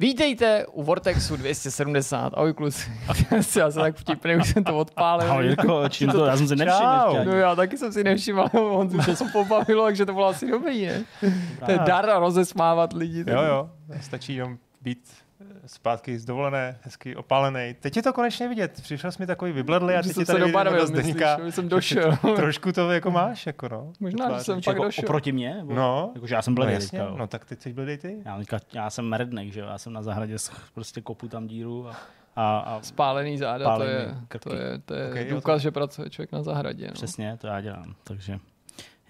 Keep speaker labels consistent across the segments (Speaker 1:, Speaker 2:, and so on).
Speaker 1: Vítejte u Vortexu 270. Ahoj kluci. já jsem tak vtipný, už jsem to odpálil.
Speaker 2: Ahoj Jirko, čím to, já jsem si nevšiml.
Speaker 1: No já taky jsem si nevšiml, ale on se to pobavilo, takže to bylo asi dobrý, ne? To je dar rozesmávat lidi.
Speaker 3: Jo, jo, stačí jenom být zpátky z dovolené, hezky opálený. Teď je to konečně vidět. Přišel jsi mi takový vybledlý a teď je tady
Speaker 1: dobarvil, myslíš, jsem došel.
Speaker 3: Trošku to jako máš, jako no.
Speaker 1: Možná, že jsem pak
Speaker 2: jako
Speaker 1: došel.
Speaker 2: Oproti mě?
Speaker 3: No.
Speaker 2: Jakože já jsem
Speaker 3: no, jasně,
Speaker 2: teďka,
Speaker 3: no tak teď jsi bledý ty.
Speaker 2: Já, teďka, já jsem redneck, že jo, já jsem na zahradě prostě kopu tam díru a a, a
Speaker 1: spálený záda, to je, to je, to je okay, důkaz, to... že pracuje člověk na zahradě. No.
Speaker 2: Přesně, to já dělám, takže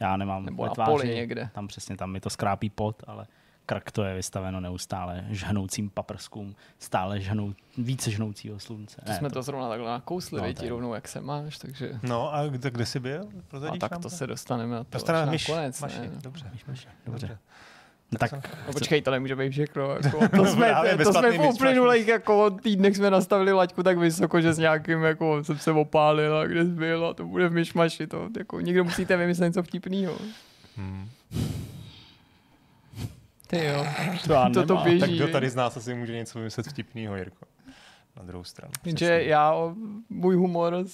Speaker 2: já nemám
Speaker 1: Nebo na poli někde.
Speaker 2: Tam přesně, tam mi to skrápí pot, ale krk to je vystaveno neustále žhnoucím paprskům, stále žhnou, více žhnoucího slunce.
Speaker 1: To ne, jsme to, to zrovna takhle nakousli, no, ti rovnou, jak se máš, takže...
Speaker 3: No a kde, kde jsi byl?
Speaker 1: a tak to, to se dostaneme na to
Speaker 3: dostaneme myš,
Speaker 1: nakonec.
Speaker 3: Maši, ne? Dobře,
Speaker 2: myš, myš, dobře. dobře.
Speaker 1: No tak, no počkej, to nemůže být všechno. Jako, to jsme, to, to jsme v uplynulých jako, týdnech jsme nastavili laťku tak vysoko, že s nějakým jako, jsem se opálil a kde jsi byl a to bude v myšmaši. To, jako, někdo musíte vymyslet něco vtipného. Hmm. Ty jo,
Speaker 2: to,
Speaker 1: to, to běží.
Speaker 3: Tak kdo tady z nás asi může něco vymyslet vtipného, Jirko? Na druhou stranu.
Speaker 1: Jenže já, můj humor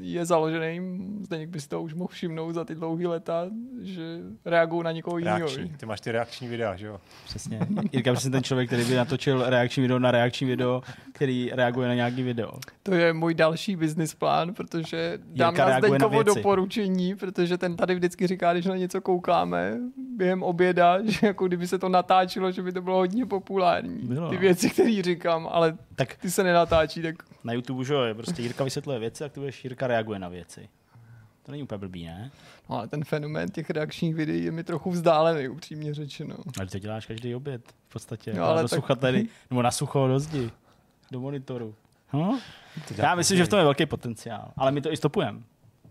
Speaker 1: je založený, Zdeněk bys to už mohl všimnout za ty dlouhé leta, že reagují na někoho jiného.
Speaker 3: Ty máš ty reakční videa, že jo?
Speaker 2: Přesně. Jirka přesně ten člověk, který by natočil reakční video na reakční video, který reaguje na nějaký video.
Speaker 1: To je můj další business plán, protože dám Jirka na Zdeňkovo doporučení, protože ten tady vždycky říká, když na něco koukáme během oběda, že jako kdyby se to natáčelo, že by to bylo hodně populární. Bylo. Ty věci, které říkám, ale tak ty se nenatáčí, tak...
Speaker 2: Na YouTube, že je prostě Jirka vysvětluje věci a ty budeš Jirka reaguje na věci. To není úplně blbý, ne?
Speaker 1: No, ale ten fenomén těch reakčních videí je mi trochu vzdálený, upřímně řečeno.
Speaker 2: Ale to děláš každý oběd v podstatě. No, ale do tak... suchateli, nebo na sucho do zdi, do monitoru. No? Já myslím, že v tom je velký potenciál. Ale my to i stopujeme.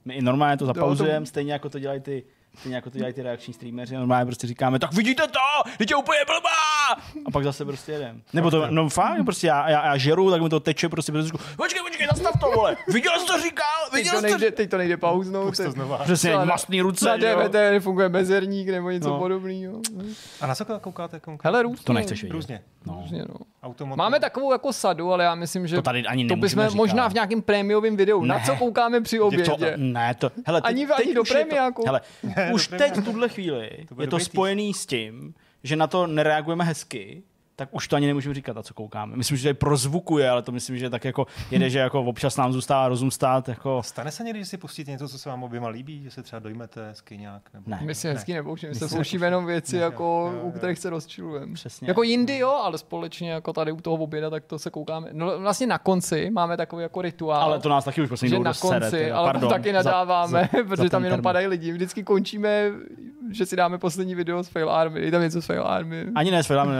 Speaker 2: My i normálně to zapauzujeme, stejně jako to dělají ty Stejně jako to dělají ty reakční streameři, normálně prostě říkáme, tak vidíte to, teď je úplně blbá! A pak zase prostě jedem. Nebo to, no fakt, prostě já, já, já žeru, tak mi to teče prostě prostě počkej, počkej, zastav to, vole, viděl jsi to říkal, viděl
Speaker 1: jsi to, nejde, teď to nejde pauznout.
Speaker 3: to znova.
Speaker 2: Přesně, mastný ruce.
Speaker 1: Na DVD nefunguje mezerník nebo něco no. podobného.
Speaker 3: A na co koukáte konkrétně?
Speaker 1: Hele, různě.
Speaker 2: To nechceš vidět.
Speaker 3: Různě.
Speaker 1: No. různě no. Máme takovou jako sadu, ale já myslím, že
Speaker 2: to, tady ani
Speaker 1: to bychom říkat. možná v nějakém prémiovém videu. Ne. Na co koukáme při obědě?
Speaker 2: To, ne, to, hele,
Speaker 1: ani, ani do prémiáku.
Speaker 2: Hele, už teď tuhle chvíli je to spojený s tím, že na to nereagujeme hezky, tak už to ani nemůžeme říkat, a co koukáme. Myslím, že to prozvukuje, ale to myslím, že tak jako jede, že jako občas nám zůstává rozum stát. Jako...
Speaker 3: Stane se někdy, že si pustíte něco, co se vám oběma líbí, že se třeba dojmete hezky nějak? Nebo...
Speaker 1: Ne. My si hezky nepouštíme, my se pouštíme jenom věci, ne, jako, jo, jo, jo. u kterých se rozčilujeme. Přesně. Jako jindy jo, ale společně jako tady u toho oběda, tak to se koukáme. No vlastně na konci máme takový jako rituál.
Speaker 2: Ale to nás taky už poslední
Speaker 1: že na konci, sere, ale Pardon, taky nadáváme, za, protože za tam jenom term. padají lidi. Vždycky končíme, že si dáme poslední video z Fail Army, je tam něco z Fail Army.
Speaker 2: Ani ne z Fail Army,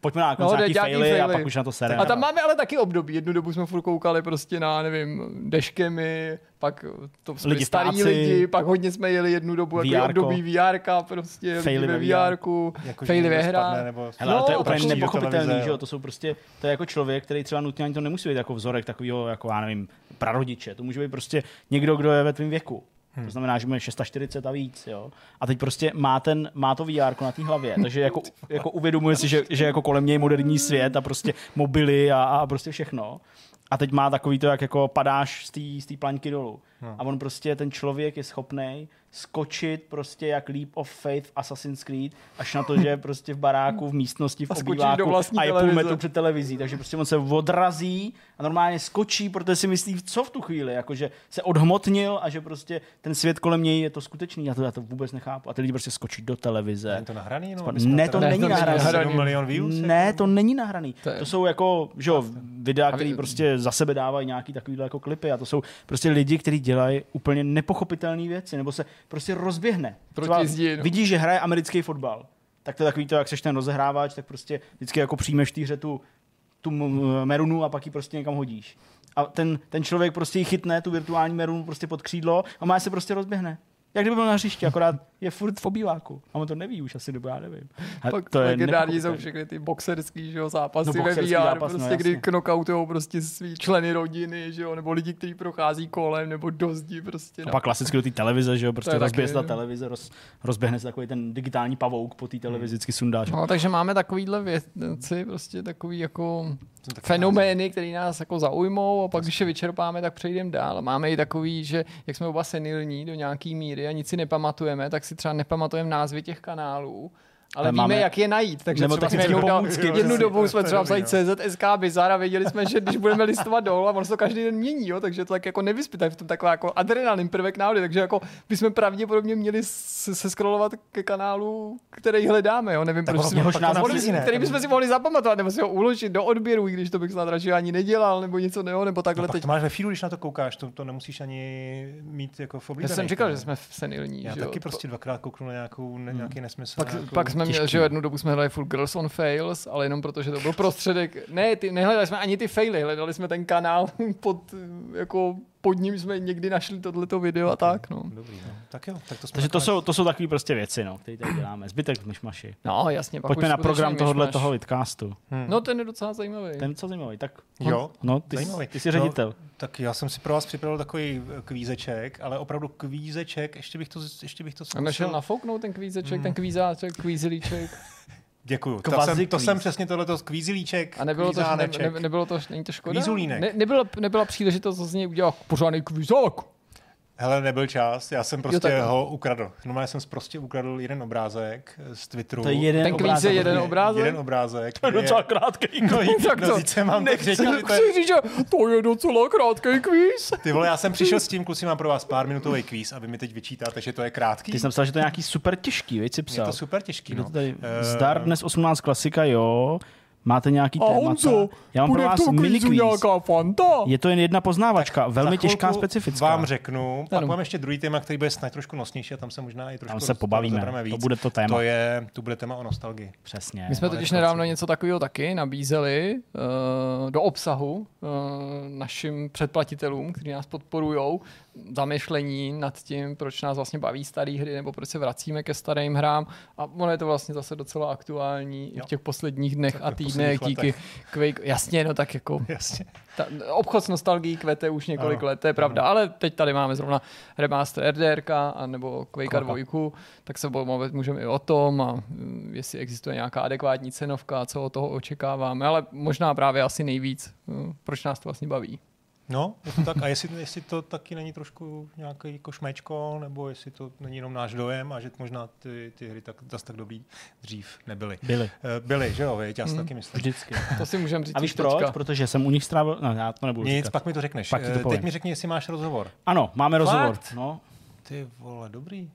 Speaker 2: pojďme na konci no, nějaký faily, faily a pak už na to sereme.
Speaker 1: A tam máme ale taky období. Jednu dobu jsme furt koukali prostě na, nevím, deškemy, pak to jsme lidi starý práci, lidi, pak hodně jsme jeli jednu dobu jako období VR, prostě faily ve VR, jako faily ve hrách.
Speaker 2: Hele, no, to je úplně nepochopitelný, že jo? To jsou prostě, to je jako člověk, který třeba nutně ani to nemusí být jako vzorek takového, jako já nevím, prarodiče. To může být prostě někdo, kdo je ve tvém věku. Hmm. To znamená, že mu je 640 a víc. Jo? A teď prostě má, ten, má to VR na té hlavě, takže jako, jako uvědomuje si, že, že jako kolem něj je moderní svět a prostě mobily a, a prostě všechno. A teď má takový to, jak jako padáš z té plaňky dolů. Hmm. A on prostě, ten člověk je schopný skočit prostě jak Leap of Faith v Assassin's Creed, až na to, že je prostě v baráku, v místnosti, v obýváku a je půl metru před televizí. Takže prostě on se odrazí a normálně skočí, protože si myslí, co v tu chvíli, jakože se odhmotnil a že prostě ten svět kolem něj je to skutečný. Já to, já to vůbec nechápu. A ty lidi prostě skočí do televize.
Speaker 3: Je to nahraný? No,
Speaker 2: ne, to není
Speaker 3: nahraný. milion views?
Speaker 2: Ne, to není nahraný. To, to jsou jako, že jo, videa, které prostě za sebe dávají nějaký takovýhle jako klipy a to jsou prostě lidi, kteří dělají úplně nepochopitelné věci, nebo se prostě rozběhne.
Speaker 1: Třeba zdi,
Speaker 2: no. Vidíš, že hraje americký fotbal, tak to je takový to, jak seš ten rozehrávač, tak prostě vždycky jako přijmeš té hře tu, tu merunu a pak ji prostě někam hodíš. A ten, ten člověk prostě chytne, tu virtuální merunu prostě pod křídlo a má se prostě rozběhne. Jak kdyby byl na hřišti, akorát je furt v obýváku. A on to neví už asi, nebo já nevím. A
Speaker 1: Pak to legendární jsou všechny ty boxerský že jo, zápasy no, ve VR, zápas, prostě, no, kdy knockoutujou prostě svý členy rodiny, že jo, nebo lidi, kteří prochází kolem, nebo do zdi prostě.
Speaker 2: No. A pak klasicky do té televize, že jo, prostě rozběhne se ta televize, roz, rozběhne se takový ten digitální pavouk po té televizi, vždycky sundáš.
Speaker 1: No, takže máme takovýhle věci, prostě takový jako fenomény, které nás jako zaujmou a pak, když je vyčerpáme, tak přejdeme dál. Máme i takový, že jak jsme oba senilní do nějaký míry a nic si nepamatujeme, tak si třeba nepamatujeme názvy těch kanálů ale, víme, máme... jak je najít. Takže Nebo třeba jsme jednu, pomůcky, jednu dobu jsme třeba vzali CZSK Bizar a věděli jsme, že když budeme listovat dolů a ono se to každý den mění, jo, takže to tak jako nevyspíte v tom taková jako adrenalin prvek náhody, takže jako bychom pravděpodobně měli se, se scrollovat ke kanálu, který hledáme, jo, nevím, tak proč si mohli, který bychom si mohli zapamatovat, nebo si ho uložit do odběru, i když to bych snad radši ani nedělal, nebo něco neho, nebo takhle
Speaker 3: no, teď. To máš ve feedu, když na to koukáš, to, to nemusíš ani mít jako v
Speaker 1: Já jsem říkal, že jsme senilní.
Speaker 3: Já taky prostě dvakrát kouknu na nějakou, nějaký nesmysl.
Speaker 1: Pak jsme měli, že jednu dobu jsme hledali full Girls on Fails, ale jenom protože to byl prostředek. Ne, ty, nehledali jsme ani ty faily, hledali jsme ten kanál pod, jako pod ním jsme někdy našli tohleto video a tak, no.
Speaker 3: Dobrý, no. Tak jo, tak to jsme
Speaker 2: Takže to jsou, to jsou takové prostě věci, no, které tady děláme. Zbytek myšmaši.
Speaker 1: No, jasně.
Speaker 2: Pak Pojďme na program tohohle toho vidcastu.
Speaker 1: Hmm. No, ten je docela zajímavý.
Speaker 2: Ten je docela zajímavý, tak
Speaker 3: jo,
Speaker 2: no, ty, zajímavý. ty jsi ředitel. No,
Speaker 3: tak já jsem si pro vás připravil takový kvízeček, ale opravdu kvízeček, ještě bych to, ještě bych to
Speaker 1: zkusil. A našel nafouknout ten kvízeček, hmm. ten kvízáček, kvízilíček.
Speaker 3: Děkuju. To jsem, to jsem přesně tohleto kvízilíček.
Speaker 1: A nebylo to, ne, ne, nebylo to, není to škoda?
Speaker 3: Kvízulínek.
Speaker 1: Ne, nebyla, nebyla příležitost z něj udělat pořádný kvízák.
Speaker 3: Hele, nebyl čas, já jsem prostě jo, ho ukradl. No, já jsem prostě ukradl jeden obrázek z Twitteru.
Speaker 2: To je jeden
Speaker 1: Ten kvíz je jeden obrázek?
Speaker 3: Jeden obrázek.
Speaker 2: To je docela krátký
Speaker 3: no, tak no, to, mám nechci,
Speaker 1: to, říct, že to je docela krátký kvíz.
Speaker 3: Ty vole, já jsem přišel s tím, kluci, mám pro vás pár minutový kvíz a vy mi teď vyčítáte, že to je krátký.
Speaker 2: Ty jsem psal, že to je nějaký super těžký, víc si psal.
Speaker 3: Je to super těžký, no.
Speaker 2: Tady, uh, zdar dnes 18 klasika, jo. Máte nějaký téma? Honzo,
Speaker 1: Já mám pro vás mini nějaká fanta?
Speaker 2: Je to jen jedna poznávačka, tak velmi těžká, specifická.
Speaker 3: vám řeknu, pak mám ještě druhý téma, který bude snad trošku nosnější a tam se možná i trošku
Speaker 2: Tam se pobavíme, víc. to bude to téma.
Speaker 3: To, je, to bude téma o nostalgii.
Speaker 2: Přesně.
Speaker 1: My jsme totiž nedávno něco takového taky nabízeli uh, do obsahu uh, našim předplatitelům, kteří nás podporují, zamyšlení nad tím, proč nás vlastně baví staré hry, nebo proč se vracíme ke starým hrám. A ono je to vlastně zase docela aktuální jo. v těch posledních dnech tak a týdnech díky Quake. Jasně, no tak jako...
Speaker 3: Jasně.
Speaker 1: Ta, obchod s nostalgií kvete už několik ano. let, to je pravda, ano. ale teď tady máme zrovna remaster RDRK a nebo Quake 2, tak se mluvit můžeme i o tom a mm, jestli existuje nějaká adekvátní cenovka, co od toho očekáváme, ale možná právě asi nejvíc, mm, proč nás to vlastně baví.
Speaker 3: No, je to tak. A jestli, jestli to taky není trošku nějaký jako šmečko, nebo jestli to není jenom náš dojem a že možná ty, ty hry tak, zase tak dobrý dřív nebyly.
Speaker 2: Byly.
Speaker 3: Uh, byly, že jo, věď, já si hmm. taky myslím.
Speaker 2: Vždycky.
Speaker 1: To si můžeme říct.
Speaker 2: A víš proč? Protože jsem u nich strávil, no já to nebudu
Speaker 3: Nic,
Speaker 2: říkat.
Speaker 3: pak mi to řekneš.
Speaker 2: Pak to
Speaker 3: uh, Teď mi řekni, jestli máš rozhovor.
Speaker 2: Ano, máme Fakt? rozhovor. No.
Speaker 3: Ty vole, dobrý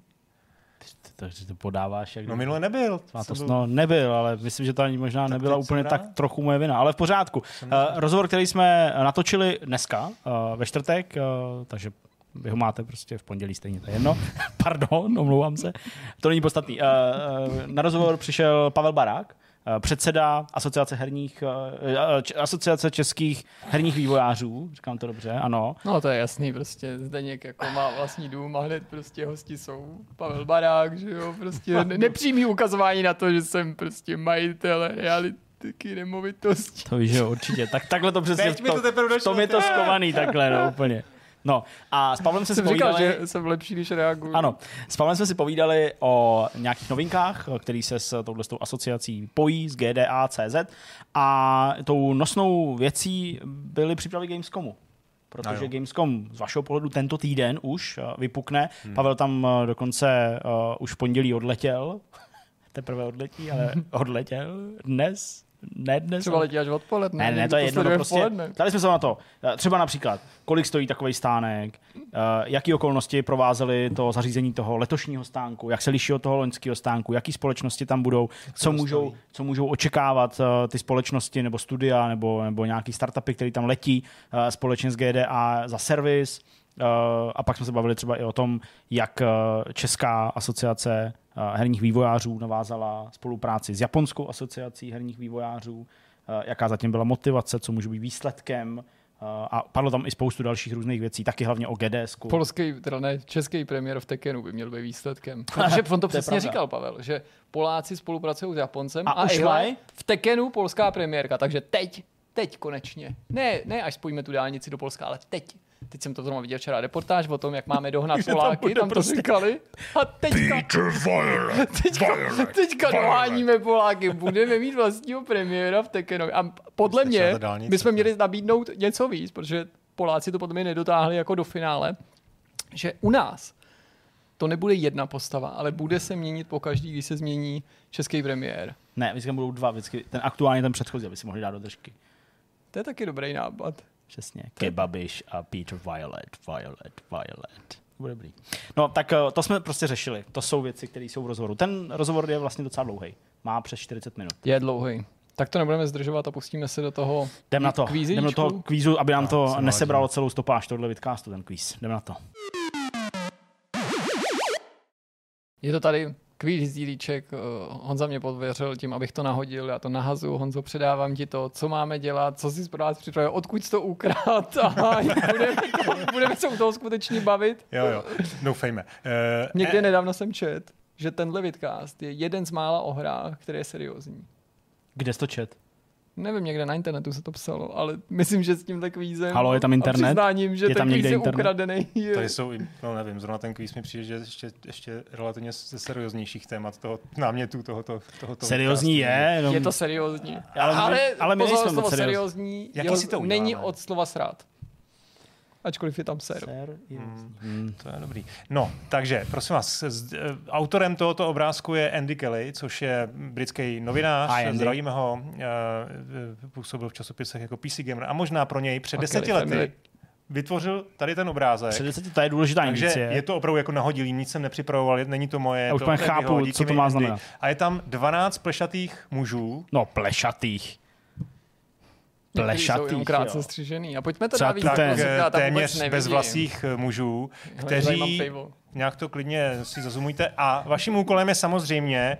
Speaker 2: takže to podáváš. Jak
Speaker 3: no minule nebyl.
Speaker 2: To, byl... No nebyl, ale myslím, že to ani možná tak nebyla úplně tak trochu moje vina, ale v pořádku. Uh, rozhovor, který jsme natočili dneska, uh, ve čtvrtek, uh, takže vy ho máte prostě v pondělí stejně, to je jedno. Pardon, omlouvám se. To není podstatný. Uh, uh, na rozhovor přišel Pavel Barák, předseda asociace herních, eh, eh, asociace českých herních vývojářů, říkám to dobře, ano.
Speaker 1: No to je jasný, prostě Zdeněk jako má vlastní dům a hned prostě hosti jsou Pavel Barák, že jo, prostě nepřímý ukazování na to, že jsem prostě majitel reality nemovitosti.
Speaker 2: To víš, že jo, určitě. Tak takhle to přesně, Teď to, to, to mi to skovaný takhle, no, úplně. No a s Pavlem jsme si povídali...
Speaker 1: Říkal, že jsem lepší, když reaguju.
Speaker 2: Ano, s Pavlem jsme si povídali o nějakých novinkách, který se s touhle asociací pojí, s GDA, CZ a tou nosnou věcí byly přípravy Gamescomu protože Gamescom z vašeho pohledu tento týden už uh, vypukne. Hmm. Pavel tam uh, dokonce uh, už v pondělí odletěl. Teprve odletí, ale odletěl dnes ne dnes.
Speaker 1: Třeba letí až odpoledne.
Speaker 2: Ne, ne, to je jedno. No prostě, tady jsme se na to. Eh, třeba například, kolik stojí takový stánek, uh, jaký okolnosti provázely to zařízení toho letošního stánku, jak se liší od toho loňského stánku, jaký společnosti tam budou, co můžou, co můžou očekávat uh, ty společnosti nebo studia nebo, nebo nějaký startupy, který tam letí uh, společně s GDA za servis. Uh, a pak jsme se bavili třeba i o tom, jak uh, Česká asociace herních vývojářů navázala spolupráci s Japonskou asociací herních vývojářů, jaká zatím byla motivace, co může být výsledkem a padlo tam i spoustu dalších různých věcí, taky hlavně o GDS.
Speaker 1: Polský, teda ne, český premiér v Tekenu by měl být výsledkem. Protože on to přesně říkal, Pavel, že Poláci spolupracují s Japoncem
Speaker 2: a, a už
Speaker 1: v Tekenu polská premiérka, takže teď, teď konečně. Ne, ne až spojíme tu dálnici do Polska, ale teď teď jsem to zrovna viděl včera reportáž o tom, jak máme dohnat Poláky, tam, tam to prostě... říkali. A teďka, teďka, teďka doháníme Poláky, budeme mít vlastního premiéra v Tekenovi. A podle mě my jsme měli nabídnout něco víc, protože Poláci to podle mě nedotáhli jako do finále, že u nás to nebude jedna postava, ale bude se měnit po každý, když se změní český premiér.
Speaker 2: Ne, vždycky budou dva, vždycky, ten aktuálně ten předchozí, aby si mohli dát do držky.
Speaker 1: To je taky dobrý nápad.
Speaker 2: Přesně. Kebabiš a Peter Violet, Violet, Violet. Bude dobrý. No, tak eh, to jsme prostě řešili. To jsou věci, které jsou v rozhovoru. Ten rozhovor je vlastně docela dlouhý. Má přes 40 minut.
Speaker 1: Je dlouhý. Tak to nebudeme zdržovat a pustíme se do toho
Speaker 2: Jdem na to. Jdem do toho kvízu, aby nám no, to nesebralo celou stopáž tohle vidcastu, ten kvíz. Jdem na to.
Speaker 1: Je to tady kvíz dílíček. Eh, Honza mě podvěřil tím, abych to nahodil. Já to nahazu. Honzo, předávám ti to, co máme dělat, co jsi pro nás připravil, odkud jsi to ukrát a budeme, to, budeme se u toho skutečně bavit.
Speaker 3: Jo, jo, doufejme. Uh,
Speaker 1: Někde e- nedávno jsem čet, že tenhle vidcast je jeden z mála o hrách, který je seriózní.
Speaker 2: Kde jsi to čet?
Speaker 1: Nevím, někde na internetu se to psalo, ale myslím, že s tím kvízem
Speaker 2: Halo, je tam internet?
Speaker 1: a přiznáním, že je tam ten kvíz je internet? ukradený.
Speaker 3: Je... Tady jsou, no nevím, zrovna ten kvíz mi přijde, že ještě, ještě relativně ze serióznějších témat toho námětu tohoto, tohoto
Speaker 2: Seriózní je.
Speaker 1: Jenom... Je to seriózní.
Speaker 2: Ale, ale, ale my
Speaker 1: pozor, slovo seriózní, Jaký si to není od slova srát ačkoliv je tam ser. ser
Speaker 3: hmm. Hmm. To je dobrý. No, takže, prosím vás, z, uh, autorem tohoto obrázku je Andy Kelly, což je britský novinář. Hi, Zdravíme ho. Uh, působil v časopisech jako PC Gamer a možná pro něj před deseti lety vytvořil tady ten obrázek.
Speaker 2: Před deseti, to je důležitá
Speaker 3: Takže indicie. je to opravdu jako nahodilý, nic jsem nepřipravoval, není to moje.
Speaker 2: Já už
Speaker 3: to,
Speaker 2: chápu, co to má znamenat.
Speaker 3: A je tam 12 plešatých mužů.
Speaker 2: No, plešatých plešatý. Jsou
Speaker 1: krátce střižený. A pojďme to
Speaker 3: dát víc. Tak, téměř bez vlasích eh, mužů, kteří, nějak to klidně si zazumujte. A vaším úkolem je samozřejmě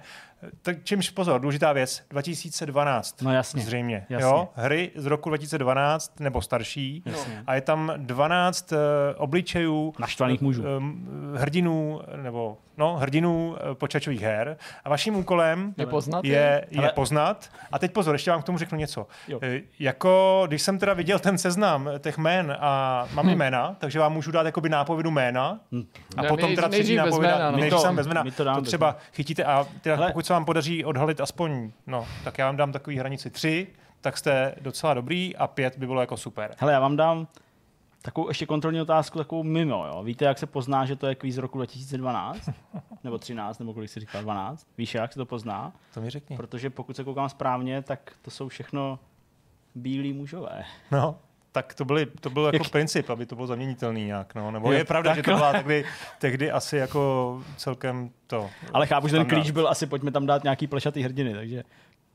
Speaker 3: tak čímž pozor, důležitá věc, 2012.
Speaker 2: No jasně.
Speaker 3: Zřejmě. Jasně. Jo? Hry z roku 2012 nebo starší. Jasně. A je tam 12 uh, eh, obličejů
Speaker 2: naštvaných mužů.
Speaker 3: Um, hrdinů nebo no, hrdinů uh, počítačových her. A vaším úkolem
Speaker 1: je poznat.
Speaker 3: Je, je Ale... poznat. A teď pozor, ještě vám k tomu řeknu něco. Jo. Uh, jako, když jsem teda viděl ten seznam těch jmén a mám hm. jména, takže vám můžu dát jakoby nápovědu jména. Hm. A ne, potom teda třetí nápověda,
Speaker 1: než
Speaker 3: jsem bez jména. To, to třeba chytíte a teda, pokud se vám podaří odhalit aspoň, no, tak já vám dám takový hranici tři, tak jste docela dobrý a pět by bylo jako super.
Speaker 2: Hele, já vám dám takovou ještě kontrolní otázku, takovou mimo. Jo. Víte, jak se pozná, že to je kvíz roku 2012? nebo 13, nebo kolik si říkal, 12? Víš, jak se to pozná?
Speaker 3: To mi řekni.
Speaker 2: Protože pokud se koukám správně, tak to jsou všechno bílí mužové.
Speaker 3: No tak to, byly, to byl jako Jak... princip, aby to bylo zaměnitelný nějak. No. Nebo je, je pravda, tak, že to byla tehdy, tehdy asi jako celkem to.
Speaker 2: Ale chápu, že ten klíč byl asi, pojďme tam dát nějaký plešatý hrdiny, takže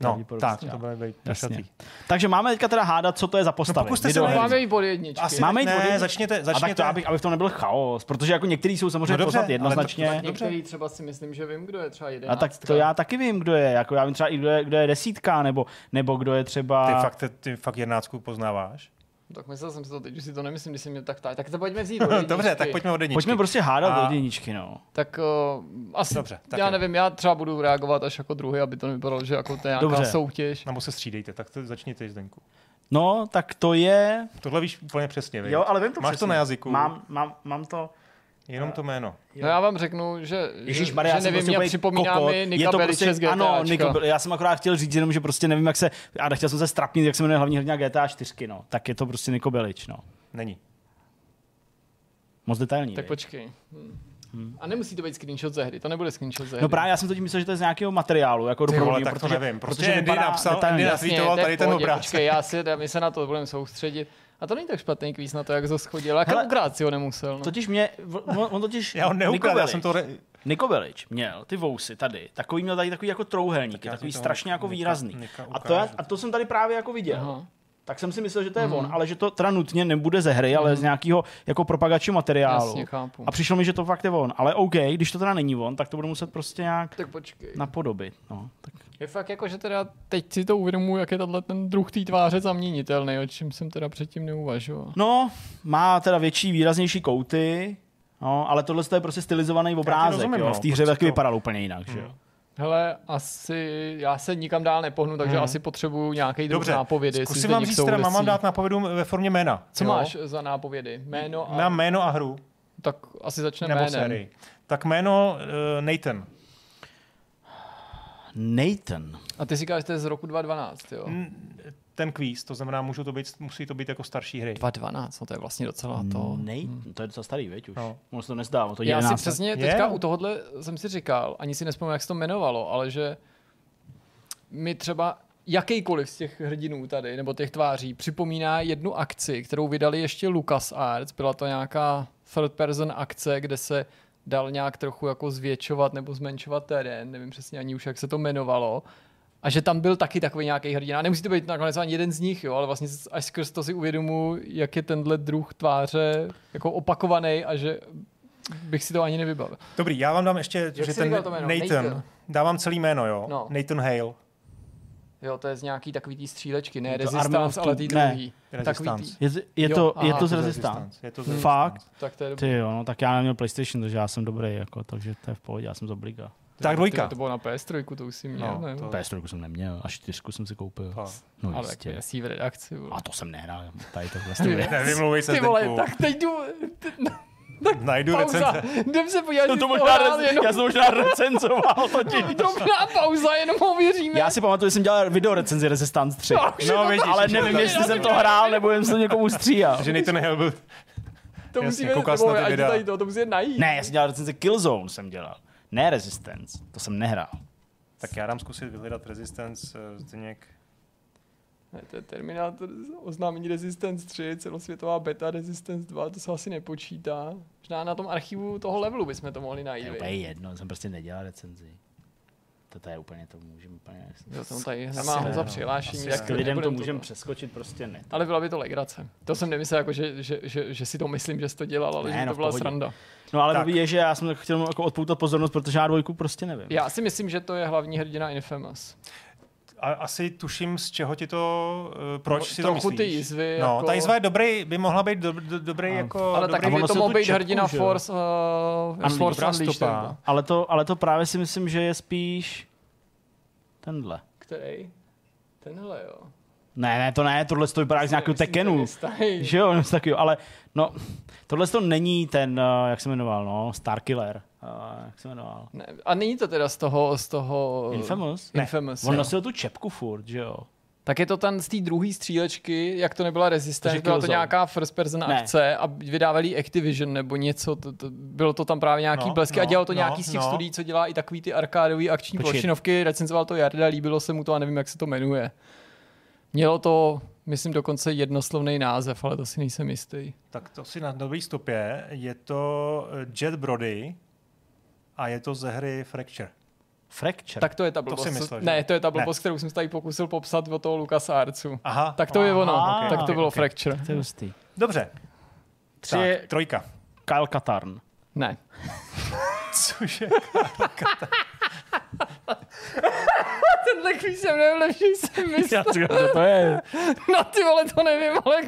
Speaker 3: No, tak, to bude být plešatý.
Speaker 2: Takže máme teďka teda hádat, co to je za postavy.
Speaker 1: No, se máme jít bod jedničky.
Speaker 3: Asi máme jít ne, jedničky. začněte, začněte.
Speaker 2: A tak to, aby, aby to nebyl chaos, protože jako některý jsou samozřejmě no dobře, poznat jednoznačně. To,
Speaker 1: to, některý třeba si myslím, že vím, kdo je třeba
Speaker 2: jedenáctka. A tak to já taky vím, kdo je. Jako já vím třeba i kdo je, kdo je desítka, nebo, nebo kdo je třeba...
Speaker 3: Ty fakt, ty fakt jedenáctku poznáváš?
Speaker 1: Tak myslel jsem si to teď, že si to nemyslím, když si mě tak tady. Tak to pojďme vzít od
Speaker 3: Dobře, tak pojďme od jedničky.
Speaker 2: Pojďme prostě hádat a... od jedničky, no.
Speaker 1: Tak uh, asi, Dobře, tak já jo. nevím, já třeba budu reagovat až jako druhý, aby to nevypadalo, že jako to je nějaká Dobře. soutěž.
Speaker 3: Nebo se střídejte, tak to začněte Zdenku.
Speaker 2: No, tak to je...
Speaker 3: Tohle víš úplně přesně,
Speaker 2: Jo, ale vím to
Speaker 3: Máš
Speaker 2: přesně.
Speaker 3: to na jazyku.
Speaker 2: Mám, mám, mám to...
Speaker 3: Jenom to jméno.
Speaker 1: No já vám řeknu, že, Ježíš Maria, že nevím, jak připomíná kokot. mi Nika je to prostě, z
Speaker 2: Ano, Niko, já jsem akorát chtěl říct jenom, že prostě nevím, jak se, a chtěl jsem se strapnit, jak se jmenuje hlavní hrdina GTA 4, no. Tak je to prostě Niko Belič, no.
Speaker 3: Není.
Speaker 2: Moc detailní.
Speaker 1: Tak počkej. Hmm. Hmm. A nemusí to být screenshot ze hry, to nebude screenshot ze hry.
Speaker 2: No právě já jsem totiž myslel, že to je z nějakého materiálu, jako
Speaker 3: dobrovolný, tak protože, to nevím. Prostě protože Andy napsal, Andy nasvítoval tady ten obrázek.
Speaker 1: Počkej, já si, my se na to budeme soustředit. A to není tak špatný kvíz na to, jak schodil. Jak ukrát si ho nemusel. No.
Speaker 2: Totiž mě, on, on totiž...
Speaker 3: já ho neukradl, já jsem to... Re...
Speaker 2: Niko Velič měl ty vousy tady, takový měl tady takový jako trouhelník, tak takový strašně jako výrazný. Nika a, to já, a to jsem tady právě jako viděl. Aha. Tak jsem si myslel, že to je mm. on, ale že to teda nutně nebude ze hry, mm. ale z nějakého jako propagačního materiálu.
Speaker 1: Jasně, chápu.
Speaker 2: A přišlo mi, že to fakt je on. Ale OK, když to teda není on, tak to budu muset prostě nějak
Speaker 1: tak počkej.
Speaker 2: napodobit. No, tak.
Speaker 1: Je fakt jako, že teda teď si to uvědomuji, jak je tenhle ten druh té tváře zaměnitelný, o čem jsem teda předtím neuvažoval.
Speaker 2: No, má teda větší, výraznější kouty, no, ale tohle je prostě stylizovaný obrázek. Rozumím, jo. No, v té hře taky to... vypadal úplně jinak, hmm. že jo.
Speaker 1: Hele, asi já se nikam dál nepohnu, takže hmm. asi potřebuju nějaký druh Dobře. nápovědy.
Speaker 3: Zkusím vám říct, teda mám vám dát nápovědu ve formě jména.
Speaker 1: Co jo? máš za nápovědy? Jméno
Speaker 3: a... Mám jméno a hru.
Speaker 1: Tak asi začne Nebo jménem.
Speaker 3: Sérii. Tak jméno uh, Nathan.
Speaker 2: Nathan.
Speaker 1: A ty říkáš, že to je z roku 2012, jo?
Speaker 3: Ten kvíz, to znamená, můžu to být, musí to být jako starší hry.
Speaker 1: 2012, no to je vlastně docela to.
Speaker 2: Nej, hmm. to je docela starý, veď už. No. Ono se to nezdá, to
Speaker 1: Já si přesně teďka u tohohle jsem si říkal, ani si nespomínám, jak se to jmenovalo, ale že mi třeba jakýkoliv z těch hrdinů tady, nebo těch tváří, připomíná jednu akci, kterou vydali ještě LucasArts. Byla to nějaká third person akce, kde se dal nějak trochu jako zvětšovat nebo zmenšovat terén, nevím přesně ani už, jak se to jmenovalo. A že tam byl taky takový nějaký hrdina. A nemusí to být nakonec ani jeden z nich, jo, ale vlastně až skrz to si uvědomu, jak je tenhle druh tváře jako opakovaný a že bych si to ani nevybavil.
Speaker 3: Dobrý, já vám dám ještě, jak že ten Nathan, Nathan, dávám celý jméno, jo. No. Nathan Hale.
Speaker 1: Jo, to je z nějaký takový tý střílečky, ne Resistance, ale tý druhý.
Speaker 2: Takový tý. Je, je, to, jo, je to z Resistance. Je to z hmm. Fakt?
Speaker 1: Tak to je
Speaker 2: Ty jo, no, tak já neměl PlayStation, takže já jsem dobrý, jako, takže to je v pohodě, já jsem z obliga.
Speaker 3: Tak dvojka.
Speaker 1: To bylo na PS3, to už si měl, no,
Speaker 2: To... PS3 jsem neměl, až čtyřku jsem si koupil.
Speaker 1: To. No, Ale jistě. tak v redakci.
Speaker 2: Vole. A to jsem nehrál, tady to vlastně
Speaker 3: Nevymluvej se
Speaker 1: Ty vole, tak teď jdu...
Speaker 3: Tak Najdu pauza. recenze.
Speaker 1: Jdem se podívat,
Speaker 2: no to možná rec, jenom... Já jsem možná recenzoval totiž.
Speaker 1: Drobná pauza, jenom ho věříme.
Speaker 2: Já si pamatuju, že jsem dělal video recenzi Resistance 3. No,
Speaker 3: no vidíš,
Speaker 2: ale nevím, jestli jsem to hrál, nebo jsem se někomu stříhal.
Speaker 3: Že to nehl byl...
Speaker 1: To musíme, to, to musíme najít.
Speaker 2: Ne, já jsem dělal recenzi Killzone, jsem dělal. Ne Resistance, to jsem nehrál.
Speaker 3: Tak já dám zkusit vyhledat Resistance, uh, Zdeněk.
Speaker 1: Ne, to je Terminator, oznámení Resistance 3, celosvětová beta Resistance 2, to se asi nepočítá. Možná na tom archivu toho levelu bychom to mohli najít.
Speaker 2: To je jedno, jsem prostě nedělal recenzi. To je úplně, to můžeme úplně...
Speaker 1: Jo, jsem tady nemám za přihlášení.
Speaker 2: Jak lidem to můžeme přeskočit, prostě ne.
Speaker 1: Ale byla by to legrace. To jsem nemyslel, jako, že, že, že, že, si to myslím, že jsi to dělal, ale ne, že no, to byla sranda.
Speaker 2: No ale dobrý je, že já jsem chtěl jako odpoutat pozornost, protože já dvojku prostě nevím.
Speaker 1: Já si myslím, že to je hlavní hrdina Infamous
Speaker 3: a asi tuším, z čeho ti to, uh, proč no, si to myslíš.
Speaker 1: ty jizvy.
Speaker 3: No, jako... ta jizva je dobrý, by mohla být do, do, dobrý no. jako...
Speaker 1: Ale
Speaker 3: dobrý,
Speaker 1: taky by to mohl být hrdina Force, uh, Force Unleashed.
Speaker 2: Ale to, ale to právě si myslím, že je spíš tenhle.
Speaker 1: Který? Tenhle, jo.
Speaker 2: Ne, ne, to ne, tohle to vypadá z nějakého Tekenu. Že jo, něco takového, ale no, tohle to není ten, uh, jak se jmenoval, no, Starkiller. Uh, jak se jmenoval?
Speaker 1: Ne, a není to teda z toho, z toho...
Speaker 2: Infamous?
Speaker 1: Ne. Infamous,
Speaker 2: On nosil tu čepku furt, že jo?
Speaker 1: Tak je to ten z té druhé střílečky, jak to nebyla Resistance, byla to nějaká first person ne. akce a vydávali Activision nebo něco, to, to, bylo to tam právě nějaký no, blesky no, a dělal to no, nějaký z těch no. studií, co dělá i takový ty arkádový akční plošinovky, recenzoval to Jarda, líbilo se mu to a nevím, jak se to jmenuje. Mělo to, myslím, dokonce jednoslovný název, ale to si nejsem jistý.
Speaker 3: Tak to si na dobrý stopě. Je to Jet Brody a je to ze hry Fracture.
Speaker 2: Fracture?
Speaker 1: Tak to je ta blbost.
Speaker 3: To si myslel,
Speaker 1: ne, to je ta blbost, ne. kterou jsem se tady pokusil popsat o toho Lucas Artsu. Aha. Tak to Aha, je ono. Okay, tak to okay, bylo okay. Fracture.
Speaker 2: To je hustý.
Speaker 3: Dobře. Tři tak, trojka.
Speaker 2: Kyle Katarn.
Speaker 1: Ne.
Speaker 3: Cože Kyle Katarn?
Speaker 1: Tenhle kvíz jsem nejlepší, jsem myslel.
Speaker 2: Já říkám, to je.
Speaker 1: No ty vole, to nevím, ale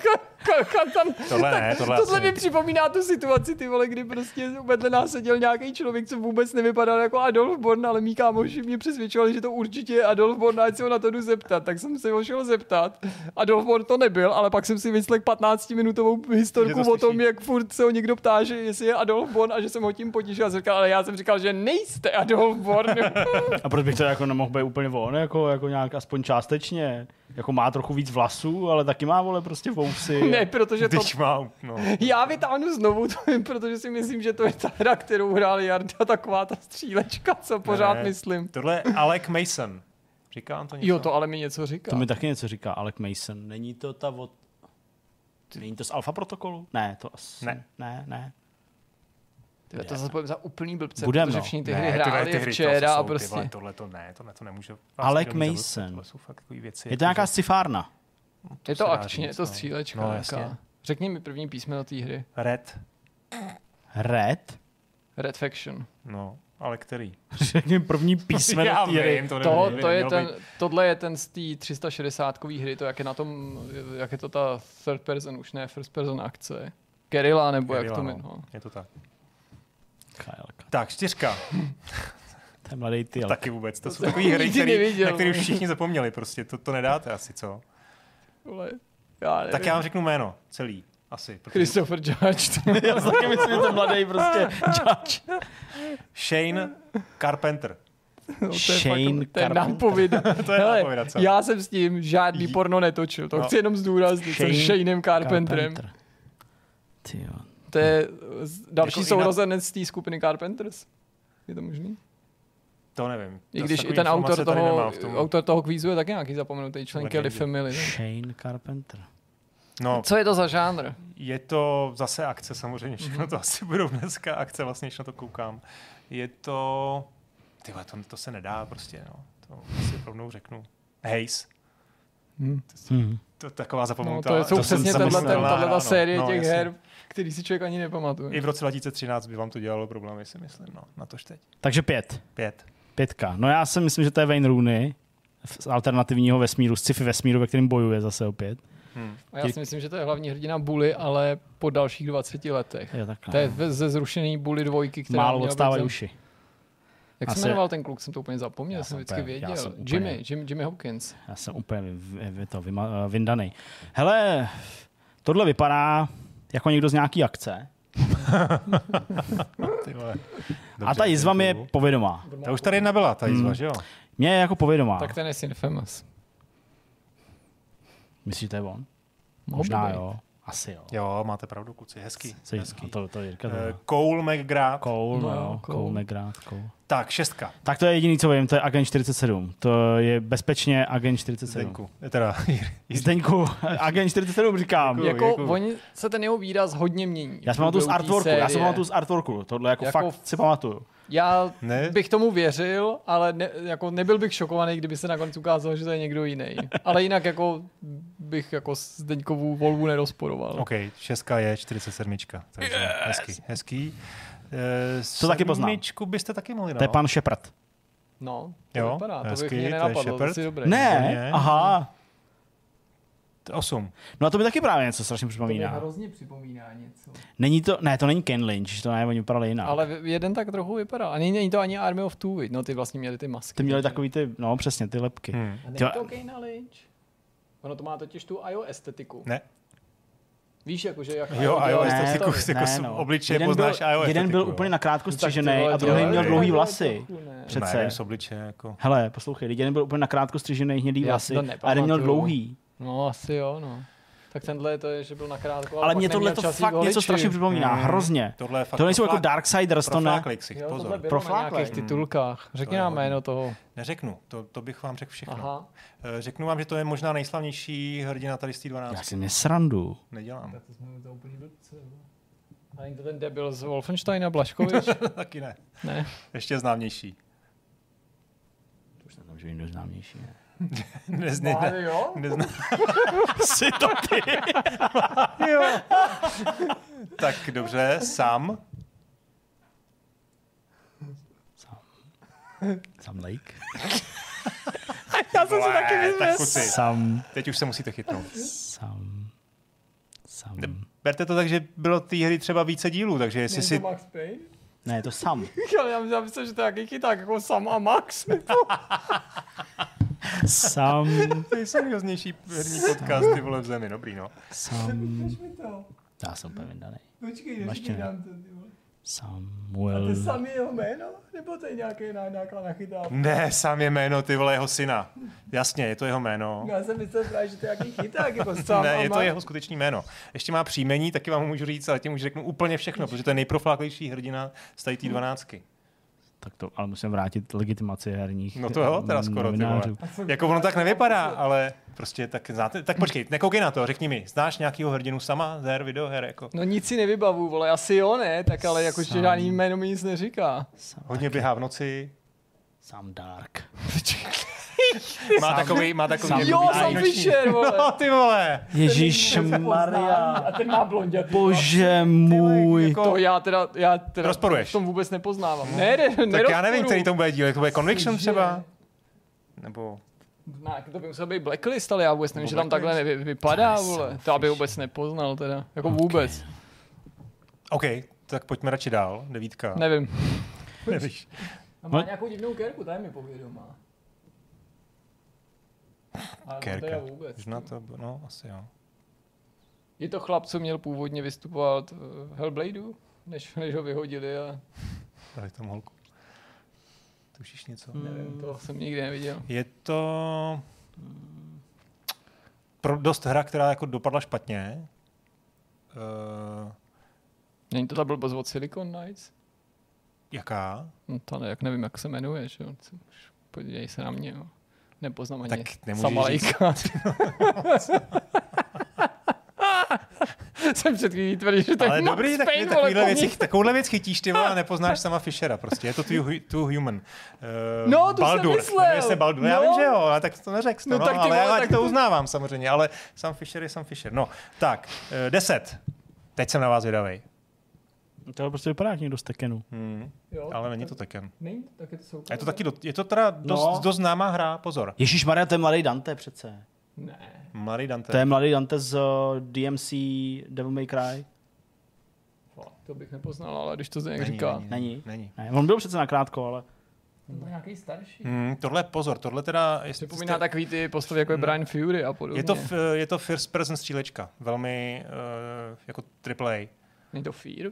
Speaker 3: tam... Tohle ne, tohle
Speaker 1: Tohle mi připomíná tu situaci, ty vole, kdy prostě vedle nás seděl nějaký člověk, co vůbec nevypadal jako Adolf Born, ale mý kámoši mě přesvědčovali, že to určitě je Adolf Born, ať se ho na to jdu zeptat. Tak jsem se ho šel zeptat. Adolf Born to nebyl, ale pak jsem si vyslech 15-minutovou historku to o tom, jak furt se ho někdo ptá, že jestli je Adolf Born a že jsem ho tím potěšil a říkal, ale já jsem říkal, že nejste Adolf Born.
Speaker 2: a proč bych to jako nemohl být úplně on, jako, jako nějak aspoň částečně? Jako má trochu víc vlasů, ale taky má, vole, prostě vousy.
Speaker 1: ne, protože to...
Speaker 3: Má, no.
Speaker 1: Já vytáhnu znovu to, protože si myslím, že to je ta hra, kterou hrál Jarda, taková ta střílečka, co pořád ne, myslím.
Speaker 3: Tohle je Alec Mason. Říká to něco?
Speaker 1: Jo, to ale mi něco říká.
Speaker 2: To mi taky něco říká, Alec Mason. Není to ta od... Není to z Alfa protokolu? Ne, to asi...
Speaker 3: Ne.
Speaker 2: Ne, ne.
Speaker 1: Tyhle, to zase za úplný blbce,
Speaker 2: Budem,
Speaker 1: protože všichni ty hry hráli ty hry, včera a prostě...
Speaker 3: tohle to ne, tohle to nemůže...
Speaker 2: Alec Mason.
Speaker 3: To jsou fakt věci.
Speaker 2: Je to nějaká scifárna.
Speaker 1: No, to je to akčně, je to no. střílečka. No, jasně. Řekni mi první písmeno té hry.
Speaker 3: Red.
Speaker 2: Red?
Speaker 1: Red Faction.
Speaker 3: No, ale který?
Speaker 2: Řekni první písmeno té hry.
Speaker 1: to, to, to je ten, tohle je ten z té 360 hry, to jak je na tom, jak je to ta third person, už ne first person akce. Kerila, nebo Kerila, jak to jmenuje. No.
Speaker 3: Je to tak. Tak, čtyřka.
Speaker 2: Ten mladý ty.
Speaker 3: Taky vůbec. To, to jsou takové hry, který, na které už všichni zapomněli. Prostě to, to nedáte asi, co? já tak já vám řeknu jméno, celý. Asi.
Speaker 1: Protože... Christopher Judge.
Speaker 2: já taky myslím, že to mladý prostě Judge.
Speaker 3: Shane Carpenter.
Speaker 1: No, to Shane to je nápověda.
Speaker 3: to je nápověda,
Speaker 1: co? Já jsem s tím žádný porno netočil. To no. chci jenom zdůraznit. Shane s Shanem Carpenterem. Carpenter. To je další jako sourozenec z té skupiny Carpenters. Je to možný?
Speaker 3: To nevím.
Speaker 1: I když i ten autor toho, autor toho kvízu je taky nějaký zapomenutý člen Kelly Family.
Speaker 2: Shane Carpenter.
Speaker 1: No, Co je to za žánr?
Speaker 3: Je to zase akce samozřejmě, všechno mm-hmm. to asi budou dneska akce, vlastně, když na to koukám. Je to... Tyhle, to, to se nedá prostě, no. To asi rovnou řeknu. Haze. Hmm. To, to, to, taková zapomenutá.
Speaker 1: No, to jsou to přesně tato, tato série no, těch jasně. her, který si člověk ani nepamatuje.
Speaker 3: I v roce 2013 by vám to dělalo problémy, si myslím, no, na tož teď.
Speaker 2: Takže pět.
Speaker 3: Pět.
Speaker 2: Pětka. No já si myslím, že to je Wayne Rooney z alternativního vesmíru, z sci-fi vesmíru, ve kterém bojuje zase opět.
Speaker 1: Hmm. A já si myslím, že to je hlavní hrdina Bully, ale po dalších 20 letech.
Speaker 2: Je
Speaker 1: to je ze zrušený Bully dvojky, která
Speaker 2: Málo odstávají uši.
Speaker 1: Jak Asi... se jmenoval ten kluk? Jsem to úplně zapomněl, já jsem vždycky úplně, věděl. Jsem Jimmy, úplně, Jimmy, Jimmy Hopkins.
Speaker 2: Já jsem úplně vy, vy to vyma, vyndaný. Hele, tohle vypadá jako někdo z nějaký akce. a ta jizva mi je povědomá.
Speaker 3: Ta už tady jedna byla, ta jizva, hmm. že jo?
Speaker 2: Mě je jako povědomá.
Speaker 1: Tak ten je Sinfamous.
Speaker 2: Myslíš, že to je on? Možná jo. Asi jo.
Speaker 3: Jo, máte pravdu, kluci, hezký.
Speaker 2: Jsi, hezký. To, to Jirka, to
Speaker 3: uh, Cole McGrath.
Speaker 2: Cole, no, jo, Cole, Cole McGrath. Cole.
Speaker 3: Tak, šestka.
Speaker 2: Tak to je jediný, co vím, to je Agent 47. To je bezpečně Agent 47.
Speaker 3: Zdeňku. Teda,
Speaker 2: Zdeňku, Agent 47 říkám.
Speaker 1: Děkuju, jako, děkuju. oni se ten jeho výraz hodně mění.
Speaker 2: Já jsem tu z artworku, já jsem tu z artworku, tohle jako, jako fakt si pamatuju.
Speaker 1: Já ne? bych tomu věřil, ale ne, jako nebyl bych šokovaný, kdyby se nakonec ukázalo, že to je někdo jiný. ale jinak jako bych jako Zdeňkovou volbu nerozporoval.
Speaker 3: OK, šestka je 47. Takže yes. hezký, hezký.
Speaker 2: E, to taky poznám.
Speaker 3: byste taky mohli, no.
Speaker 2: To je pan Shepard.
Speaker 1: No, to jo, vypadá,
Speaker 3: hezký,
Speaker 1: to bych mě nenapadlo, to, to dobré.
Speaker 2: Ne, aha.
Speaker 3: 8.
Speaker 2: No a to by taky právě něco strašně připomíná.
Speaker 1: To hrozně připomíná něco.
Speaker 2: Není to, ne, to není Ken Lynch, to ne, oni vypadali jinak.
Speaker 1: Ale jeden tak trochu vypadá. A není, není to ani Army of Two, no ty vlastně měli ty masky.
Speaker 2: Ty měli takový ty, no přesně, ty lepky. Hmm.
Speaker 1: A není to Ken Lynch? Ono to má totiž tu IO estetiku.
Speaker 3: Ne.
Speaker 1: Víš, jakože jak
Speaker 3: Jo, IO estetiku, ne, jako no. obličeje jeden poznáš byl, IO
Speaker 2: Jeden byl úplně nakrátko střižený a druhý měl dlouhý vlasy.
Speaker 3: Přece. Ne, obličeje, jako.
Speaker 2: Hele, poslouchej, jeden byl úplně nakrátko střižený hnědý vlasy a jeden měl dlouhý.
Speaker 1: No, asi jo, no. Tak tenhle to je, že byl nakrátko.
Speaker 2: Ale, ale mě tohle to fakt něco strašně připomíná, mm. hrozně. Tohle je fakt to nejsou jako Darksiders, to ne.
Speaker 1: Jo, tohle bylo na nějakých titulkách. Řekni nám jméno toho.
Speaker 3: Neřeknu, to, to bych vám řekl všechno. Aha. Eh, řeknu vám, že to je možná nejslavnější hrdina tady z té 12.
Speaker 2: Já si nesrandu.
Speaker 3: Nedělám.
Speaker 1: Tak to jsme to úplně blbce. A někdo ten debil z Wolfensteina, Blaškovič?
Speaker 3: Taky ne.
Speaker 1: Ne.
Speaker 3: Ještě známější.
Speaker 2: To už neznám, že někdo známější. Ne?
Speaker 3: Nezne, ne, jo? Nezna...
Speaker 2: Jsi to ty.
Speaker 3: jo. tak dobře, Sam.
Speaker 2: Sam. Sam Lake.
Speaker 1: Já jsem se taky
Speaker 3: vyzvěl.
Speaker 2: Sam.
Speaker 3: Teď už se musíte chytnout.
Speaker 2: Sam. Sam.
Speaker 3: Berte to tak, že bylo té hry třeba více dílů, takže jestli si...
Speaker 1: Max Payne?
Speaker 2: Ne, je to Sam.
Speaker 1: já myslím, že to je jaký chyták, jako Sam a Max.
Speaker 2: Sam.
Speaker 3: To je serióznější herní podcast, ty vole v zemi, dobrý no.
Speaker 2: Sam. Já jsem úplně vydaný.
Speaker 1: Počkej, ještě dám to, ty vole.
Speaker 2: Samuel.
Speaker 1: A to sam je jeho jméno? Nebo to je nějaký, nějaká nachytávka?
Speaker 3: Ne, sám je jméno, ty vole, jeho syna. Jasně, je to jeho jméno.
Speaker 1: Já jsem myslel právě, že to je nějaký chyták, jako sám
Speaker 3: Ne, je to jeho skutečný jméno. Ještě má příjmení, taky vám můžu říct, ale tím už řeknu úplně všechno, protože to je nejprofláklejší hrdina z té dvanáctky
Speaker 2: tak to, ale musím vrátit legitimaci herních
Speaker 3: No to jo, teda skoro, ty vole. Jako ono tak nevypadá, ale prostě tak znáte, tak počkej, nekoukej na to, řekni mi, znáš nějakýho hrdinu sama z her, videoher, jako?
Speaker 1: No nic si nevybavu, vole, asi jo, ne, tak ale jako žádný jméno mi nic neříká.
Speaker 3: Hodně běhá v noci.
Speaker 2: Sam Dark.
Speaker 3: má takový, má takový...
Speaker 1: jo, Sam Fisher, vole.
Speaker 3: No, ty vole.
Speaker 2: Ježíš Maria.
Speaker 1: A ten má blondět.
Speaker 2: Bože můj.
Speaker 1: Jako... To já teda, já teda
Speaker 3: Rozporuješ.
Speaker 1: v tom vůbec nepoznávám. Ne, ne,
Speaker 3: Tak já nevím, který to bude díl. To bude Conviction třeba? Nebo...
Speaker 1: Ne, to by musel být Blacklist, ale já vůbec nevím, že tam takhle nevy, vypadá, vole. To aby vůbec nepoznal teda. Jako okay. vůbec.
Speaker 3: OK, tak pojďme radši dál. Devítka.
Speaker 1: Nevím.
Speaker 3: Nevíš.
Speaker 1: A má nějakou divnou kerku, ta je mi povědomá.
Speaker 3: Kerka. To vůbec. Možná to, no, asi jo.
Speaker 1: Je to chlap, co měl původně vystupovat v Hellbladeu, než, než ho vyhodili a...
Speaker 3: Dali tam holku. Tušíš něco?
Speaker 1: Nevím, to jsem nikdy neviděl.
Speaker 3: Je to pro dost hra, která jako dopadla špatně.
Speaker 1: Uh... Není to ta blbost od Silicon Knights?
Speaker 3: Jaká?
Speaker 1: No to ne, jak nevím, jak se jmenuje, že jo. Podívej se na mě, jo. Nepoznám ani
Speaker 3: tak nemůžeš
Speaker 1: jsem před chvílí tvrdil, že to
Speaker 3: Ale dobrý, tak Payne, takovýhle věc, takovouhle věc chytíš ty a nepoznáš sama Fishera prostě. Je to too, too human. Uh,
Speaker 1: no, to Baldur. jsem myslel.
Speaker 3: se Baldur. No. Já vím, že jo, ale tak to neřekl. No, no, tak ale já to uznávám samozřejmě, ale sam Fisher je sam Fisher. No, tak, uh, deset. Teď jsem na vás vydavej.
Speaker 2: To prostě vypadá jak někdo z Tekenu.
Speaker 3: Hmm. Jo, ale není to Tekken.
Speaker 1: Není, tak je to.
Speaker 3: Je to taky, do, je to teda dost, no. dost známá hra, pozor.
Speaker 2: Ježíš Maria, to je mladý Dante přece.
Speaker 1: Ne.
Speaker 3: Mladý Dante.
Speaker 2: To je mladý Dante z uh, DMC Devil May Cry.
Speaker 1: To bych nepoznal, ale když to zde říká.
Speaker 2: Není, není. není. Ne, on byl přece nakrátko, ale...
Speaker 1: To nějaký starší.
Speaker 3: Hmm, tohle pozor, tohle teda...
Speaker 1: Je, Připomíná jste... takový ty postavy, jako je hmm. Brian Fury a podobně.
Speaker 3: Je to, je to first person střílečka, velmi uh, jako AAA.
Speaker 1: Není to Fear?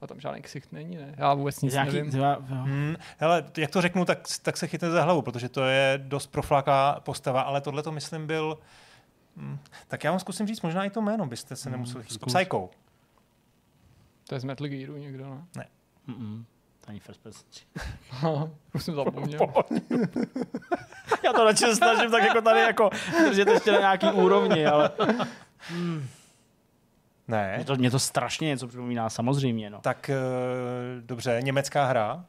Speaker 1: A tam žádný ksicht není, ne? Já vůbec nic
Speaker 2: Nějaký,
Speaker 1: nevím.
Speaker 2: Dva,
Speaker 3: hmm, hele, jak to řeknu, tak, tak se chytne za hlavu, protože to je dost profláká postava, ale tohle to myslím byl... Hmm, tak já vám zkusím říct možná i to jméno, byste se hmm, nemuseli chytit. Psycho.
Speaker 1: To je z Metal Gearu někdo, ne?
Speaker 3: Ne.
Speaker 2: Mm-mm. To ani first person.
Speaker 1: no, už jsem zapomněl.
Speaker 2: já to radši snažím tak jako tady jako držet ještě na nějaký úrovni, ale...
Speaker 3: Ne.
Speaker 2: Mě to, mě to strašně něco připomíná, samozřejmě. No.
Speaker 3: Tak uh, dobře, německá hra.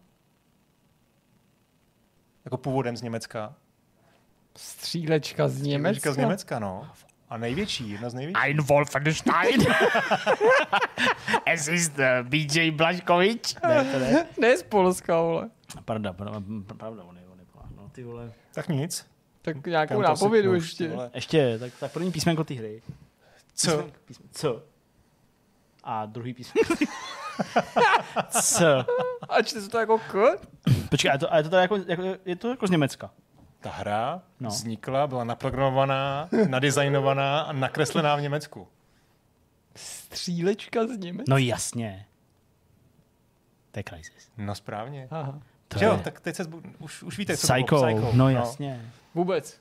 Speaker 3: Jako původem z Německa.
Speaker 1: Střílečka z Německa? Střílečka
Speaker 3: z Německa, no. A největší, jedna z největších.
Speaker 2: Ein Wolfenstein. es ist uh, BJ Blaškovič.
Speaker 1: Ne, to ne. ne z Polska, vole.
Speaker 2: Pravda, pravda, pravda, on je, on je, no, ty vole.
Speaker 3: Tak nic.
Speaker 1: Tak nějakou nápovědu ještě.
Speaker 2: Ještě, tak, tak první písmenko té hry.
Speaker 3: Co? Písmenko,
Speaker 2: písmenko, co? A druhý písmenko. C.
Speaker 1: A čte se to jako K?
Speaker 2: Počkej, a je to, a je to, jako, jako, je to jako z Německa?
Speaker 3: Ta hra no. vznikla, byla naprogramovaná, nadizajnovaná a nakreslená v Německu.
Speaker 1: Střílečka z Německa?
Speaker 2: No jasně. To je Crysis.
Speaker 3: No správně.
Speaker 1: Aha.
Speaker 3: To jo, tak teď se zbu- už, už víte, co
Speaker 2: Psycho. bylo. Psycho. No, no jasně.
Speaker 1: Vůbec.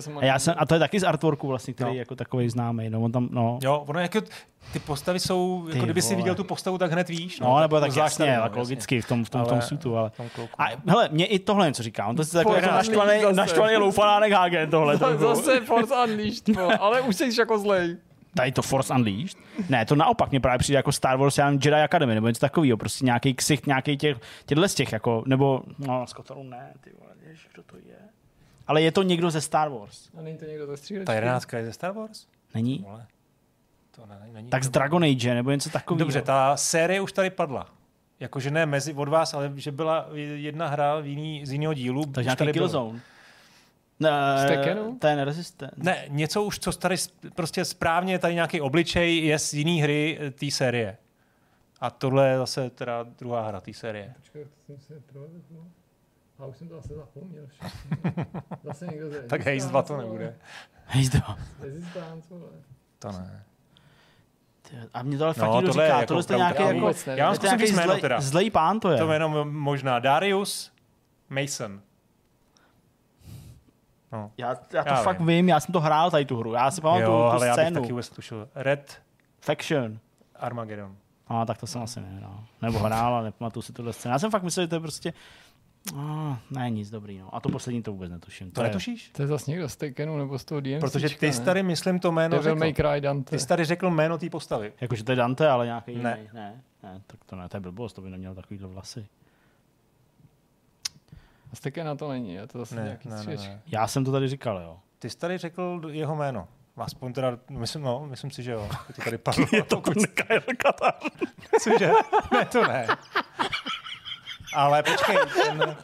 Speaker 2: Jsem a, já jsem, a to je taky z artworku vlastně, který no. je jako takový známý. No, on tam, no.
Speaker 3: Jo, ono jako, ty postavy jsou, jako kdyby si viděl tu postavu, tak hned víš.
Speaker 2: No, no nebo tak, tak jasně, no, jako logicky v tom, v tom, ale, v tom suitu, ale. A hele, mě i tohle něco říká. On to je takový jako naštvaný, naštvaný loufanánek Hagen tohle.
Speaker 1: To zase Force Unleashed, ale už jsi jako zlej.
Speaker 2: Tady to Force Unleashed? Ne, to naopak mě právě přijde jako Star Wars já Jedi Academy, nebo něco takového, prostě nějaký ksicht, nějaký těch, těchto z těch, jako, nebo, no, Skotoru ne, ty vole, jež, kdo to je? Ale je to někdo ze Star Wars.
Speaker 1: A není to někdo ze střílečky?
Speaker 3: Ta jedenáctka je ze Star Wars?
Speaker 2: Není? Vole. To ne, není tak z Dragon Age, nebo něco takového.
Speaker 3: Dobře, ta série už tady padla. Jakože ne mezi od vás, ale že byla jedna hra v jiný, z jiného dílu.
Speaker 2: Takže nějaký Killzone. Ne, ten Resistant.
Speaker 3: Ne, něco už, co tady prostě správně, tady nějaký obličej je z jiný hry eh, té série. A tohle je zase teda druhá hra té série.
Speaker 1: Počkej, to jsem se a už jsem to zase zapomněl. zase někdo ze
Speaker 3: Tak Haze 2 to nebude.
Speaker 2: Haze 2.
Speaker 1: Resistance,
Speaker 3: To ne.
Speaker 2: A mě to ale fakt no, někdo říká, jako, tohle jste nějaký jako,
Speaker 3: já vám zkusím říct jméno teda.
Speaker 2: Zlej pán to je.
Speaker 3: To jméno možná Darius Mason.
Speaker 2: No. Já, já to já fakt vím. vím, já jsem to hrál tady tu hru, já si pamatuju jo, tu ale scénu. já bych
Speaker 3: taky vůbec tušil. Red
Speaker 2: Faction.
Speaker 3: Armageddon.
Speaker 2: A ah, tak to jsem asi nehrál. Nebo hrál, ale nepamatuju si tuhle scénu. Já jsem fakt myslel, že to je prostě No, ne, nic dobrý. No. A to poslední to vůbec netuším.
Speaker 3: To, to netušíš?
Speaker 1: To je zase někdo z Tekenu nebo z toho DMC.
Speaker 3: Protože ty jsi tady, myslím, to jméno
Speaker 1: Devil May Cry Dante.
Speaker 3: Ty jsi tady řekl jméno té postavy.
Speaker 2: Jakože to je Dante, ale nějaký ne. jiný. Ne, ne, tak to ne, to je blbost, to by neměl takovýhle vlasy.
Speaker 1: A na to není, je to zase ne, nějaký ne, ne, ne.
Speaker 2: Já jsem to tady říkal, jo.
Speaker 3: Ty jsi tady řekl jeho jméno. Aspoň teda, myslím, no, myslím si, že jo. To tady padlo.
Speaker 2: Je to Kyle Katar.
Speaker 3: Cože? Ne, to ne. Ale počkej. Ten...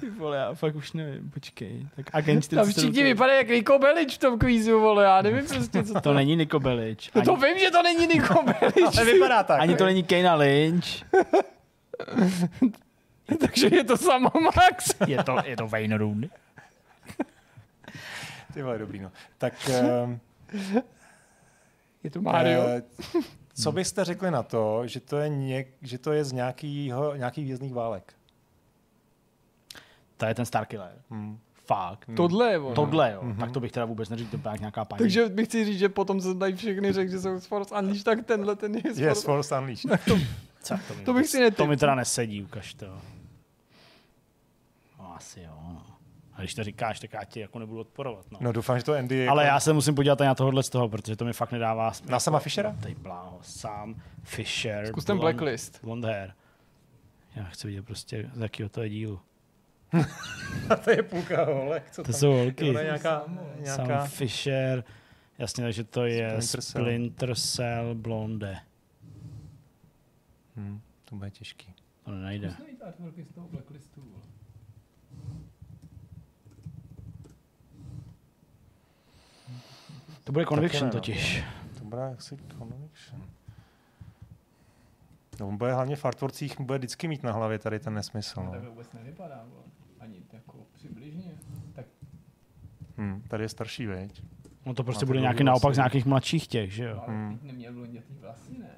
Speaker 2: Ty vole, já fakt už nevím, počkej. Tak agent
Speaker 1: Tam všichni vypadají jak Niko Belič v tom kvízu, vole, já nevím prostě, co to...
Speaker 2: to není Niko Belič.
Speaker 1: Ani... No to vím, že to není Niko Belič.
Speaker 3: Ale vypadá tak.
Speaker 2: Ani to není Kejna Lynch.
Speaker 1: Takže je to samo Max.
Speaker 2: je to, je to Wayne Rooney.
Speaker 3: Ty vole, dobrý, no. Tak... Um,
Speaker 1: je to Mario. Uh,
Speaker 3: co byste řekli na to, že to je, něk, že to je z nějakýho, nějaký vězných válek?
Speaker 2: To je ten Starkiller. Hmm. Fakt.
Speaker 1: Hmm. Tohle je
Speaker 2: ono. Tohle jo. Hmm. Tak to bych teda vůbec neřekl, to byla nějaká paní.
Speaker 1: Takže bych chci říct, že potom se tady všechny řekl, že jsou z Force Unleashed, tak tenhle ten je
Speaker 3: z yes, Force Unleashed. to,
Speaker 1: Co, to, to bych si netypl.
Speaker 2: To mi teda nesedí, ukaž to. No, asi jo. No. A když to říkáš, tak já ti jako nebudu odporovat. No,
Speaker 3: no doufám, že to Andy je
Speaker 2: Ale jako... já se musím podívat na tohohle z toho, protože to mi fakt nedává
Speaker 3: smysl. Na sama Fishera?
Speaker 2: Tady bláho, sám Fisher.
Speaker 1: Zkus ten blacklist.
Speaker 2: Blond hair. Já chci vidět prostě, z jakého to je dílu.
Speaker 3: A to je půlka holek. Co
Speaker 2: to tam? jsou holky.
Speaker 3: nějaká,
Speaker 2: nějaká... Sam Fisher. Jasně, takže to je Splinter Cell, Splinter Cell Blonde.
Speaker 3: Hmm, to bude těžký.
Speaker 2: To nejde.
Speaker 1: z toho blacklistu.
Speaker 2: To bude Conviction no. totiž.
Speaker 3: To bude asi Conviction. No, on bude hlavně v artworcích, bude vždycky mít na hlavě tady ten nesmysl. No.
Speaker 1: Tak vůbec nevypadá, bo. ani jako přibližně. Tak...
Speaker 3: Hmm, tady je starší, veď?
Speaker 2: No to prostě bude nějaký naopak z nějakých mladších těch, že jo?
Speaker 1: Hmm. Neměl blondětý vlasy, ne?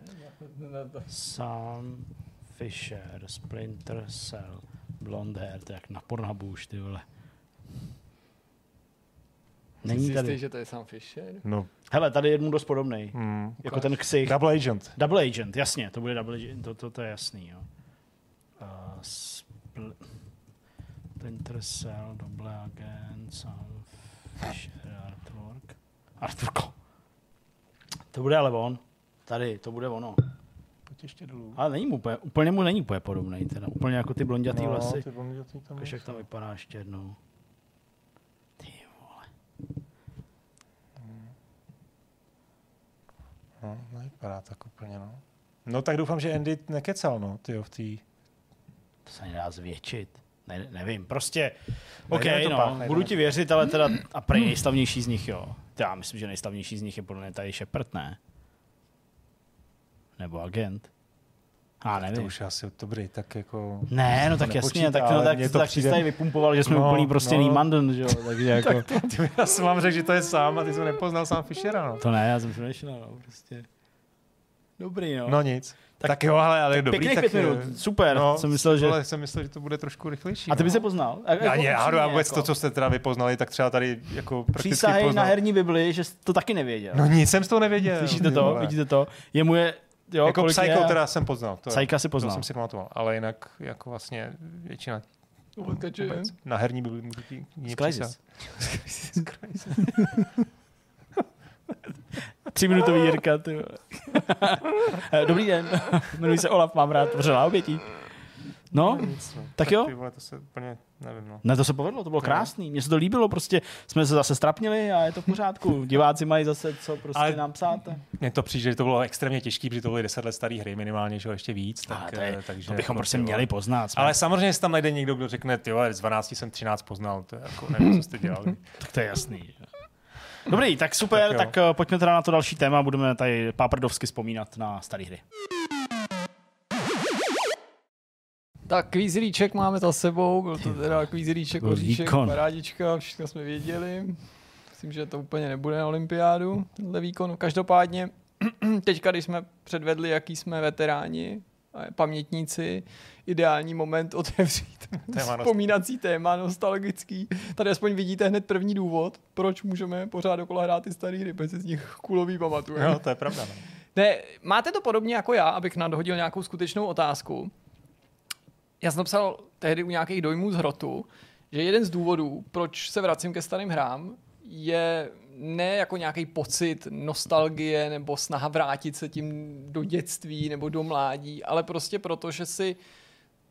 Speaker 2: Sam Fisher, Splinter Cell, Blond Hair, to je jak na Pornhubu už, ty vole.
Speaker 1: Není tady. Jistý, že to je Sam Fisher?
Speaker 3: No.
Speaker 2: Hele, tady je mu dost podobný. Hmm, jako ten ksich.
Speaker 3: Double Agent.
Speaker 2: Double Agent, jasně, to bude Double Agent, to, to, to je jasný, jo. Uh, spl- Splinter Cell, Double Agent, Sam Fisher, Artwork. Artwork. To bude ale on. Tady, to bude ono.
Speaker 3: Pojď ještě dolů.
Speaker 2: Ale není mu úplně, úplně mu není úplně podobný, teda. Úplně jako ty blondětý no, vlasy.
Speaker 3: Ty blondětý tam
Speaker 2: jak tam vypadá ještě jednou.
Speaker 3: No, nevypadá tak úplně, no. No tak doufám, že Andy nekecal, no, ty v té...
Speaker 2: To se nedá zvětšit. Ne, nevím, prostě, OK, no, pár, budu ti věřit, ale teda a prej nejslavnější z nich, jo. Já myslím, že nejslavnější z nich je podle mě tady Shepard, ne? Nebo agent. A nevím.
Speaker 3: To už asi dobrý, tak jako...
Speaker 2: Ne, no tak jasně, tak, no, tak, to tak přijde... tady vypumpoval, že jsme no, úplný prostě no. Niemanden, že jo, takže jako...
Speaker 3: tak, ty, já jsem vám řekl, že to je sám a ty jsi nepoznal sám Fischera, no.
Speaker 2: To ne, já jsem přemýšlel, no, prostě. Dobrý, no.
Speaker 3: No nic. Tak, tak jo, ale, ale dobrý. Pěkných
Speaker 2: tak, pět minut, super. No, jsem myslel, že...
Speaker 3: Ale jsem myslel, že to bude trošku rychlejší.
Speaker 2: A ty no. by se poznal?
Speaker 3: A, já, ne, já, já vůbec jako... to, co jste teda vypoznali, tak třeba tady jako prakticky
Speaker 2: poznal. na herní Bibli, že to taky nevěděl.
Speaker 3: No nic jsem z toho nevěděl.
Speaker 2: Slyšíte to? Vidíte to? Je mu je
Speaker 3: Jo, jako Psycho je... teda jsem poznal.
Speaker 2: To Psycha si poznal.
Speaker 3: To jsem si pamatoval, ale jinak jako vlastně většina
Speaker 1: vůbec,
Speaker 3: na herní by můžu ti
Speaker 2: Crysis. Tři minutový Jirka, ty Dobrý den, jmenuji se Olaf, mám rád vřelá obětí. No, no, nic, no. tak, tak jo.
Speaker 3: Vole, to se úplně, nevím, no.
Speaker 2: Ne, to se povedlo, to bylo krásný. Mně se to líbilo, prostě jsme se zase strapnili a je to v pořádku. Diváci mají zase co prostě Ale nám psát.
Speaker 3: Mně to přijde, že to bylo extrémně těžké, protože to byly 10 let staré hry minimálně, že ještě víc.
Speaker 2: Tak, to, je, takže to bychom prostě měli poznat.
Speaker 3: Jsme. Ale samozřejmě se tam najde někdo, kdo řekne, ty z 12 jsem 13 poznal, to je jako nevím, co jste dělali.
Speaker 2: tak to je jasný. Dobrý, tak super, tak, tak uh, pojďme teda na to další téma, budeme tady páprdovsky vzpomínat na staré hry.
Speaker 1: Tak kvízlíček máme za sebou, byl to teda kvízlíček, oříšek, parádička, všechno jsme věděli. Myslím, že to úplně nebude na olympiádu, tenhle výkon. Každopádně, teďka, když jsme předvedli, jaký jsme veteráni, pamětníci, ideální moment otevřít téma vzpomínací téma, nostalgický. Tady aspoň vidíte hned první důvod, proč můžeme pořád okolo hrát ty staré hry, protože z nich kulový pamatujeme.
Speaker 3: No, to je pravda. Ne?
Speaker 1: No. ne, máte to podobně jako já, abych nadhodil nějakou skutečnou otázku já jsem psal tehdy u nějakých dojmů z hrotu, že jeden z důvodů, proč se vracím ke starým hrám, je ne jako nějaký pocit nostalgie nebo snaha vrátit se tím do dětství nebo do mládí, ale prostě proto, že si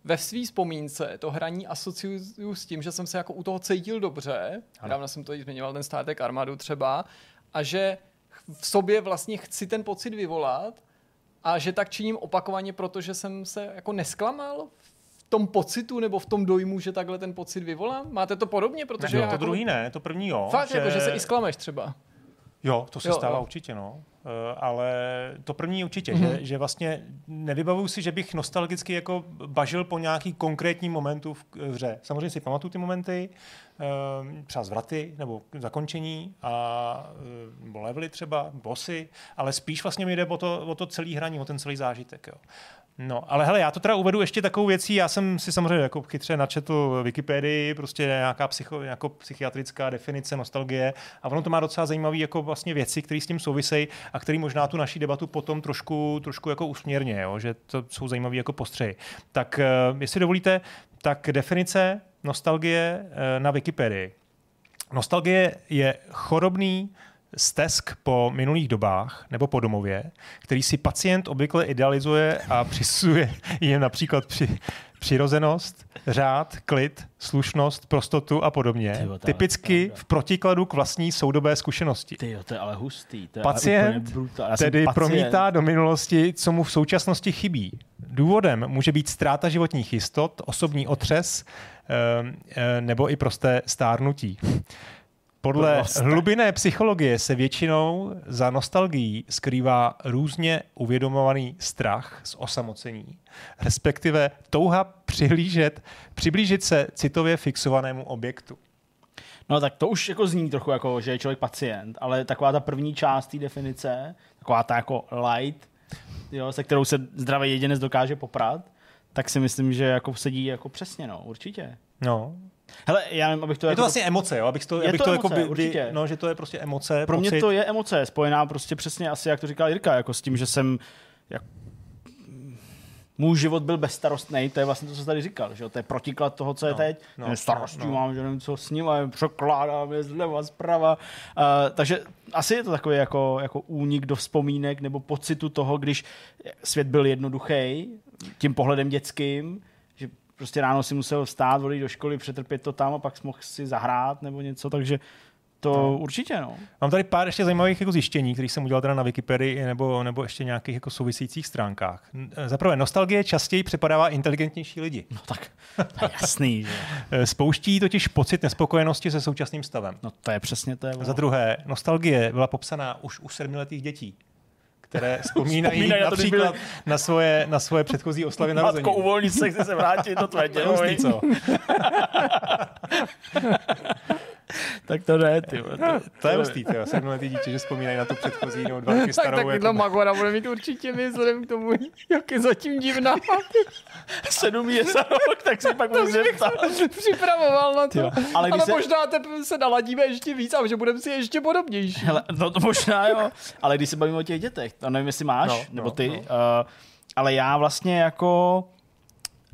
Speaker 1: ve své vzpomínce to hraní asociuju s tím, že jsem se jako u toho cítil dobře, dávno jsem to i zmiňoval, ten státek armádu třeba, a že v sobě vlastně chci ten pocit vyvolat a že tak činím opakovaně, protože jsem se jako nesklamal v tom pocitu nebo v tom dojmu, že takhle ten pocit vyvolám? Máte to podobně? Protože
Speaker 3: ne,
Speaker 1: to
Speaker 3: jako... druhý ne, to první jo.
Speaker 1: Fakt, že... jako, že se i sklameš třeba.
Speaker 3: Jo, to se jo, stává jo. určitě, no. Eh, ale to první určitě, mm-hmm. že, že vlastně nevybavuju si, že bych nostalgicky jako bažil po nějaký konkrétní momentu v, v hře. Samozřejmě si pamatuju ty momenty, eh, třeba zvraty nebo zakončení a eh, nebo levely třeba, bossy, ale spíš vlastně mi jde o to, o to celý hraní, o ten celý zážitek. Jo. No, ale hele, já to teda uvedu ještě takovou věcí, já jsem si samozřejmě jako chytře načetl Wikipedii, prostě nějaká psycho, jako psychiatrická definice nostalgie a ono to má docela zajímavé jako vlastně věci, které s tím souvisejí a které možná tu naší debatu potom trošku, trošku jako usměrně, jo, že to jsou zajímavé jako postřehy. Tak uh, jestli dovolíte, tak definice nostalgie uh, na Wikipedii. Nostalgie je chorobný stesk po minulých dobách nebo po domově, který si pacient obvykle idealizuje a přisuje jim například při, přirozenost, řád, klid, slušnost, prostotu a podobně. Tyjo, Typicky v protikladu k vlastní soudobé zkušenosti.
Speaker 2: Tyjo, to je ale hustý. To je
Speaker 3: pacient ale tedy pacient. promítá do minulosti, co mu v současnosti chybí. Důvodem může být ztráta životních jistot, osobní otřes ehm, e, nebo i prosté stárnutí. Podle hlubinné psychologie se většinou za nostalgií skrývá různě uvědomovaný strach z osamocení, respektive touha přihlížet, přiblížit se citově fixovanému objektu.
Speaker 2: No tak to už jako zní trochu jako, že je člověk pacient, ale taková ta první část té definice, taková ta jako light, jo, se kterou se zdravý jedinec dokáže poprat, tak si myslím, že jako sedí jako přesně, no, určitě.
Speaker 3: No,
Speaker 2: Hele, já nevím, abych to...
Speaker 3: Je
Speaker 2: jako...
Speaker 3: to vlastně emoce, jo? Abych to,
Speaker 2: je
Speaker 3: abych
Speaker 2: to,
Speaker 3: to
Speaker 2: emoce,
Speaker 3: jako
Speaker 2: by, určitě.
Speaker 3: No, že to je prostě emoce,
Speaker 2: Pro
Speaker 3: pocit.
Speaker 2: mě to je emoce, spojená prostě přesně asi, jak to říkal Jirka, jako s tím, že jsem jak, můj život byl bezstarostný, to je vlastně to, co jsi tady říkal, že to je protiklad toho, co je no, teď. No, starostí no. mám, že nevím, co s ním, překládám je zleva, zprava. Uh, takže asi je to takový jako, jako únik do vzpomínek nebo pocitu toho, když svět byl jednoduchý, tím pohledem dětským, prostě ráno si musel vstát, odejít do školy, přetrpět to tam a pak mohl si zahrát nebo něco, takže to no. určitě, no.
Speaker 3: Mám tady pár ještě zajímavých jako zjištění, které jsem udělal teda na Wikipedii nebo, nebo ještě nějakých jako souvisejících stránkách. Za prvé, nostalgie častěji přepadává inteligentnější lidi.
Speaker 2: No tak, to je jasný, že?
Speaker 3: Eh, spouští totiž pocit nespokojenosti se současným stavem.
Speaker 2: No to je přesně to. Je,
Speaker 3: Za druhé, nostalgie byla popsaná už u sedmiletých dětí které vzpomínají, vzpomínají například byli... na, svoje, na svoje předchozí oslavy narození.
Speaker 2: Matko, uvolnit se, chci se vrátit do tvé tělo.
Speaker 3: co?
Speaker 2: tak to ne, ty.
Speaker 3: To, to, to je hustý, ty. Sedmletý dítě, že vzpomínají na tu předchozí nebo dva roky starou.
Speaker 1: tak takovýhle jako... Magora bude mít určitě my, vzhledem k tomu, jak je zatím divná.
Speaker 2: Sedm je za rok, tak si pak můžu zeptat.
Speaker 1: připravoval na to. ale, ale se... možná se naladíme ještě víc a že budeme si ještě podobnější.
Speaker 2: Hele, no to možná jo, ale když se bavíme o těch dětech, to nevím, jestli máš, no, nebo no, ty, no. Uh, ale já vlastně jako...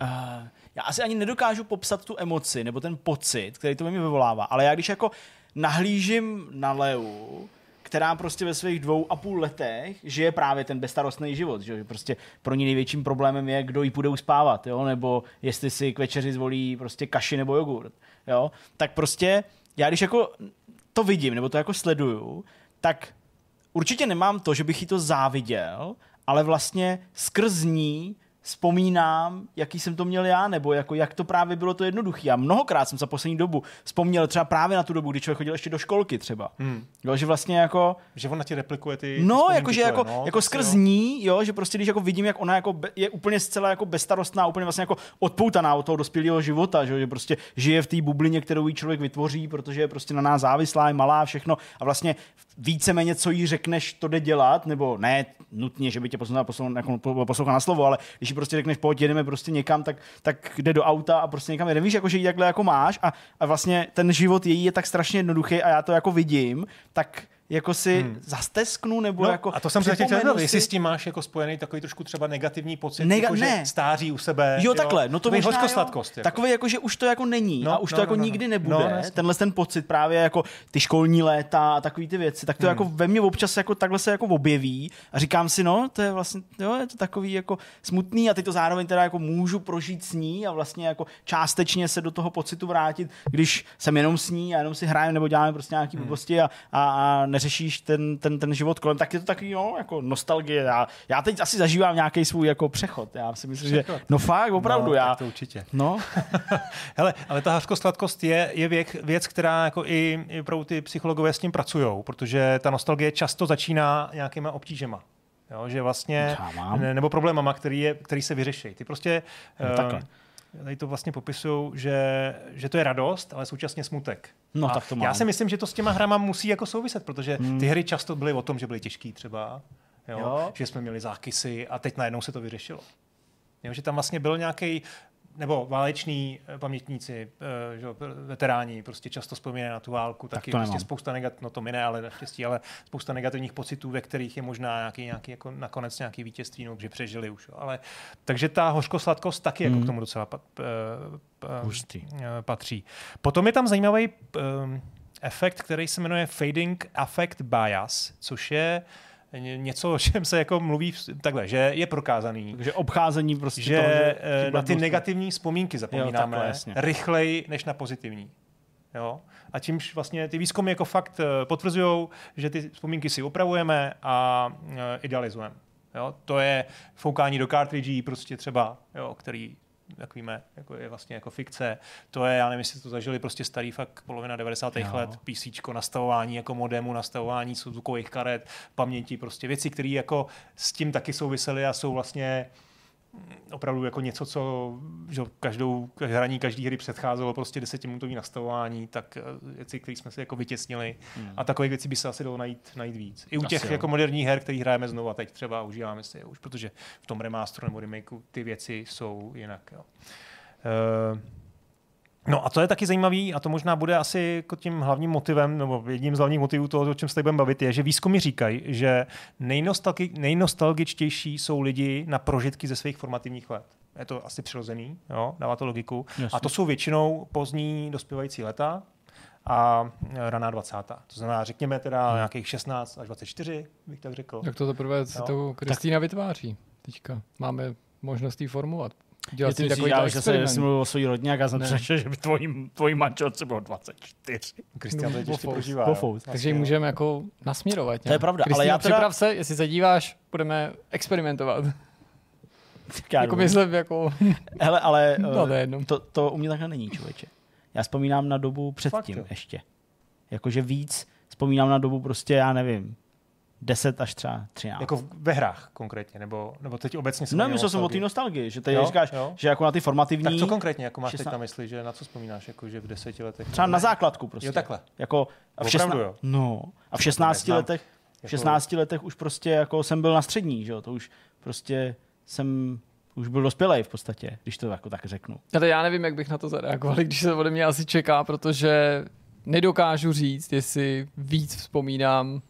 Speaker 2: Uh, já asi ani nedokážu popsat tu emoci nebo ten pocit, který to mi vyvolává, ale já když jako nahlížím na Leu, která prostě ve svých dvou a půl letech žije právě ten bezstarostný život, že prostě pro ní největším problémem je, kdo jí půjde uspávat, jo, nebo jestli si k večeři zvolí prostě kaši nebo jogurt, jo, tak prostě já když jako to vidím, nebo to jako sleduju, tak určitě nemám to, že bych jí to záviděl, ale vlastně skrz ní vzpomínám, jaký jsem to měl já, nebo jako jak to právě bylo to jednoduché. A mnohokrát jsem za poslední dobu vzpomněl třeba právě na tu dobu, kdy člověk chodil ještě do školky třeba. Hmm. Jo, že vlastně jako...
Speaker 3: Že ona ti replikuje ty...
Speaker 2: No, jako, že jako, no, jako skrz jo. ní, jo, že prostě když jako vidím, jak ona jako je úplně zcela jako bezstarostná, úplně vlastně jako odpoutaná od toho dospělého života, že, že prostě žije v té bublině, kterou jí člověk vytvoří, protože je prostě na nás závislá, je malá, všechno a vlastně víceméně, co jí řekneš, to jde dělat, nebo ne nutně, že by tě poslouchal, poslouchal, poslouchal na slovo, ale když jí prostě řekneš, pojď, jedeme prostě někam, tak, tak jde do auta a prostě někam jede. Víš, jako, že ji takhle jako máš a, a vlastně ten život její je tak strašně jednoduchý a já to jako vidím, tak jako si hmm. zastesknu, nebo
Speaker 3: no,
Speaker 2: jako
Speaker 3: A to jsem se chtěl si... jestli s tím máš jako spojený takový trošku třeba negativní pocit, Nega- jako, ne. že stáří u sebe.
Speaker 2: Jo, jo takhle, no to možná,
Speaker 3: sladkost.
Speaker 2: Jako. Takový jako, že už to jako není no, a už no, to jako no, no, nikdy no. nebude. No, Tenhle ten pocit právě jako ty školní léta a takový ty věci, tak to hmm. jako ve mně občas jako takhle se jako objeví a říkám si, no, to je vlastně, jo, je to takový jako smutný a teď to zároveň teda jako můžu prožít s ní a vlastně jako částečně se do toho pocitu vrátit, když jsem jenom s ní a jenom si hrajeme nebo děláme prostě nějaký hmm. blbosti a, a, a neřešíš ten, ten, ten život kolem, tak je to takový, no, jako nostalgie. Já, já teď asi zažívám nějaký svůj jako přechod. Já si myslím, přechod. že no fakt, opravdu. No, já,
Speaker 3: to určitě.
Speaker 2: No.
Speaker 3: Hele, ale ta hořkosladkost je, je věk, věc, která jako i, i pro ty psychologové s tím pracují, protože ta nostalgie často začíná nějakýma obtížema. Jo, že vlastně, ne, nebo problémama, který, je, který se vyřeší. Ty prostě no, uh, tady to vlastně popisují, že, že to je radost, ale současně smutek.
Speaker 2: No, a tak to mám.
Speaker 3: Já si myslím, že to s těma hrama musí jako souviset, protože hmm. ty hry často byly o tom, že byly těžký třeba, jo? Jo. že jsme měli zákysy a teď najednou se to vyřešilo. Jo, že tam vlastně byl nějaký nebo váleční eh, pamětníci, eh, že, veteráni, prostě často vzpomínají na tu válku, tak taky prostě spousta negativních, no to mi ne, ale naštěstí, ale spousta negativních pocitů, ve kterých je možná nějaký, nějaký jako nakonec nějaký vítězství, no, že přežili už. Ale, takže ta hořkosladkost taky mm. jako k tomu docela pat, uh, patří. Potom je tam zajímavý uh, efekt, který se jmenuje Fading Affect Bias, což je uh, něco, o čem se jako mluví takhle, že je prokázaný.
Speaker 2: Takže obcházení prostě
Speaker 3: že, toho, že eh, na ty negativní vzpomínky zapomínáme jo, takhle, rychleji než na pozitivní. Jo? A čímž vlastně ty výzkumy jako fakt eh, potvrzují, že ty vzpomínky si upravujeme a eh, idealizujeme. Jo? To je foukání do cartridge prostě třeba, jo, který jak víme, jako je vlastně jako fikce. To je, já nevím, jestli to zažili prostě starý fakt polovina 90. No. let, PC, nastavování jako modemu, nastavování zvukových karet, paměti, prostě věci, které jako s tím taky souvisely a jsou vlastně opravdu jako něco, co že každou hraní každý hry předcházelo prostě desetiminutový nastavování, tak eh, věci, které jsme si jako vytěsnili hmm. a takové věci by se asi dalo najít, najít víc. I u těch asi, jako moderních her, které hrajeme znovu a teď třeba užíváme si je už, protože v tom remasteru nebo remakeu ty věci jsou jinak. Jo. Uh, No a to je taky zajímavý, a to možná bude asi jako tím hlavním motivem, nebo jedním z hlavních motivů toho, o čem se tady budeme bavit, je, že výzkumy říkají, že nejnostalgi- nejnostalgičtější jsou lidi na prožitky ze svých formativních let. Je to asi přirozený, jo? dává to logiku. Jasně. A to jsou většinou pozdní dospívající leta a raná 20. To znamená, řekněme teda hmm. nějakých 16 až 24, bych tak řekl.
Speaker 1: Jak to teprve si to Kristýna tak... vytváří teďka. Máme možnost jí formovat.
Speaker 2: Dělat si takový já, že se mluvil o svůj rodně, a jsem přešel, že by tvojí, tvojí manželce bylo 24.
Speaker 3: Kristian to ještě prožívá.
Speaker 1: Takže ji můžeme jako nasměrovat.
Speaker 2: To je pravda, ale já
Speaker 1: teda... připrav se, jestli se díváš, budeme experimentovat. jako myslím, jako...
Speaker 2: Hele, ale no, to, eh, to, to u mě takhle není, člověče. Já vzpomínám na dobu předtím ještě. Jakože víc vzpomínám na dobu prostě, já nevím, 10 až třeba 13.
Speaker 3: Jako ve hrách konkrétně, nebo, nebo teď obecně
Speaker 2: se No, myslel jsem o té nostalgii, že teď jo, říkáš, jo. že jako na ty formativní... Tak
Speaker 3: co konkrétně, jako máš 16... teď na mysli, že na co vzpomínáš, jako že v deseti letech?
Speaker 2: Třeba na základku prostě.
Speaker 3: Jo, takhle.
Speaker 2: Jako a v, šestna... jo. No, a v 16 letech, v 16 jako... letech už prostě jako jsem byl na střední, že jo, to už prostě jsem už byl dospělej v podstatě, když to jako tak řeknu.
Speaker 1: Ale já nevím, jak bych na to zareagoval, když se ode mě asi čeká, protože nedokážu říct, jestli víc vzpomínám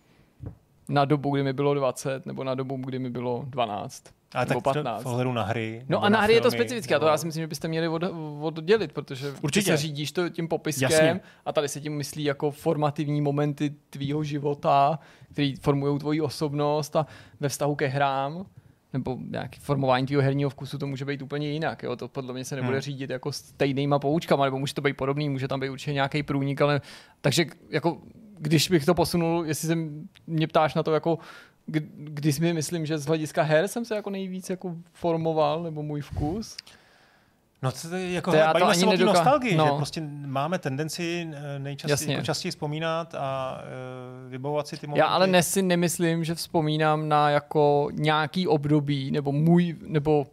Speaker 1: na dobu, kdy mi bylo 20, nebo na dobu, kdy mi bylo 12. A nebo tak 15.
Speaker 3: v na hry.
Speaker 1: No a na, na hry filmy, je to specifické. Nebo... A to já si myslím, že byste měli od, oddělit, protože Určitě. se řídíš to tím popiskem Jasně. a tady se tím myslí jako formativní momenty tvýho života, který formují tvoji osobnost a ve vztahu ke hrám nebo nějaký formování tvého herního vkusu, to může být úplně jinak. Jo? To podle mě se nebude hmm. řídit jako stejnýma poučkama, nebo může to být podobný, může tam být určitě nějaký průnik, ale takže jako když bych to posunul, jestli se mě ptáš na to, jako když mi myslím, že z hlediska her jsem se jako nejvíc jako formoval, nebo můj vkus,
Speaker 3: No to je jako, to já to ani nedoká... nostalgii, no. že prostě máme tendenci eh, nejčastěji jako častěji vzpomínat a uh, vybavovat si ty momenty.
Speaker 1: Já ale ne si nemyslím, že vzpomínám na jako nějaký období, nebo můj, nebo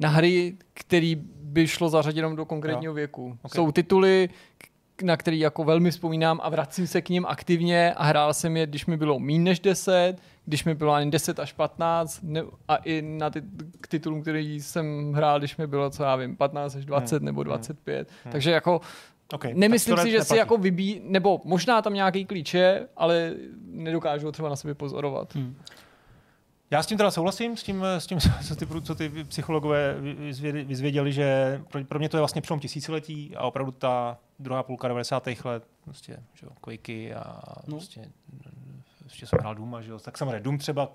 Speaker 1: na hry, který by šlo zařadit jenom do konkrétního no. věku. Okay. Jsou tituly, na který jako velmi vzpomínám a vracím se k ním aktivně a hrál jsem je, když mi bylo méně než 10, když mi bylo ani 10 až 15 ne, a i na ty, k titulům, který jsem hrál, když mi bylo, co já vím, 15 až 20 hmm. nebo 25. Hmm. hmm. Takže jako Okay, Nemyslím si, že neplatí. si jako vybí, nebo možná tam nějaký klíč je, ale nedokážu ho třeba na sebe pozorovat. Hmm.
Speaker 3: Já s tím teda souhlasím, s tím, s tím co, ty, co ty psychologové vyzvěděli, že pro, pro mě to je vlastně přelom tisíciletí a opravdu ta druhá půlka 90. let, prostě, že jo, Quakey a no. prostě, ještě jsem hrál Doom, že jo, tak samozřejmě Doom třeba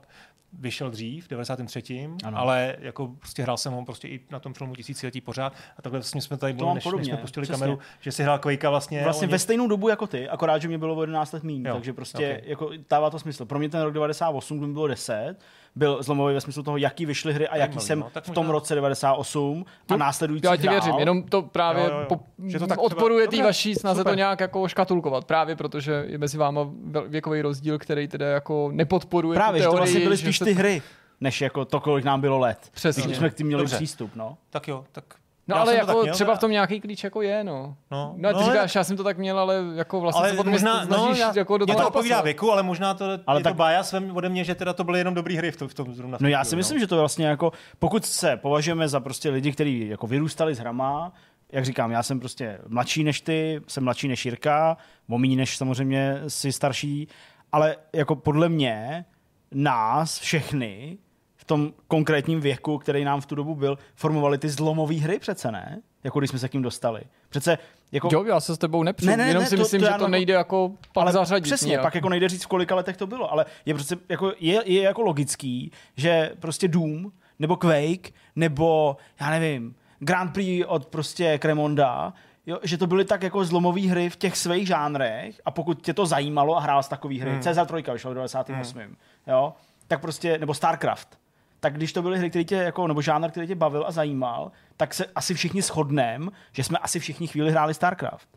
Speaker 3: vyšel dřív, v 93. Ano. ale jako prostě hrál jsem ho prostě i na tom filmu tisíciletí pořád a takhle vlastně jsme tady byli, než, podobně, než jsme pustili přesně. kameru, že si hrál Quakea vlastně.
Speaker 2: Vlastně oni... ve stejnou dobu jako ty, akorát, že mě bylo o 11 let méně, takže prostě okay. jako dává to smysl. Pro mě ten rok 98, kdy mi bylo 10, byl zlomový ve smyslu toho, jaký vyšly hry a jaký jsem no, v tom roce 98 a následující
Speaker 1: Já ti věřím, jenom to právě jo, jo, jo. Po, že to tak odporuje té vaší snaze super. to nějak jako škatulkovat, právě protože je mezi váma věkový rozdíl, který teda jako nepodporuje
Speaker 2: Právě, že to vlastně byly spíš ty hry, než jako to, kolik nám bylo let. Přesně. Když jsme k tím měli Dobře. přístup, no.
Speaker 3: Tak jo, tak
Speaker 1: No já ale jako měl, třeba v tom nějaký klíč jako je, no. No, no, no ty říkáš, já jsem to tak měl, ale jako vlastně ale se potom možná, no, já, jako do
Speaker 3: toho to odpovídá věku, ale možná to ale je tak, to bája svém ode mě, že teda to byly jenom dobré hry v tom, v tom zrovna.
Speaker 2: No já si myslím, no. že to vlastně jako, pokud se považujeme za prostě lidi, kteří jako vyrůstali s hrama, jak říkám, já jsem prostě mladší než ty, jsem mladší než Jirka, momí než samozřejmě si starší, ale jako podle mě nás všechny tom konkrétním věku, který nám v tu dobu byl, formovali ty zlomové hry přece, ne? Jako když jsme se k ním dostali. Přece jako...
Speaker 1: Jo, já se s tebou nepřijdu, ne, ne, jenom ne, si to, myslím, to, to že to nejde jako pak ale zařadit.
Speaker 2: Přesně, nějak. pak jako nejde říct, v kolika letech to bylo, ale je přece jako, je, je jako logický, že prostě Doom, nebo Quake, nebo já nevím, Grand Prix od prostě Cremonda, jo, že to byly tak jako zlomové hry v těch svých žánrech a pokud tě to zajímalo a hrál z takových hry, hmm. Cezar 3 vyšel v 98. Hmm. Jo, tak prostě, nebo StarCraft, tak když to byly hry, které tě, jako, nebo žánr, který tě bavil a zajímal, tak se asi všichni shodneme, že jsme asi všichni chvíli hráli StarCraft.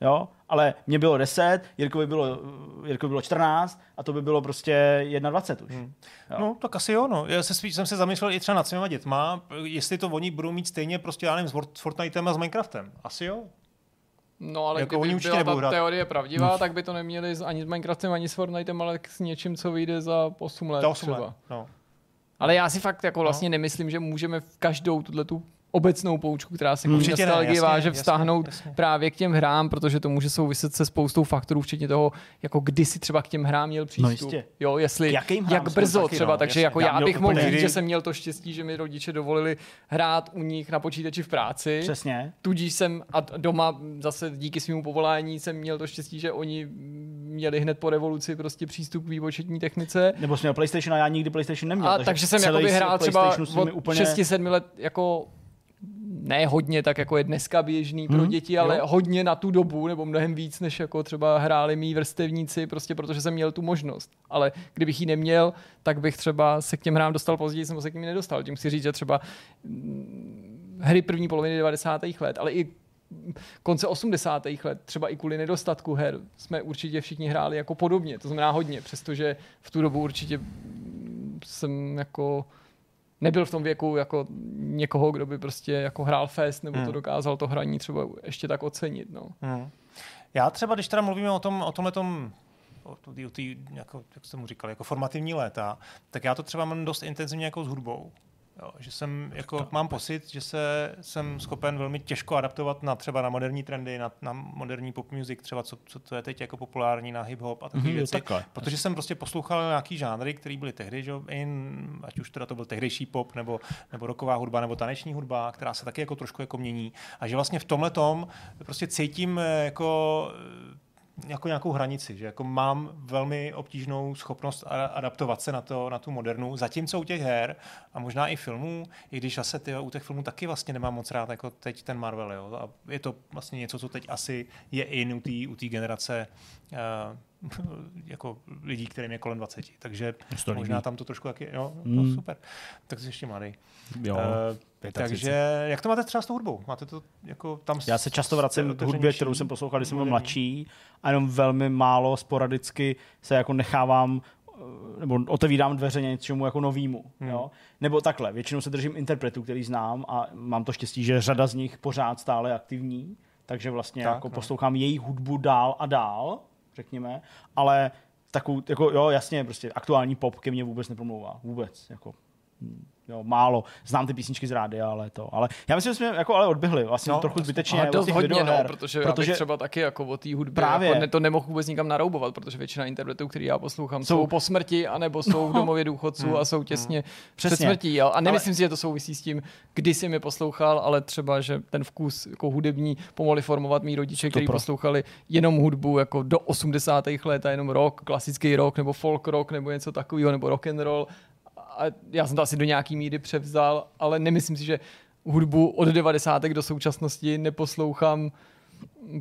Speaker 2: Jo? Ale mě bylo 10, Jirkovi bylo, Jirkovi bylo 14 a to by bylo prostě 21 už. Hmm.
Speaker 3: Jo? No, tak asi jo. No. Já se spíš, jsem se zamýšlel i třeba nad svýma dětma, jestli to oni budou mít stejně prostě, já nevím, s Fortnitem a s Minecraftem. Asi jo.
Speaker 1: No ale jako kdyby byla ta hrát. teorie pravdivá, tak by to neměli ani s Minecraftem, ani s Fortnitem, ale s něčím, co vyjde za 8 let 8 třeba. Let. No. Ale já si fakt jako vlastně no. nemyslím, že můžeme v každou tuhle tu obecnou poučku, která se k nostalgii váže, vztáhnout jasně, jasně. právě k těm hrám, protože to může souviset se spoustou faktorů, včetně toho, jako kdy si třeba k těm hrám měl přístup. No jistě. Jo, jestli, jak brzo taky, třeba, no, takže jasně. jako já, já bych mohl říct, že jsem měl to štěstí, že mi rodiče dovolili hrát u nich na počítači v práci.
Speaker 2: Přesně.
Speaker 1: Tudíž jsem a doma zase díky svému povolání jsem měl to štěstí, že oni měli hned po revoluci prostě přístup k výpočetní technice.
Speaker 2: Nebo jsem měl PlayStation a já nikdy PlayStation neměl.
Speaker 1: A takže, takže jsem jako hrál třeba od úplně... 6-7 let jako ne hodně, tak jako je dneska běžný hmm, pro děti, ale jo. hodně na tu dobu, nebo mnohem víc, než jako třeba hráli mý vrstevníci, prostě protože jsem měl tu možnost. Ale kdybych ji neměl, tak bych třeba se k těm hrám dostal později, jsem se k ním nedostal. Tím chci říct, že třeba mm, hry první poloviny 90. let, ale i konce 80. let, třeba i kvůli nedostatku her, jsme určitě všichni hráli jako podobně, to znamená hodně, přestože v tu dobu určitě jsem jako nebyl v tom věku jako někoho, kdo by prostě jako hrál fest nebo hmm. to dokázal to hraní třeba ještě tak ocenit. No. Hmm.
Speaker 3: Já třeba, když teda mluvíme o tom, o tomhle tom o tý, jako, jak jsem mu říkal, jako formativní léta, tak já to třeba mám dost intenzivně jako s hudbou. Jo, že jsem, jako, mám pocit, že se jsem schopen velmi těžko adaptovat na třeba na moderní trendy, na, na moderní pop music, třeba co, co to je teď jako populární na hip hop a takové mm, věci. Takhle. Protože jsem prostě poslouchal nějaký žánry, které byly tehdy, že in, ať už teda to byl tehdejší pop, nebo, nebo roková hudba, nebo taneční hudba, která se taky jako trošku jako mění. A že vlastně v tomhle tom prostě cítím eh, jako jako nějakou hranici, že jako mám velmi obtížnou schopnost adaptovat se na, to, na tu modernu, zatímco u těch her a možná i filmů, i když zase ty, u těch filmů taky vlastně nemám moc rád jako teď ten Marvel, jo, a je to vlastně něco, co teď asi je in u té generace uh, jako lidí, kterým je kolem 20. Takže možná tam to trošku taky, jo, mm. no, super. Tak jsi ještě mladý.
Speaker 2: Jo,
Speaker 3: uh, takže jak to máte třeba s tou hudbou? Máte to jako tam
Speaker 2: Já se často vracím k hudbě, kterou jsem poslouchal, když jsem byl mladší a jenom velmi málo sporadicky se jako nechávám eh, nebo otevírám dveře něčemu jako novýmu. Hmm. Jo? Nebo takhle, většinou se držím interpretů, který znám a mám to štěstí, že řada z nich pořád stále aktivní, takže vlastně tak, jako no. poslouchám jejich hudbu dál a dál řekněme, ale takovou, jako jo, jasně, prostě aktuální pop ke mně vůbec nepromlouvá, vůbec, jako, hm, jo, málo. Znám ty písničky z rádia, ale to. Ale já myslím, že jsme jako ale odběhli vlastně no, trochu zbytečně.
Speaker 1: Ale dost hodně, no, protože, protože třeba taky jako o té hudbě právě. Jako ne, to nemohu vůbec nikam naroubovat, protože většina interpretů, který já poslouchám, jsou, jsou po smrti, anebo jsou v domově důchodců hmm. a jsou těsně hmm. před smrtí. Jo? A nemyslím ale... si, že to souvisí s tím, kdy jsem je poslouchal, ale třeba, že ten vkus jako hudební pomohli formovat mý rodiče, kteří poslouchali jenom hudbu jako do 80. let a jenom rock, klasický rock nebo folk rock nebo něco takového, nebo rock and roll a já jsem to asi do nějaký míry převzal, ale nemyslím si, že hudbu od 90. do současnosti neposlouchám,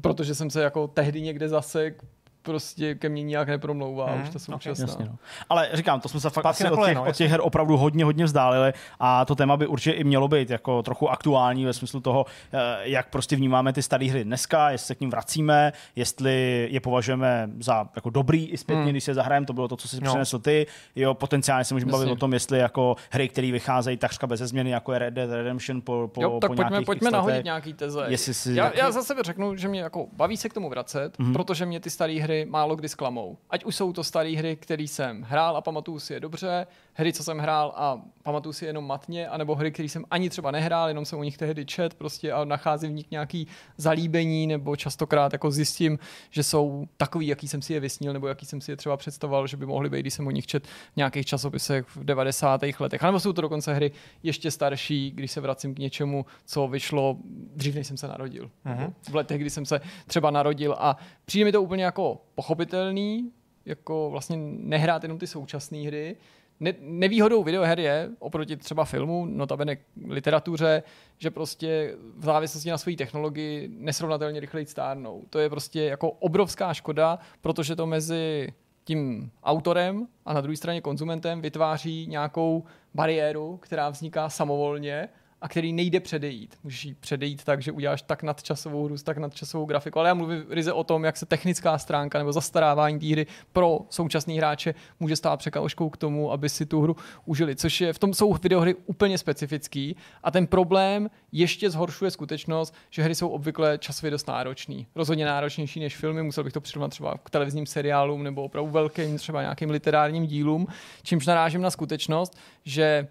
Speaker 1: protože jsem se jako tehdy někde zasek, prostě ke mně nijak nepromlouvá hmm, už ta současná. Okay, jasně, no.
Speaker 2: Ale říkám, to jsme se fakt asi od, těch, no, od těch her opravdu hodně, hodně vzdálili a to téma by určitě i mělo být jako trochu aktuální ve smyslu toho, eh, jak prostě vnímáme ty staré hry dneska, jestli se k ním vracíme, jestli je považujeme za jako dobrý i zpětně, hmm. když se zahrajeme, to bylo to, co si no. přinesl ty. Jo, potenciálně se můžeme bavit o tom, jestli jako hry, které vycházejí takřka bez změny, jako je Red Dead Redemption po, po,
Speaker 1: jo, tak
Speaker 2: po
Speaker 1: pojďme, pojďme nahodit nějaký teze.
Speaker 2: Jestli si
Speaker 1: já, já za sebe řeknu, že mě jako baví se k tomu vracet, mm-hmm. protože mě ty staré hry málo kdy zklamou. Ať už jsou to staré hry, které jsem hrál a pamatuju si je dobře, hry, co jsem hrál a pamatuju si jenom matně, anebo hry, které jsem ani třeba nehrál, jenom jsem o nich tehdy čet prostě a nacházím v nich nějaký zalíbení, nebo častokrát jako zjistím, že jsou takový, jaký jsem si je vysnil, nebo jaký jsem si je třeba představoval, že by mohly být, když jsem o nich čet v nějakých časopisech v 90. letech. A nebo jsou to dokonce hry ještě starší, když se vracím k něčemu, co vyšlo dřív, než jsem se narodil. Uh-huh. V letech, kdy jsem se třeba narodil a přijde mi to úplně jako pochopitelný, jako vlastně nehrát jenom ty současné hry, ne, nevýhodou videoher je, oproti třeba filmu, notabene literatuře, že prostě v závislosti na své technologii nesrovnatelně rychleji stárnou. To je prostě jako obrovská škoda, protože to mezi tím autorem a na druhé straně konzumentem vytváří nějakou bariéru, která vzniká samovolně a který nejde předejít. Můžeš jí předejít tak, že uděláš tak nadčasovou hru, tak nadčasovou grafiku, ale já mluvím ryze o tom, jak se technická stránka nebo zastarávání té hry pro současný hráče může stát překážkou k tomu, aby si tu hru užili, což je v tom jsou videohry úplně specifický a ten problém ještě zhoršuje skutečnost, že hry jsou obvykle časově dost náročný. Rozhodně náročnější než filmy, musel bych to přirovnat třeba k televizním seriálům nebo opravdu velkým třeba nějakým literárním dílům, čímž narážím na skutečnost, že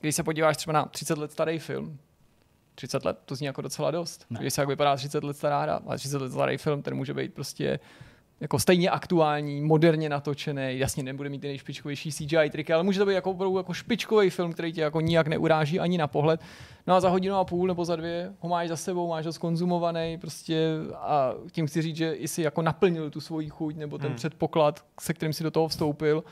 Speaker 1: když se podíváš třeba na 30 let starý film, 30 let, to zní jako docela dost. Ne. Když se jak vypadá 30 let stará hra, ale 30 let starý film, ten může být prostě jako stejně aktuální, moderně natočený, jasně nebude mít ty nejšpičkovější CGI triky, ale může to být jako, opravdu jako špičkový film, který tě jako nijak neuráží ani na pohled. No a za hodinu a půl nebo za dvě ho máš za sebou, máš ho skonzumovaný prostě a tím chci říct, že jsi jako naplnil tu svoji chuť nebo ten hmm. předpoklad, se kterým si do toho vstoupil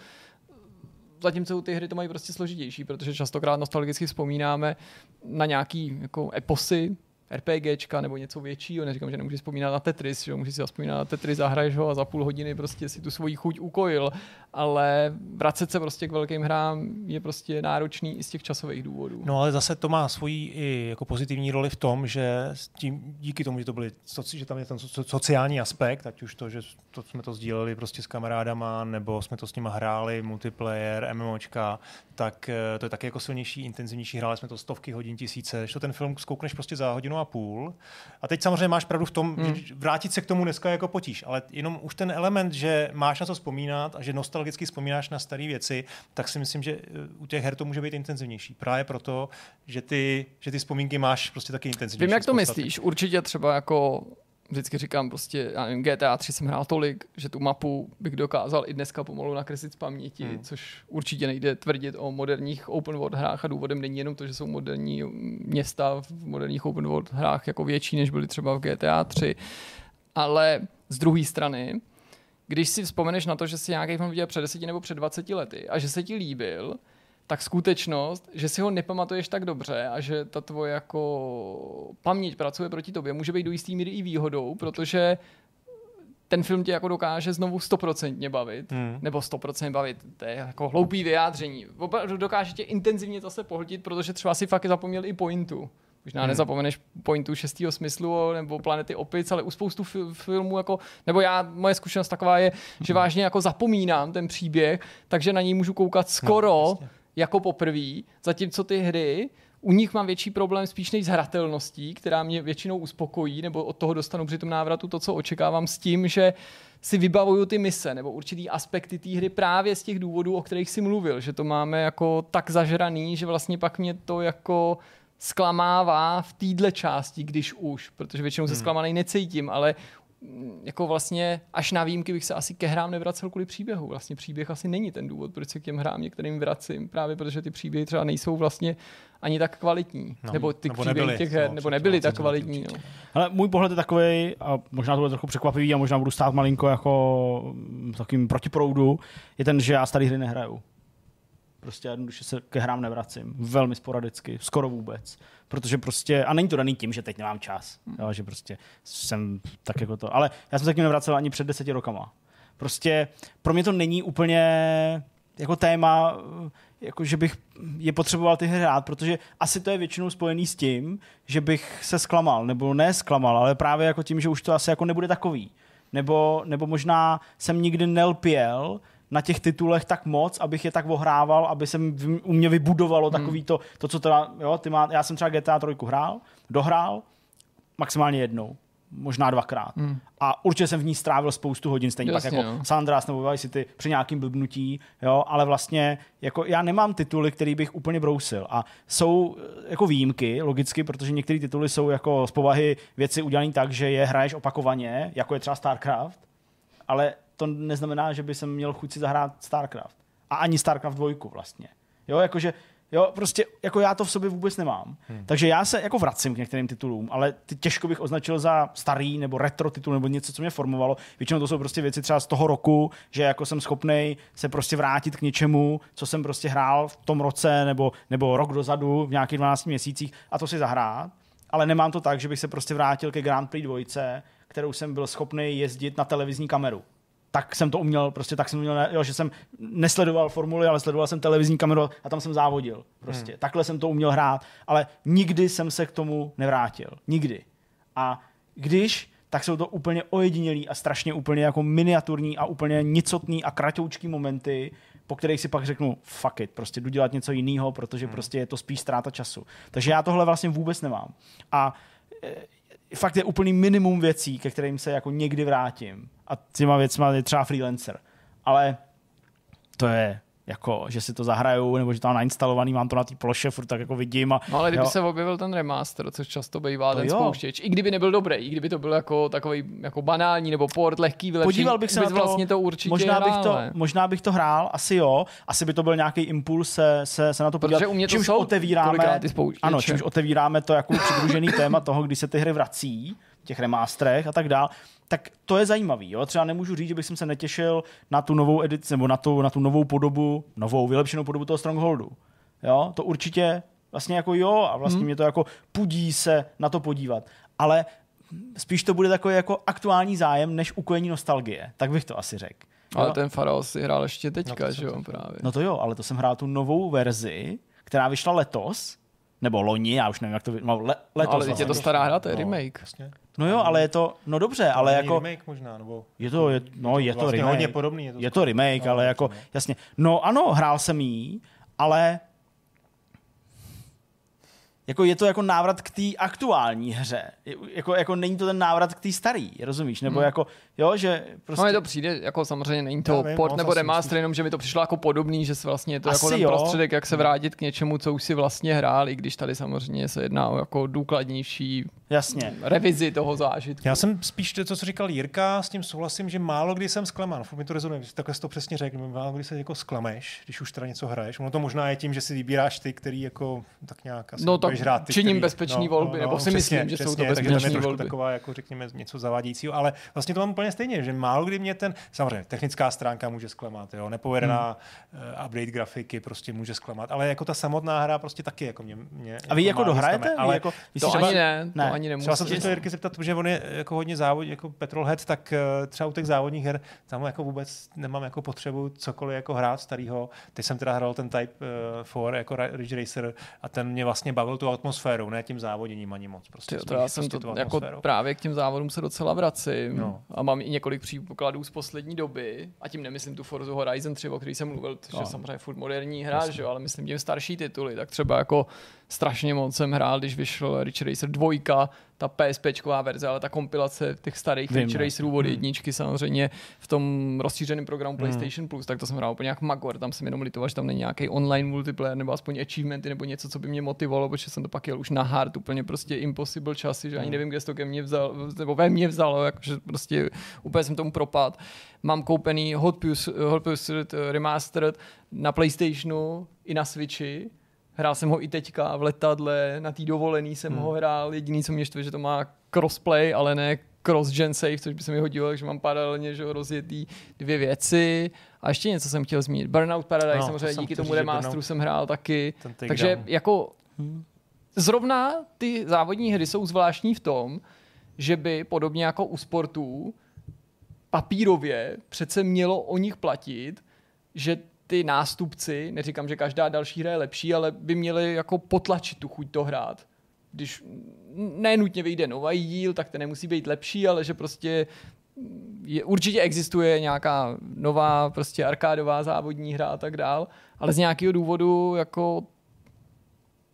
Speaker 1: zatímco ty hry to mají prostě složitější, protože častokrát nostalgicky vzpomínáme na nějaký jako eposy, RPGčka nebo něco většího, neříkám, že nemůžeš vzpomínat na Tetris, že můžeš si vzpomínat na Tetris, zahraješ ho a za půl hodiny prostě si tu svoji chuť ukojil, ale vracet se prostě k velkým hrám je prostě náročný i z těch časových důvodů.
Speaker 3: No ale zase to má svoji i jako pozitivní roli v tom, že tím, díky tomu, že to byly, že tam je ten sociální aspekt, ať už to, že to jsme to sdíleli prostě s kamarádama, nebo jsme to s nima hráli, multiplayer, MMOčka, tak eh, to je taky jako silnější, intenzivnější, hráli jsme to stovky hodin, tisíce, že to ten film zkoukneš prostě za hodinu a půl. A teď samozřejmě máš pravdu v tom, hmm. že vrátit se k tomu dneska jako potíž, ale jenom už ten element, že máš na co vzpomínat a že nostalgicky vzpomínáš na staré věci, tak si myslím, že eh, u těch her to může být intenzivnější. Právě proto, že ty, že ty vzpomínky máš prostě taky intenzivnější.
Speaker 1: Vím, jak to myslíš. Určitě třeba jako vždycky říkám prostě, já nevím, GTA 3 jsem hrál tolik, že tu mapu bych dokázal i dneska pomalu nakreslit z paměti, hmm. což určitě nejde tvrdit o moderních open world hrách a důvodem není jenom to, že jsou moderní města v moderních open world hrách jako větší, než byly třeba v GTA 3, ale z druhé strany, když si vzpomeneš na to, že si nějaký film viděl před 10 nebo před 20 lety a že se ti líbil, tak skutečnost, že si ho nepamatuješ tak dobře a že ta tvoje jako paměť pracuje proti tobě, může být do jistý míry i výhodou, protože ten film tě jako dokáže znovu stoprocentně bavit, hmm. nebo stoprocentně bavit, to je jako hloupý vyjádření. Opravdu dokáže tě intenzivně zase pohltit, protože třeba si fakt zapomněl i pointu. Možná hmm. nezapomeneš pointu šestého smyslu nebo planety opic, ale u spoustu fil- filmů, jako, nebo já, moje zkušenost taková je, že hmm. vážně jako zapomínám ten příběh, takže na něj můžu koukat skoro no, jako poprvé, zatímco ty hry u nich mám větší problém spíš než s hratelností, která mě většinou uspokojí, nebo od toho dostanu při tom návratu to, co očekávám, s tím, že si vybavuju ty mise nebo určitý aspekty té hry právě z těch důvodů, o kterých si mluvil, že to máme jako tak zažraný, že vlastně pak mě to jako zklamává v téhle části, když už, protože většinou se hmm. zklamaný necítím, ale jako vlastně až na výjimky bych se asi ke hrám nevracel kvůli příběhu. Vlastně příběh asi není ten důvod, proč se k těm hrám některým vracím, právě protože ty příběhy třeba nejsou vlastně ani tak kvalitní. No, nebo ty nebo příběhy nebyly, těch her, no, nebo nebyly tak kvalitní. No.
Speaker 2: Ale můj pohled je takový, a možná to bude trochu překvapivý a možná budu stát malinko jako takovým protiproudu, je ten, že já starý hry nehraju. Prostě jednoduše se ke hrám nevracím. Velmi sporadicky, skoro vůbec. Protože prostě, a není to daný tím, že teď nemám čas. Hmm. Jo, že prostě jsem tak jako to. Ale já jsem se k ním nevracel ani před deseti rokama. Prostě pro mě to není úplně jako téma, jako že bych je potřeboval ty hry hrát, protože asi to je většinou spojený s tím, že bych se zklamal, nebo ne zklamal, ale právě jako tím, že už to asi jako nebude takový. Nebo, nebo možná jsem nikdy nelpěl, na těch titulech tak moc, abych je tak ohrával, aby se u mě vybudovalo hmm. takový to, to co teda, jo, ty má, já jsem třeba GTA 3 hrál, dohrál, maximálně jednou možná dvakrát. Hmm. A určitě jsem v ní strávil spoustu hodin, stejně Jasně, tak jako no. Sandras nebo Vice City při nějakým blbnutí, jo, ale vlastně jako já nemám tituly, který bych úplně brousil. A jsou eh, jako výjimky, logicky, protože některé tituly jsou jako z povahy věci udělané tak, že je hraješ opakovaně, jako je třeba StarCraft, ale to neznamená, že by jsem měl chuť si zahrát StarCraft. A ani StarCraft 2 vlastně. Jo, jakože Jo, prostě jako já to v sobě vůbec nemám. Hmm. Takže já se jako vracím k některým titulům, ale ty těžko bych označil za starý nebo retro titul nebo něco, co mě formovalo. Většinou to jsou prostě věci třeba z toho roku, že jako jsem schopný se prostě vrátit k něčemu, co jsem prostě hrál v tom roce nebo, nebo rok dozadu v nějakých 12 měsících a to si zahrát. Ale nemám to tak, že bych se prostě vrátil ke Grand Prix dvojce, kterou jsem byl schopný jezdit na televizní kameru tak jsem to uměl, prostě tak jsem uměl, jo, že jsem nesledoval formuly, ale sledoval jsem televizní kameru a tam jsem závodil. Prostě. Hmm. Takhle jsem to uměl hrát, ale nikdy jsem se k tomu nevrátil. Nikdy. A když, tak jsou to úplně ojedinělý a strašně úplně jako miniaturní a úplně nicotný a kratoučký momenty, po kterých si pak řeknu, fuck it, prostě jdu dělat něco jiného, protože hmm. prostě je to spíš ztráta času. Takže já tohle vlastně vůbec nemám. A e, fakt je úplný minimum věcí, ke kterým se jako někdy vrátím a těma věcma je třeba freelancer. Ale to je jako, že si to zahraju, nebo že mám nainstalovaný, mám to na té ploše, furt tak jako vidím. A,
Speaker 1: no ale kdyby jo. se objevil ten remaster, což často bývá to ten jo. spouštěč, i kdyby nebyl dobrý, i kdyby to byl jako takový jako banální nebo port lehký vylepšení,
Speaker 2: Podíval bych se na to, vlastně to určitě možná hrál, bych to, možná bych to hrál, asi jo, asi by to byl nějaký impuls se, se, se na to podívat.
Speaker 1: Protože u mě to čímž jsou otevíráme,
Speaker 2: ano, čímž otevíráme to jako přidružený téma toho, kdy se ty hry vrací, těch remasterech a tak dál tak to je zajímavý. Jo? Třeba nemůžu říct, že bych se netěšil na tu novou edici, nebo na tu, na tu novou podobu, novou, vylepšenou podobu toho Strongholdu. Jo? To určitě vlastně jako jo a vlastně hmm. mě to jako pudí se na to podívat. Ale spíš to bude takový jako aktuální zájem, než ukojení nostalgie. Tak bych to asi řekl.
Speaker 1: Ale ten Farol si hrál ještě teďka, no že jo, právě.
Speaker 2: No to jo, ale to jsem hrál tu novou verzi, která vyšla letos, nebo loni, já už nevím, jak to no, le, letos. No,
Speaker 1: ale vlastně. je to stará hra, to je no, remake. Vlastně.
Speaker 2: No jo, ale je to, no dobře, ale jako...
Speaker 3: remake možná, nebo...
Speaker 2: Je to, je, no je to vlastně remake.
Speaker 3: hodně podobný. Je to,
Speaker 2: je to remake, no, ale jako, jasně. No ano, hrál jsem jí, ale jako je to jako návrat k té aktuální hře. Jako, jako není to ten návrat k té starý, rozumíš? Nebo hmm. jako, jo, že prostě...
Speaker 1: No je to přijde, jako samozřejmě není to vím, port no, nebo remaster, jenom že mi to přišlo jako podobný, že vlastně je to jako Asi jako ten jo. prostředek, jak se vrátit k něčemu, co už si vlastně hrál, i když tady samozřejmě se jedná o jako důkladnější
Speaker 2: Jasně.
Speaker 1: revizi toho zážitku.
Speaker 3: Já jsem spíš to, co říkal Jirka, s tím souhlasím, že málo kdy jsem zklamán. Furt mi to rezonuje, takhle jsi to přesně řekl, málo kdy se jako sklameš, když už teda něco hraješ. Ono to možná je tím, že si vybíráš ty, který jako tak nějak asi
Speaker 1: no, to
Speaker 3: hrát.
Speaker 1: Ty, činím který, bezpečný no, volby, no, no, nebo si přesně, myslím, že přesně, jsou to bezpečné
Speaker 3: volby. taková, jako řekněme, něco zavádějícího, ale vlastně to mám úplně stejně, že málo kdy mě ten, samozřejmě technická stránka může zklamat, jo, nepovedená hmm. uh, update grafiky prostě může zklamat, ale jako ta samotná hra prostě taky jako mě, mě
Speaker 2: A vy jako, jako dohrajete?
Speaker 1: Ale
Speaker 2: jako,
Speaker 1: to ani ne, ne, to ani nemusí.
Speaker 3: Třeba jsem se Jirky zeptat, že on je jako hodně závod, jako Petrolhead, tak uh, třeba u těch závodních her tam jako vůbec nemám jako potřebu cokoliv jako hrát starýho. Teď jsem teda hrál ten Type uh, 4 jako Ridge Racer a ten mě vlastně bavil tu atmosférou, ne tím závoděním ani moc. Prostě
Speaker 1: to já jsem prostě to, jako právě k těm závodům se docela vracím no. a mám i několik příkladů z poslední doby a tím nemyslím tu Forza Horizon 3, o který jsem mluvil, no. je samozřejmě furt moderní hra, že, ale myslím tím starší tituly, tak třeba jako strašně moc jsem hrál, když vyšel Rich Racer 2, ta PSPčková verze, ale ta kompilace těch starých Vím, Rich Racerů od hmm. jedničky samozřejmě v tom rozšířeném programu hmm. PlayStation Plus, tak to jsem hrál úplně jak Magor, tam jsem jenom litoval, že tam není nějaký online multiplayer nebo aspoň achievementy nebo něco, co by mě motivovalo, protože jsem to pak jel už na hard, úplně prostě impossible časy, že ani hmm. nevím, kde to ke mně vzal, nebo ve mně vzalo, jakože prostě úplně jsem tomu propad. Mám koupený Hot Pursuit, Hot Pursuit Remastered na PlayStationu i na Switchi, Hrál jsem ho i teďka v letadle, na té dovolený jsem hmm. ho hrál. Jediný, co mě štve, že to má crossplay, ale ne cross-gen save, což by se mi hodilo, takže mám paralelně že rozjetý dvě věci. A ještě něco jsem chtěl zmínit. Burnout Paradise, no, samozřejmě to díky tomu remasteru jsem hrál taky. Takže down. jako hmm. zrovna ty závodní hry jsou zvláštní v tom, že by podobně jako u sportů papírově přece mělo o nich platit, že ty nástupci, neříkám, že každá další hra je lepší, ale by měli jako potlačit tu chuť to hrát. Když nenutně vyjde nový díl, tak to nemusí být lepší, ale že prostě je, určitě existuje nějaká nová prostě arkádová závodní hra a tak dál, ale z nějakého důvodu jako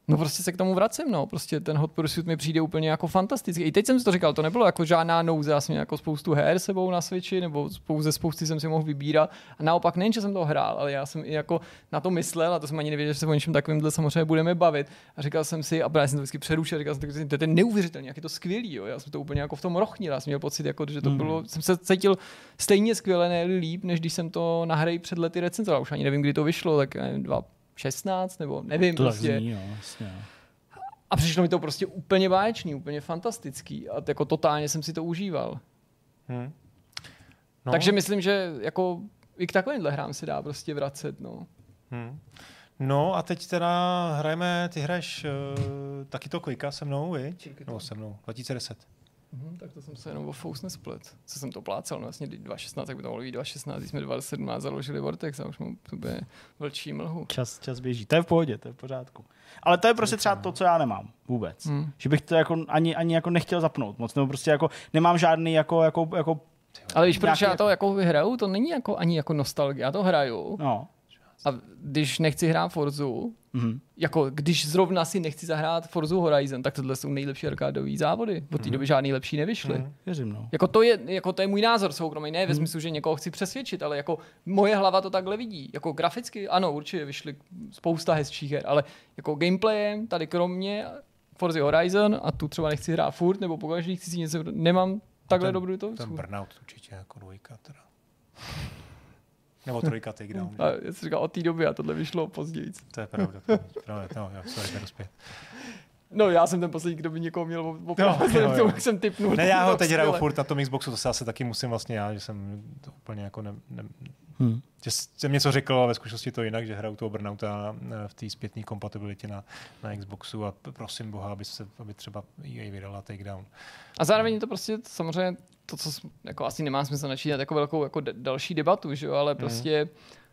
Speaker 1: No prostě se k tomu vracím, no. Prostě ten Hot Pursuit mi přijde úplně jako fantastický. I teď jsem si to říkal, to nebylo jako žádná nouze, já jsem měl jako spoustu her sebou na Switchi, nebo pouze spousty jsem si mohl vybírat. A naopak nejen, že jsem to hrál, ale já jsem i jako na to myslel, a to jsem ani nevěděl, že se o něčem takovýmhle samozřejmě budeme bavit. A říkal jsem si, a právě jsem to vždycky přerušil, říkal jsem si, to je neuvěřitelný, jak je to skvělý, jo. Já jsem to úplně jako v tom rochnil, já jsem měl pocit, jako, že to mm. bylo, jsem se cítil stejně skvěle, ne líp, než když jsem to na hry před lety recenzoval. Už ani nevím, kdy to vyšlo, tak nevím, dva, 16 nebo nevím.
Speaker 2: To prostě. zní, jo, vlastně.
Speaker 1: A přišlo mi to prostě úplně báječný, úplně fantastický a jako totálně jsem si to užíval. Hmm. No. Takže myslím, že jako i k takovýmhle hrám se dá prostě vracet, no. Hmm.
Speaker 3: No a teď teda hrajeme, ty hraješ uh, taky to Quicka se mnou, viď? No se mnou, 2010.
Speaker 1: Mhm, tak to jsem se jenom o Fous nesplet. Co jsem to plácal, no vlastně 2016, tak by to mohlo být 2016, když jsme 2017 založili Vortex a už mám tebe vlčí mlhu.
Speaker 2: Čas, čas běží, to je v pohodě, to je v pořádku. Ale to je prostě třeba to, co já nemám vůbec. Hmm. Že bych to jako ani, ani jako nechtěl zapnout moc, nebo prostě jako nemám žádný jako, jako, jako
Speaker 1: ale víš, proč já to jako vyhraju? To není jako ani jako nostalgie. Já to hraju. No. A když nechci hrát Forzu, mm-hmm. jako když zrovna si nechci zahrát Forzu Horizon, tak tohle jsou nejlepší arkádové závody. Od té mm-hmm. doby žádný lepší nevyšly. Mm-hmm.
Speaker 2: Věřím, no.
Speaker 1: Jako to, je, jako to je můj názor soukromý, ne ve mm-hmm. smyslu, že někoho chci přesvědčit, ale jako moje hlava to takhle vidí. Jako graficky, ano, určitě vyšly spousta hezčích her, ale jako gameplayem, tady kromě Forza Horizon a tu třeba nechci hrát furt, nebo pokaždý chci si něco, nemám takhle dobrou to.
Speaker 3: Ten Burnout určitě jako dvojka teda. Nebo trojka takedown.
Speaker 1: A já jsem říkal od té doby a tohle vyšlo později.
Speaker 3: To je pravda. no, no, já sorry, nedospět.
Speaker 1: No, já jsem ten poslední, kdo by někoho měl opravdu, no, jo, jo. jsem typnul.
Speaker 3: Ne, já ho teď hraju furt na tom Xboxu, to se asi taky musím vlastně já, že jsem to úplně jako ne, ne, Hmm. Že jsem něco řekl, ale ve zkušenosti to jinak, že hraju toho Burnouta eh, v té zpětné kompatibilitě na, na Xboxu a prosím Boha, aby, se, aby třeba EA vydala Takedown.
Speaker 1: A zároveň je to prostě samozřejmě to, co jako asi nemá smysl načínat jako velkou jako další debatu, že jo, ale hmm. prostě hmm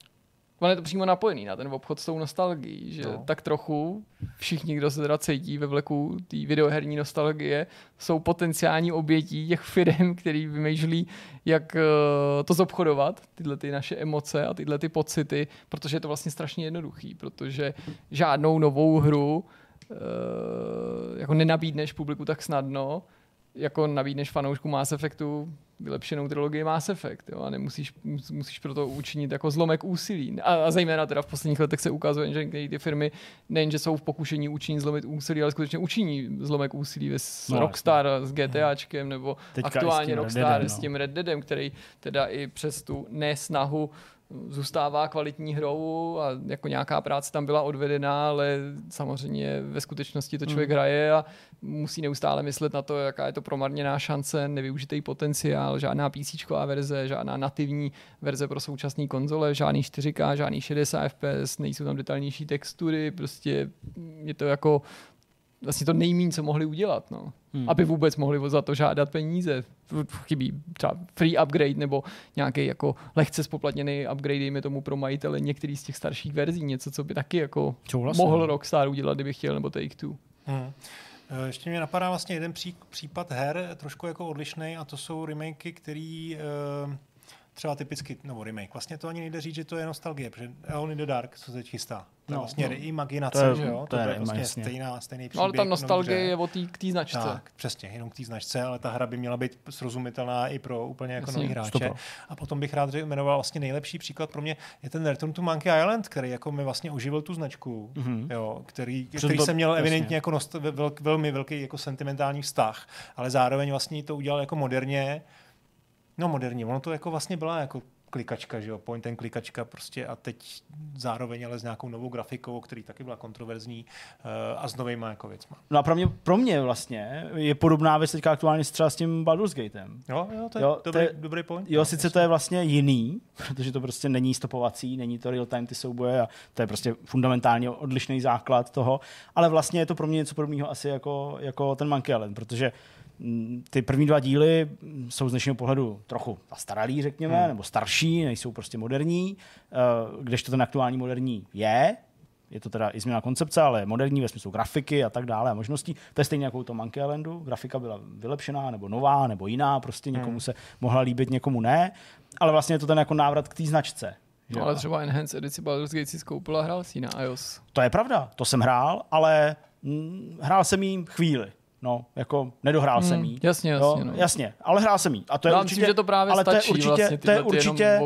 Speaker 1: on je to přímo napojený na ten obchod s tou nostalgií, že no. tak trochu všichni, kdo se teda cítí ve vleku té videoherní nostalgie, jsou potenciální obětí těch firm, který vymýšlí, jak uh, to zobchodovat, tyhle ty naše emoce a tyhle ty pocity, protože je to vlastně strašně jednoduchý, protože žádnou novou hru uh, jako nenabídneš publiku tak snadno, jako nabídneš fanoušku Mass Effectu vylepšenou trilogii Mass Effect jo, a nemusíš, musíš pro to učinit jako zlomek úsilí. A, a zejména teda v posledních letech se ukazuje, že ty firmy nejenže jsou v pokušení učinit zlomit úsilí, ale skutečně učiní zlomek úsilí s no, Rockstar, s GTAčkem, nebo Teďka aktuálně s Rockstar Deadem, no. s tím Red Deadem, který teda i přes tu nesnahu zůstává kvalitní hrou a jako nějaká práce tam byla odvedena, ale samozřejmě ve skutečnosti to člověk mm. hraje a musí neustále myslet na to, jaká je to promarněná šance, nevyužitý potenciál, žádná PC verze, žádná nativní verze pro současné konzole, žádný 4K, žádný 60 FPS, nejsou tam detailnější textury, prostě je to jako vlastně to nejmín, co mohli udělat, no. Hmm. Aby vůbec mohli za to žádat peníze. Chybí třeba free upgrade nebo nějaký jako lehce spoplatněný upgrade, dejme tomu pro majitele některý z těch starších verzí, něco, co by taky jako vlastně? mohl Rockstar udělat, kdyby chtěl, nebo Take-Two. Hmm.
Speaker 3: E, ještě mě napadá vlastně jeden pří, případ her, trošku jako odlišný, a to jsou remakey, který uh, třeba typicky, nebo remake, vlastně to ani nejde říct, že to je nostalgie, protože Alone in the Dark, co se teď chystá, To je no, vlastně no. reimaginace, to je, že jo? To, to je, je vlastně stejná, stejný příběh.
Speaker 1: No, ale ta nostalgie je o k té značce. Tak,
Speaker 3: přesně, jenom k té značce, ale ta hra by měla být srozumitelná i pro úplně jako nový hráče. A potom bych rád jmenoval vlastně nejlepší příklad pro mě je ten Return to Monkey Island, který jako mi vlastně oživil tu značku, mm-hmm. jo, který, který to, jsem měl jasně. evidentně jako nost, vel, velmi velký jako sentimentální vztah, ale zároveň vlastně to udělal jako moderně, no moderně, ono to jako vlastně byla jako klikačka, že jo, point and klikačka prostě a teď zároveň ale s nějakou novou grafikou, který taky byla kontroverzní uh, a s novýma jako věcma.
Speaker 2: No a pro mě, pro mě vlastně je podobná věc teďka aktuálně třeba s tím Baldur's Gatem.
Speaker 3: Jo, jo, to je jo, dobrý, to je, dobrý point.
Speaker 2: Jo, sice to je vlastně jiný, protože to prostě není stopovací, není to real time ty souboje a to je prostě fundamentálně odlišný základ toho, ale vlastně je to pro mě něco podobného asi jako, jako ten Monkey Island, protože ty první dva díly jsou z dnešního pohledu trochu zastaralý, řekněme, hmm. nebo starší, nejsou prostě moderní, eh, kdežto ten aktuální moderní je, je to teda i změna koncepce, ale moderní ve smyslu grafiky a tak dále a možností. To je stejně jako u toho Monkey Islandu. Grafika byla vylepšená, nebo nová, nebo jiná, prostě hmm. někomu se mohla líbit, někomu ne. Ale vlastně je to ten jako návrat k té značce.
Speaker 1: No, ale třeba Enhanced edici Baldur's Gate si skoupil a hrál si na iOS.
Speaker 2: To je pravda, to jsem hrál, ale mm, hrál jsem jí chvíli. No, jako nedohrál hmm, jsem jí.
Speaker 1: Jasně, jasně. No,
Speaker 2: jasně, ale hrál jsem jí. A to je
Speaker 1: Já
Speaker 2: určitě,
Speaker 1: myslím, že to právě
Speaker 2: ale
Speaker 1: stačí,
Speaker 2: to je určitě,
Speaker 1: vlastně
Speaker 2: to je určitě,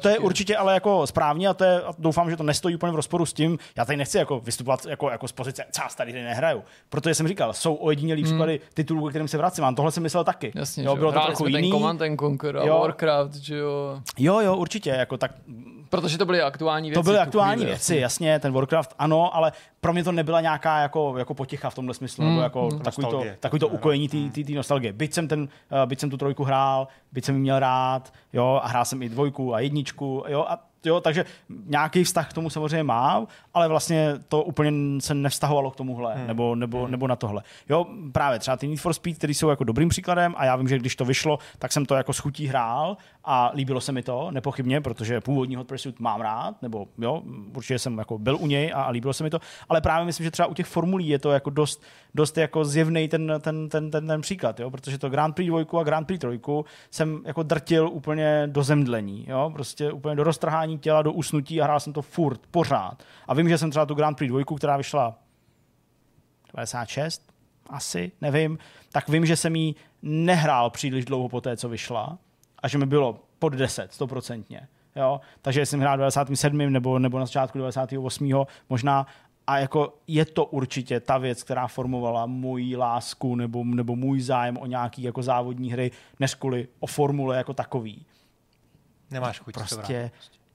Speaker 2: to je určitě ale jako správně a, to je, a doufám, že to nestojí úplně v rozporu s tím. Já tady nechci jako vystupovat jako, jako z pozice, co tady nehraju. Protože jsem říkal, jsou ojedinělý hmm. případy titulů, kterým se vracím. A tohle jsem myslel taky.
Speaker 1: Jasně, jo, bylo to trochu jiný. Ten Command Conquer a jo. Warcraft, že jo.
Speaker 2: Jo, jo, určitě. Jako tak
Speaker 1: Protože to byly aktuální věci.
Speaker 2: To byly aktuální věci, jasně, ten Warcraft ano, ale pro mě to nebyla nějaká jako, jako poticha v tomhle smyslu, mm, nebo jako mm. takový, to, takový to ukojení té nostalgie. Byť jsem, ten, uh, byť jsem tu trojku hrál, byť jsem ji měl rád, jo, a hrál jsem i dvojku a jedničku, jo, a Jo, takže nějaký vztah k tomu samozřejmě mám, ale vlastně to úplně se nevztahovalo k tomuhle, hmm. nebo, nebo, hmm. nebo na tohle. Jo, právě třeba ty Need for Speed, který jsou jako dobrým příkladem a já vím, že když to vyšlo, tak jsem to jako schutí hrál a líbilo se mi to, nepochybně, protože původní Hot Pursuit mám rád, nebo jo, určitě jsem jako byl u něj a, a líbilo se mi to, ale právě myslím, že třeba u těch formulí je to jako dost, dost jako zjevný ten, ten, ten, ten, ten příklad, jo, protože to Grand Prix 2 a Grand Prix 3 jsem jako drtil úplně do zemdlení, jo, prostě úplně do roztrhání těla, do usnutí a hrál jsem to furt, pořád. A vím, že jsem třeba tu Grand Prix 2, která vyšla 96, asi, nevím, tak vím, že jsem ji nehrál příliš dlouho po té, co vyšla a že mi bylo pod 10, stoprocentně. Jo? Takže jsem hrál 97. nebo, nebo na začátku 98. možná a jako je to určitě ta věc, která formovala moji lásku nebo, nebo můj zájem o nějaký jako závodní hry, než kvůli o formule jako takový.
Speaker 3: Nemáš chuť
Speaker 2: prostě, prostě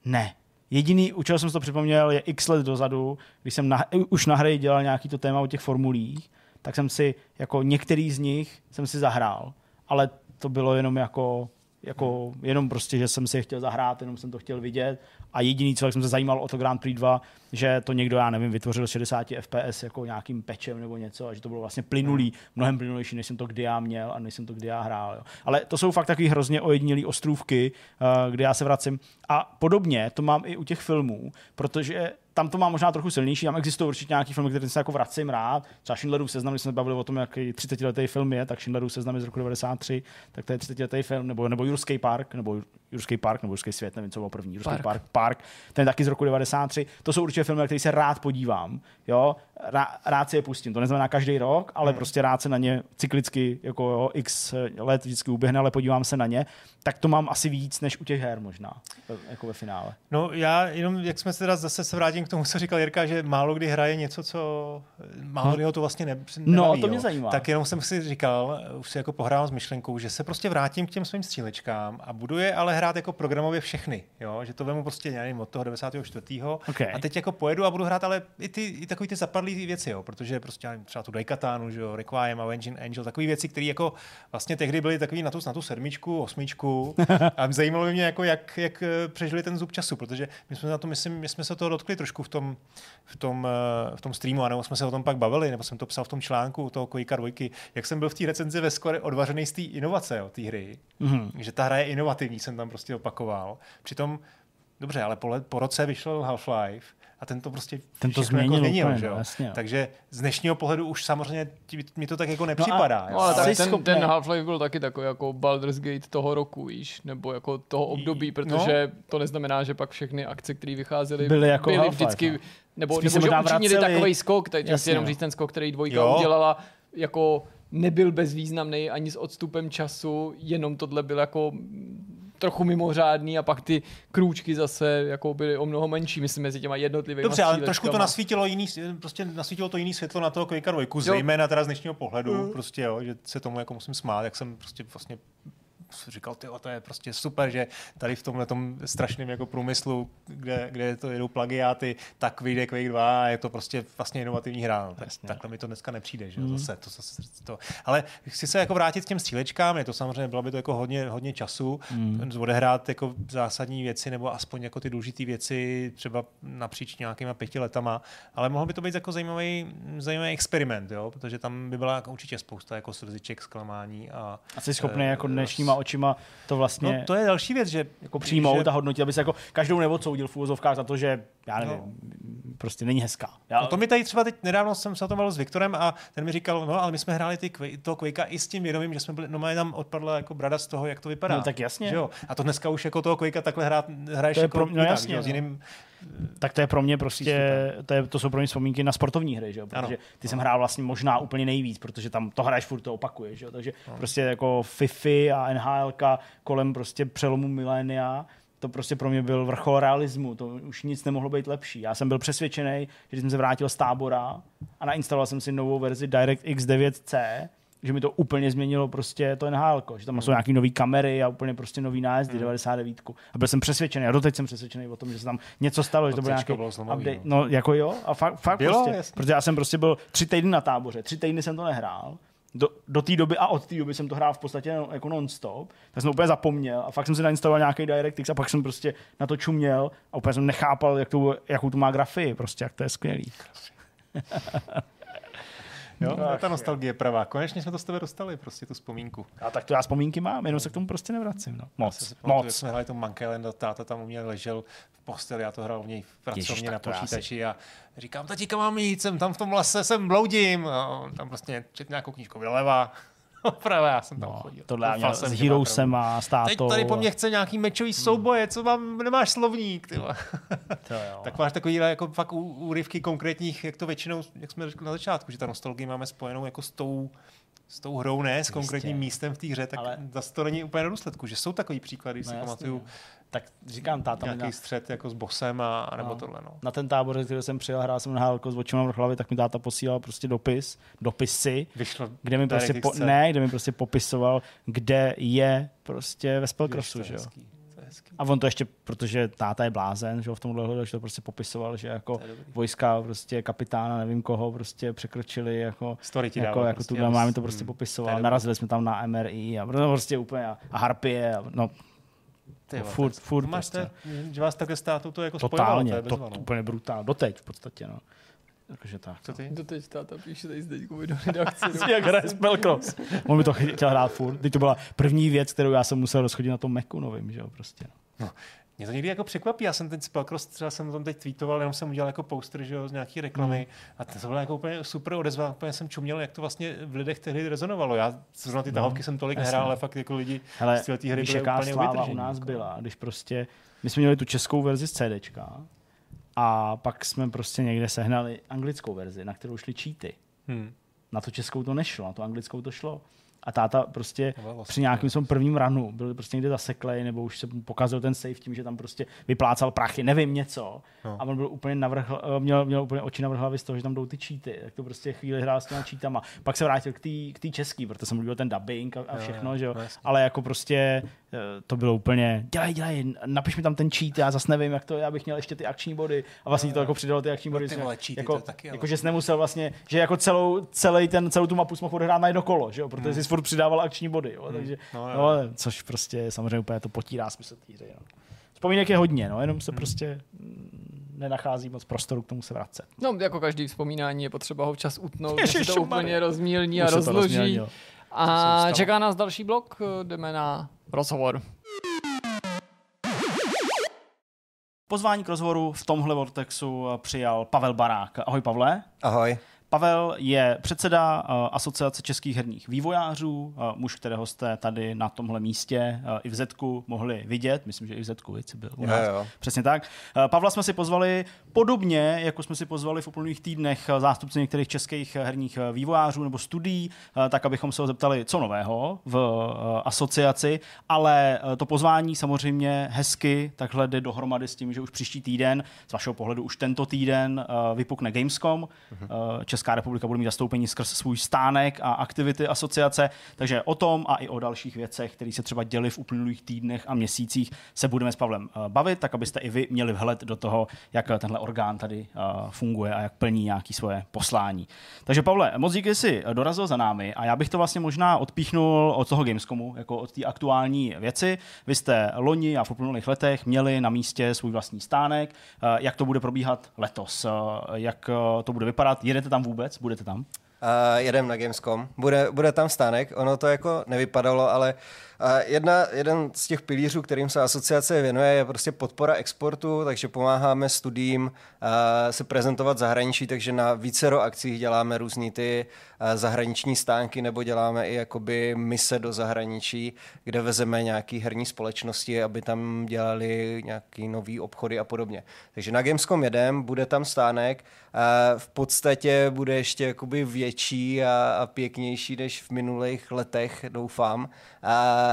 Speaker 2: ne. Jediný, u čeho jsem si to připomněl, je x let dozadu, když jsem na, už na hry dělal nějaký to téma o těch formulích, tak jsem si jako některý z nich jsem si zahrál, ale to bylo jenom jako jako jenom prostě, že jsem si je chtěl zahrát, jenom jsem to chtěl vidět a jediný, co jsem se zajímal o to Grand Prix 2, že to někdo, já nevím, vytvořil 60 FPS jako nějakým pečem nebo něco a že to bylo vlastně plynulý, mnohem plynulejší, než jsem to kdy já měl a než jsem to kdy já hrál. Jo. Ale to jsou fakt takový hrozně ojedinělý ostrůvky, uh, kde já se vracím. A podobně to mám i u těch filmů, protože tam to má možná trochu silnější, tam existují určitě nějaký filmy, které se jako vracím rád. Třeba Schindlerův seznam, když jsme bavili o tom, jaký 30 letý film je, tak Schindlerův seznam je z roku 93, tak to je 30 letý film, nebo, nebo Jurský park, nebo Jurský park, nebo Jurský svět, nevím, co bylo první, Jurský park. park, park, ten je taky z roku 93. To jsou určitě filmy, které se rád podívám. Jo? Rád si je pustím. To neznamená každý rok, ale hmm. prostě rád se na ně cyklicky, jako jo, x let vždycky uběhne, ale podívám se na ně. Tak to mám asi víc než u těch her možná, jako ve finále.
Speaker 3: No já jenom, jak jsme se teda zase se vrátím k tomu, co říkal Jirka, že málo kdy hraje něco, co málo kdy ho to vlastně ne,
Speaker 2: nebaví, No, to mě jo. zajímá.
Speaker 3: Tak jenom jsem si říkal, už si jako pohrál s myšlenkou, že se prostě vrátím k těm svým střílečkám a budu je ale hrát jako programově všechny, jo? že to vemu prostě nevím, od toho 94. Okay. A teď jako pojedu a budu hrát ale i, ty, i takový ty zapadlý věci, jo, protože prostě třeba tu Daikatánu, že jo, Requiem a Engine Angel, takové věci, které jako vlastně tehdy byly takový na tu, na tu sedmičku, osmičku a zajímalo by mě, jako jak, jak eh, přežili ten zub času, protože my jsme na to, myslím, my jsme se toho dotkli trošku v tom, v tom, eh, v tom streamu, a nebo jsme se o tom pak bavili, nebo jsem to psal v tom článku toho Kojika dvojky, jak jsem byl v té recenzi ve skore odvařený z té inovace, té hry, mm-hmm. že ta hra je inovativní, jsem tam prostě opakoval. Přitom Dobře, ale po, let, po roce vyšel Half-Life a ten to prostě
Speaker 2: ten to změnil, jako změnil úplně, že jo?
Speaker 3: Jasně. Takže z dnešního pohledu už samozřejmě mi to tak jako nepřipadá. No,
Speaker 1: a, no, ale tak ten, ten Half-Life byl taky takový jako Baldur's Gate toho roku, víš, nebo jako toho období, protože no. to neznamená, že pak všechny akce, které vycházely,
Speaker 2: byly, jako
Speaker 1: byly vždycky no nebo, nebo že učinili takový skok, tak chci jenom no. říct ten skok, který dvojka jo. udělala, jako nebyl bezvýznamný ani s odstupem času, jenom tohle byl jako trochu mimořádný a pak ty krůčky zase jako byly o mnoho menší, myslím, mezi těma jednotlivými
Speaker 3: Dobře, ale trošku to nasvítilo jiný, prostě nasvítilo to jiný světlo na toho Quake 2, zejména teda z dnešního pohledu, mm. prostě jo, že se tomu jako musím smát, jak jsem prostě vlastně říkal, ty, to je prostě super, že tady v tomhle strašném jako průmyslu, kde, kde to jedou plagiáty, tak vyjde Quake 2 a je to prostě vlastně inovativní hra. No, tak, takhle mi to dneska nepřijde, že mm. zase, to, zase to. Ale chci se jako vrátit k těm střílečkám, je to samozřejmě, bylo by to jako hodně, hodně času, mm. odehrát jako zásadní věci, nebo aspoň jako ty důležité věci třeba napříč nějakýma pěti letama, ale mohlo by to být jako zajímavý, zajímavý experiment, jo? protože tam by byla jako určitě spousta jako slziček, zklamání. A,
Speaker 2: Asi schopný e, jako dnešníma očima to vlastně...
Speaker 3: No, to je další věc, že...
Speaker 2: Jako přijmout že... a hodnotit, aby se jako každou neodsoudil v úvozovkách za to, že já nevím, no. prostě není hezká. Já...
Speaker 3: No to mi tady třeba teď nedávno jsem se o tom s Viktorem a ten mi říkal, no ale my jsme hráli ty, to Quakea i s tím vědomím, že jsme byli, no tam odpadla jako brada z toho, jak to vypadá.
Speaker 2: No tak jasně.
Speaker 3: Že jo? A to dneska už jako toho Quakea takhle hrát, hraješ to je jako
Speaker 2: pro, no, jasně, s jiným, tak to je pro mě prostě, to, je, to jsou pro mě vzpomínky na sportovní hry, že jo? protože ty jsem hrál vlastně možná úplně nejvíc, protože tam to hraješ furt, to opakuješ, že jo? takže ano. prostě jako FIFI a NHL kolem prostě přelomu milénia, to prostě pro mě byl vrchol realismu, to už nic nemohlo být lepší. Já jsem byl přesvědčený, že jsem se vrátil z tábora a nainstaloval jsem si novou verzi DirectX 9C, že mi to úplně změnilo prostě to NHL, že tam jsou nějaké nové kamery a úplně prostě nový nájezdy, mm. 99. A byl jsem přesvědčený, a doteď jsem přesvědčený o tom, že se tam něco stalo, že to byl nějaký update. No. no. jako jo, a fakt, fakt Bylo, prostě, jasný. protože já jsem prostě byl tři týdny na táboře, tři týdny jsem to nehrál, do, do té doby a od té doby jsem to hrál v podstatě jako non-stop, tak jsem úplně zapomněl a fakt jsem si nainstaloval nějaký DirectX a pak jsem prostě na to čuměl a úplně jsem nechápal, jak tu, jakou tu má grafii, prostě jak to je skvělý.
Speaker 3: Jo, no, ta nostalgie je pravá. Konečně jsme to z tebe dostali, prostě tu vzpomínku.
Speaker 2: A tak to já vzpomínky mám, jenom se k tomu prostě nevracím. No. Moc,
Speaker 3: si moc. jsme hráli to Monkey Island, táta tam u mě ležel v posteli, já to hrál v něj v pracovně na počítači a říkám, tatíka mám jít, jsem tam v tom lese, jsem bloudím. A tam prostě čet nějakou knížku vyleva. Opravdu, já jsem tam no, chodil.
Speaker 2: Tohle já měl s Heroesem a s tátou.
Speaker 3: Teď tady po mně chce nějaký mečový souboje, co vám, nemáš slovník, ty to jo. tak máš takový jako fakt úryvky konkrétních, jak to většinou, jak jsme řekli na začátku, že ta nostalgie máme spojenou jako s tou s tou hrou, ne s konkrétním místem v té hře, tak ale... zase to není úplně na důsledku, že jsou takový příklady, no, si pamatuju.
Speaker 2: Tak říkám, táta
Speaker 3: Nějaký na... střed jako s bosem a, a nebo no. tohle. No.
Speaker 2: Na ten tábor, který jsem přijel, hrál jsem na hálko s očima v hlavě, tak mi táta posílal prostě dopis, dopisy,
Speaker 3: Vyšlo
Speaker 2: kde mi prostě po, ne, kde mi prostě popisoval, kde je prostě ve Spellcrossu, že jo hezký. A on to ještě, protože táta je blázen, že ho v tomhle hledu, že to prostě popisoval, že jako vojska prostě kapitána, nevím koho, prostě překročili jako,
Speaker 3: Story ti
Speaker 2: jako, jako
Speaker 3: prostě,
Speaker 2: tuhle máme to prostě hmm. popisoval. Narazili jsme tam na MRI a prostě úplně a, a harpie, a, no
Speaker 3: ty no, furt, furt. Máš prostě. že vás takhle státu to jako
Speaker 2: Totálně,
Speaker 3: spojovalo,
Speaker 2: to, to, úplně brutál. Doteď v podstatě, no. Takže tak.
Speaker 3: Co ty?
Speaker 1: Doteď táta píše tady Zdeňkovi do redakce.
Speaker 2: Jak hraje Spellcross. On by to chtěl hrát furt. Teď to byla první věc, kterou já jsem musel rozchodit na tom Macu novým, že jo, prostě.
Speaker 3: No. Mě to někdy jako překvapí, já jsem ten Spellcross, třeba jsem tam teď tweetoval, jenom jsem udělal jako poster, že jo, z nějaký reklamy mm. a to byla jako úplně super odezva, úplně jsem čuměl, jak to vlastně v lidech tehdy rezonovalo. Já zrovna ty no, tahovky jsem tolik nehrál, ale fakt jako lidi
Speaker 2: Hele, z té hry byly úplně sláva u nás jako. byla, když prostě, my jsme měli tu českou verzi z CDčka, a pak jsme prostě někde sehnali anglickou verzi, na kterou šly cheaty. Hmm. Na to českou to nešlo, na to anglickou to šlo a táta prostě vlastně při nějakém svém prvním ranu byl prostě někde zaseklej, nebo už se pokazil ten safe tím, že tam prostě vyplácal prachy, nevím něco. No. A on byl úplně navrhl, eh, měl, měl úplně oči navrh hlavy z toho, že tam jdou ty cheaty. Tak to prostě chvíli hrál s těma cheatama. Pak se vrátil k té český, protože jsem mluvil ten dubbing a, a všechno, jo, jo. že jo. No, Ale jako prostě eh, to bylo úplně, dělej, dělej, napiš mi tam ten cheat, já zase nevím, jak to, já bych měl ještě ty akční body a vlastně to jako přidalo ty akční body.
Speaker 3: Ty vole, cheaty,
Speaker 2: jako,
Speaker 3: taky,
Speaker 2: jako, že jsi nemusel vlastně, že jako celou, celý ten, celou tu mapu jsme mohl hrát na jedno kolo, že jo, protože hmm. jsi furt přidával akční body, jo, hmm. takže, no, no, což prostě samozřejmě úplně to potírá smysl té hry. No. Vzpomínek je hodně, no, jenom se hmm. prostě nenachází moc prostoru k tomu se vracet.
Speaker 1: No, jako každý vzpomínání je potřeba ho včas utnout, že to úplně rozmílní a rozloží. A čeká nás další blok, jdeme na rozhovor.
Speaker 2: Pozvání k rozhovoru v tomhle Vortexu přijal Pavel Barák. Ahoj Pavle.
Speaker 4: Ahoj.
Speaker 2: Pavel je předseda Asociace českých herních vývojářů, muž, kterého jste tady na tomhle místě i v Zetku mohli vidět. Myslím, že i v Zetku víc byl u nás. Jo, jo. Přesně tak. Pavla jsme si pozvali podobně, jako jsme si pozvali v uplynulých týdnech zástupce některých českých herních vývojářů nebo studií, tak abychom se ho zeptali, co nového v asociaci, ale to pozvání samozřejmě hezky takhle jde dohromady s tím, že už příští týden, z vašeho pohledu už tento týden vypukne Gamescom. Česká republika bude mít zastoupení skrz svůj stánek a aktivity asociace, takže o tom a i o dalších věcech, které se třeba děly v uplynulých týdnech a měsících, se budeme s Pavlem uh, bavit, tak abyste i vy měli vhled do toho, jak tenhle orgán tady uh, funguje a jak plní nějaké svoje poslání. Takže Pavle, moc díky, jsi dorazil za námi a já bych to vlastně možná odpíchnul od toho Gamescomu, jako od té aktuální věci. Vy jste loni a v uplynulých letech měli na místě svůj vlastní stánek. Jak to bude probíhat letos? Jak to bude vypadat? Jedete tam vůbec? Budete tam?
Speaker 4: Uh, jedem na Gamescom. Bude, bude tam stánek. Ono to jako nevypadalo, ale a jedna, jeden z těch pilířů, kterým se asociace věnuje, je prostě podpora exportu, takže pomáháme studiím se prezentovat zahraničí, takže na vícero akcích děláme různý ty zahraniční stánky nebo děláme i jakoby mise do zahraničí, kde vezeme nějaký herní společnosti, aby tam dělali nějaký nový obchody a podobně. Takže na Gamescom jedem, bude tam stánek, v podstatě bude ještě jakoby větší a, a pěknější než v minulých letech, doufám. A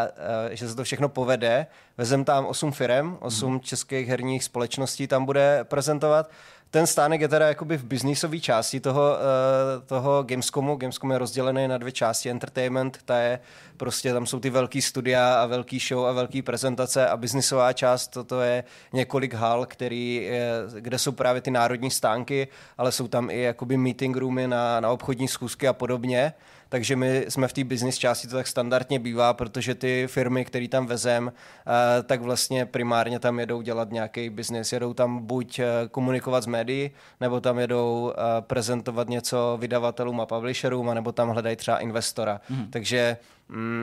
Speaker 4: že se to všechno povede. Vezem tam 8 firm, 8 hmm. českých herních společností tam bude prezentovat. Ten stánek je teda jakoby v biznisové části toho, uh, toho Gamescomu. Gamescom je rozdělený na dvě části. Entertainment, ta je prostě, tam jsou ty velký studia a velký show a velký prezentace a biznisová část, toto je několik hal, který kde jsou právě ty národní stánky, ale jsou tam i jakoby meeting roomy na, na obchodní schůzky a podobně takže my jsme v té business části, to tak standardně bývá, protože ty firmy, které tam vezem, eh, tak vlastně primárně tam jedou dělat nějaký business, jedou tam buď eh, komunikovat s médií, nebo tam jedou eh, prezentovat něco vydavatelům a publisherům, nebo tam hledají třeba investora. Mm. Takže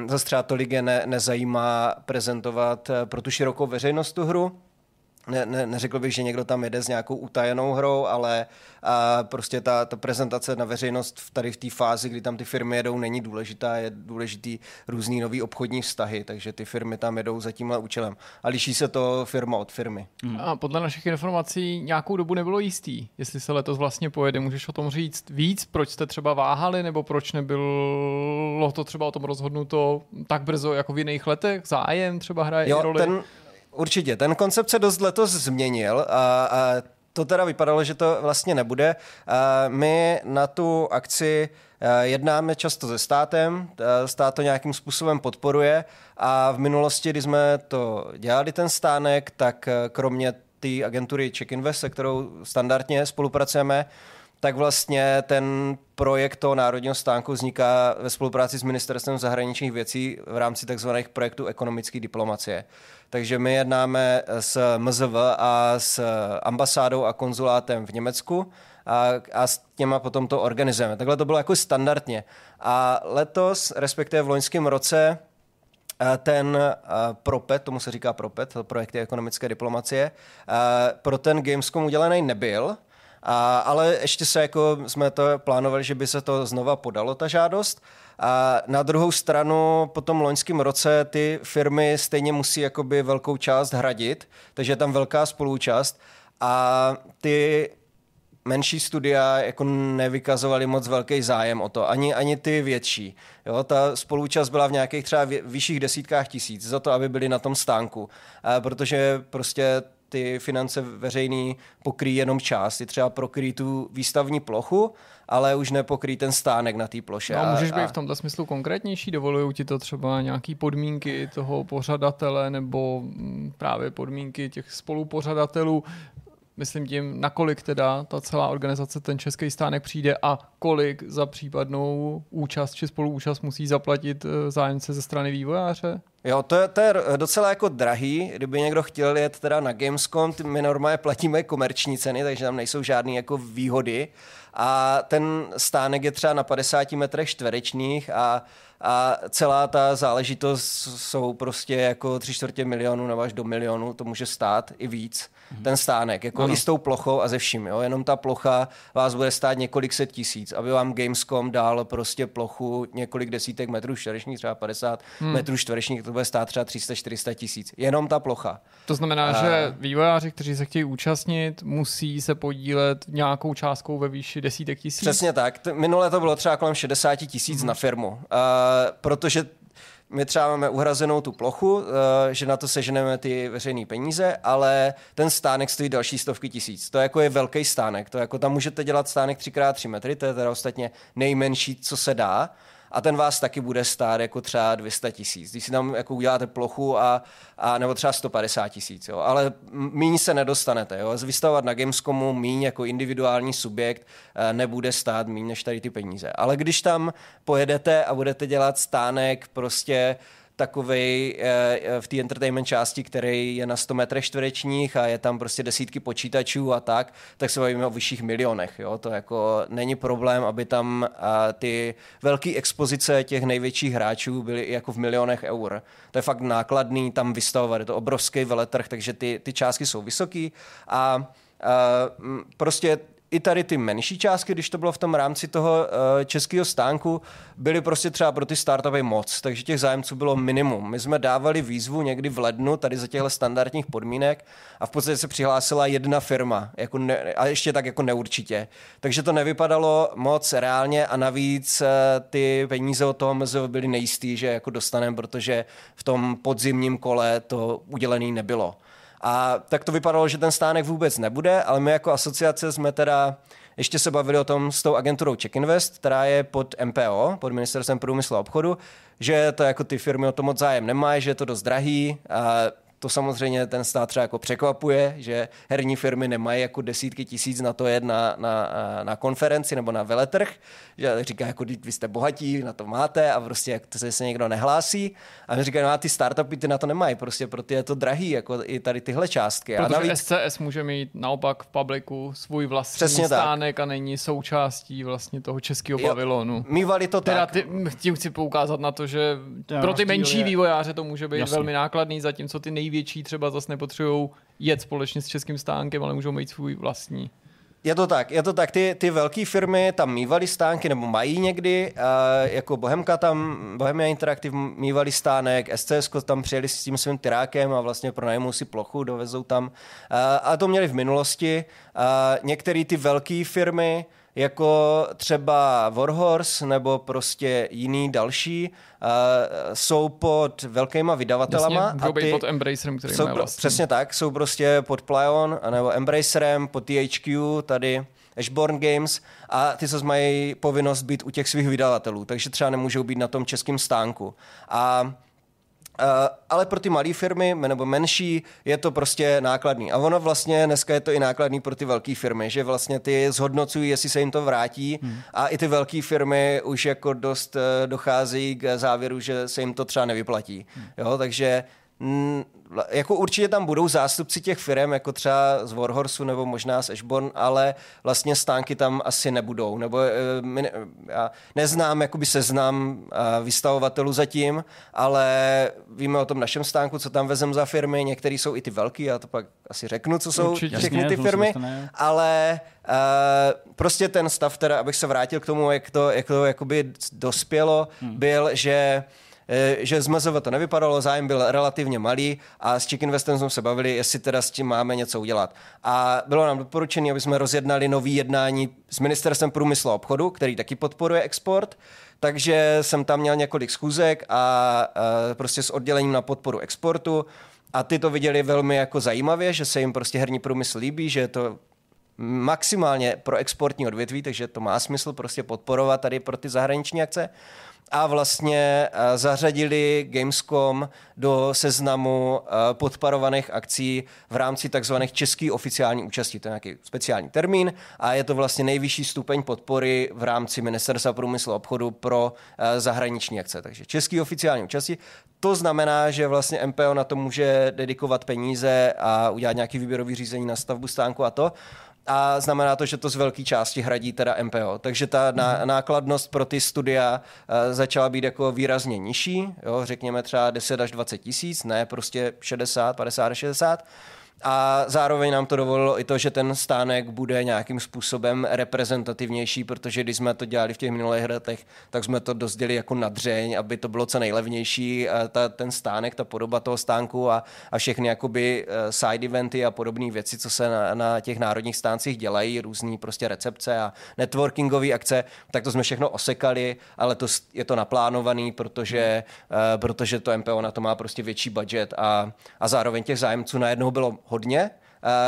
Speaker 4: zase třeba tolik je ne, nezajímá prezentovat pro tu širokou veřejnost tu hru, ne, ne, neřekl bych, že někdo tam jede s nějakou utajenou hrou, ale a prostě ta, ta prezentace na veřejnost v tady v té fázi, kdy tam ty firmy jedou, není důležitá, je důležitý různý nový obchodní vztahy, takže ty firmy tam jedou za tímhle účelem. A liší se to firma od firmy.
Speaker 1: Hmm. A podle našich informací nějakou dobu nebylo jistý, jestli se letos vlastně pojede. Můžeš o tom říct víc, proč jste třeba váhali, nebo proč nebylo to třeba o tom rozhodnuto tak brzo jako v jiných letech? Zájem třeba hraje
Speaker 4: jo,
Speaker 1: roli?
Speaker 4: Ten, Určitě. Ten koncept se dost letos změnil a, a to teda vypadalo, že to vlastně nebude. My na tu akci jednáme často se státem, stát to nějakým způsobem podporuje a v minulosti, když jsme to dělali ten stánek, tak kromě té agentury Check Invest, se kterou standardně spolupracujeme, tak vlastně ten projekt toho národního stánku vzniká ve spolupráci s Ministerstvem zahraničních věcí v rámci tzv. projektů ekonomické diplomacie. Takže my jednáme s MZV a s ambasádou a konzulátem v Německu a, a s těma potom to organizujeme. Takhle to bylo jako standardně. A letos, respektive v loňském roce, ten PROPET, tomu se říká PROPET, projekty ekonomické diplomacie, pro ten Gamescom udělaný nebyl, a, ale ještě se jako jsme to plánovali, že by se to znova podalo, ta žádost. A na druhou stranu po tom loňském roce ty firmy stejně musí jakoby velkou část hradit, takže je tam velká spolúčast a ty menší studia jako nevykazovaly moc velký zájem o to, ani, ani ty větší. Jo, ta spolúčast byla v nějakých třeba vyšších desítkách tisíc za to, aby byli na tom stánku, a protože prostě ty finance veřejný pokryjí jenom část. Ty třeba prokryjí tu výstavní plochu, ale už nepokryjí ten stánek na té ploše.
Speaker 1: No, můžeš být a... v tomto smyslu konkrétnější? Dovolují ti to třeba nějaké podmínky toho pořadatele nebo mm, právě podmínky těch spolupořadatelů? myslím tím, nakolik teda ta celá organizace, ten český stánek přijde a kolik za případnou účast či spoluúčast musí zaplatit eh, zájemce ze strany vývojáře?
Speaker 4: Jo, to je, to je docela jako drahý, kdyby někdo chtěl jet teda na Gamescom, my normálně platíme komerční ceny, takže tam nejsou žádné jako výhody. A ten stánek je třeba na 50 metrech čtverečních a a celá ta záležitost jsou prostě jako tři čtvrtě milionu nebo až do milionu, to může stát i víc mm-hmm. ten stánek, jako ano. i s tou plochou a ze vším, jo? jenom ta plocha vás bude stát několik set tisíc, aby vám Gamescom dal prostě plochu několik desítek metrů čtverečních, třeba 50 hmm. metrů čtverečních, to bude stát třeba 300-400 tisíc, jenom ta plocha.
Speaker 1: To znamená, a... že vývojáři, kteří se chtějí účastnit, musí se podílet nějakou částkou ve výši desítek tisíc?
Speaker 4: Přesně tak. Minule to bylo třeba kolem 60 tisíc hmm. na firmu, uh, protože my třeba máme uhrazenou tu plochu, eh, že na to seženeme ty veřejné peníze, ale ten stánek stojí další stovky tisíc. To jako je velký stánek. To jako tam můžete dělat stánek 3x3 metry, to je teda ostatně nejmenší, co se dá a ten vás taky bude stát jako třeba 200 tisíc. Když si tam jako uděláte plochu a, a nebo třeba 150 tisíc, ale míň se nedostanete. Jo. Vystavovat na Gamescomu míň jako individuální subjekt eh, nebude stát míň než tady ty peníze. Ale když tam pojedete a budete dělat stánek prostě takový eh, v té entertainment části, který je na 100 metrech čtverečních a je tam prostě desítky počítačů a tak, tak se bavíme o vyšších milionech. Jo? To jako není problém, aby tam ty velké expozice těch největších hráčů byly jako v milionech eur. To je fakt nákladný tam vystavovat, je to obrovský veletrh, takže ty, ty částky jsou vysoký a Uh, prostě i tady ty menší částky, když to bylo v tom rámci toho uh, českého stánku, byly prostě třeba pro ty startupy moc, takže těch zájemců bylo minimum. My jsme dávali výzvu někdy v lednu tady za těchto standardních podmínek a v podstatě se přihlásila jedna firma jako ne, a ještě tak jako neurčitě. Takže to nevypadalo moc reálně a navíc uh, ty peníze od toho MZV byly nejistý, že jako dostaneme, protože v tom podzimním kole to udělený nebylo. A tak to vypadalo, že ten stánek vůbec nebude, ale my jako asociace jsme teda ještě se bavili o tom s tou agenturou Check Invest, která je pod MPO, pod Ministerstvem průmyslu a obchodu, že to jako ty firmy o to moc zájem nemají, že je to dost drahý. A to samozřejmě ten stát třeba jako překvapuje, že herní firmy nemají jako desítky tisíc na to jet na, na, na konferenci nebo na veletrh, že říká, jako vy jste bohatí, na to máte a prostě jak to se někdo nehlásí. A my říkají, no a ty startupy ty na to nemají, prostě pro ty je to drahý, jako i tady tyhle částky.
Speaker 1: Protože
Speaker 4: a navíc...
Speaker 1: SCS může mít naopak v publiku svůj vlastní Přesně stánek tak. a není součástí vlastně toho českého pavilonu.
Speaker 4: Mývali to
Speaker 1: teda
Speaker 4: tak.
Speaker 1: Ty, tím chci poukázat na to, že pro ty menší vývojáře to může být Jasně. velmi nákladný, zatímco ty nej největší třeba zase nepotřebují jet společně s českým stánkem, ale můžou mít svůj vlastní.
Speaker 4: Je to tak, je to tak. Ty, ty velké firmy tam mývaly stánky, nebo mají někdy, uh, jako Bohemka tam, Bohemia Interactive mývali stánek, SCS tam přijeli s tím svým tyrákem a vlastně pronajmou si plochu, dovezou tam. Uh, a to měli v minulosti. Uh, Některé ty velké firmy, jako třeba Warhorse nebo prostě jiný další, uh, jsou pod velkýma vydavatelama.
Speaker 1: Jasně, a ty pod Embracerem, který
Speaker 4: jsou pro, Přesně tak, jsou prostě pod Plyon nebo Embracerem, pod THQ, tady Ashborn Games a ty se mají povinnost být u těch svých vydavatelů, takže třeba nemůžou být na tom českém stánku. A ale pro ty malé firmy nebo menší je to prostě nákladný. A ono vlastně dneska je to i nákladný pro ty velké firmy, že vlastně ty zhodnocují, jestli se jim to vrátí hmm. a i ty velké firmy už jako dost eh, docházejí k závěru, že se jim to třeba nevyplatí. Hmm. Jo, takže jako určitě tam budou zástupci těch firm, jako třeba z Warhorsu nebo možná z Ashborn, ale vlastně stánky tam asi nebudou. Nebo eh, my ne, já neznám jakoby seznam eh, vystavovatelů zatím, ale víme o tom našem stánku, co tam vezem za firmy. Některé jsou i ty velký, já to pak asi řeknu, co jsou určitě. všechny ty firmy, ale uh, prostě ten stav, teda, abych se vrátil k tomu, jak to, jak to jakoby dospělo, hmm. byl, že Eh, že z MZV to nevypadalo, zájem byl relativně malý a s Chick Investem jsme se bavili, jestli teda s tím máme něco udělat. A bylo nám doporučeno, aby jsme rozjednali nový jednání s Ministerstvem průmyslu a obchodu, který taky podporuje export, takže jsem tam měl několik schůzek a, a prostě s oddělením na podporu exportu. A ty to viděli velmi jako zajímavě, že se jim prostě herní průmysl líbí, že je to maximálně pro exportní odvětví, takže to má smysl prostě podporovat tady pro ty zahraniční akce a vlastně eh, zařadili Gamescom do seznamu eh, podparovaných akcí v rámci takzvaných český oficiální účastí. To je nějaký speciální termín a je to vlastně nejvyšší stupeň podpory v rámci Ministerstva průmyslu a obchodu pro eh, zahraniční akce. Takže český oficiální účastí. To znamená, že vlastně MPO na to může dedikovat peníze a udělat nějaký výběrový řízení na stavbu stánku a to. A znamená to, že to z velké části hradí teda MPO. Takže ta mm. nákladnost pro ty studia uh, začala být jako výrazně nižší, jo, řekněme třeba 10 až 20 tisíc, ne prostě 60, 50 až 60. A zároveň nám to dovolilo i to, že ten stánek bude nějakým způsobem reprezentativnější, protože když jsme to dělali v těch minulých letech, tak jsme to dozděli jako nadřeň, aby to bylo co nejlevnější, a ta, ten stánek, ta podoba toho stánku a, a všechny jakoby eh, side eventy a podobné věci, co se na, na těch národních stáncích dělají, různý prostě recepce a networkingové akce, tak to jsme všechno osekali, ale to je to naplánovaný, protože, uh, protože to MPO na to má prostě větší budget a, a zároveň těch zájemců najednou bylo hodně,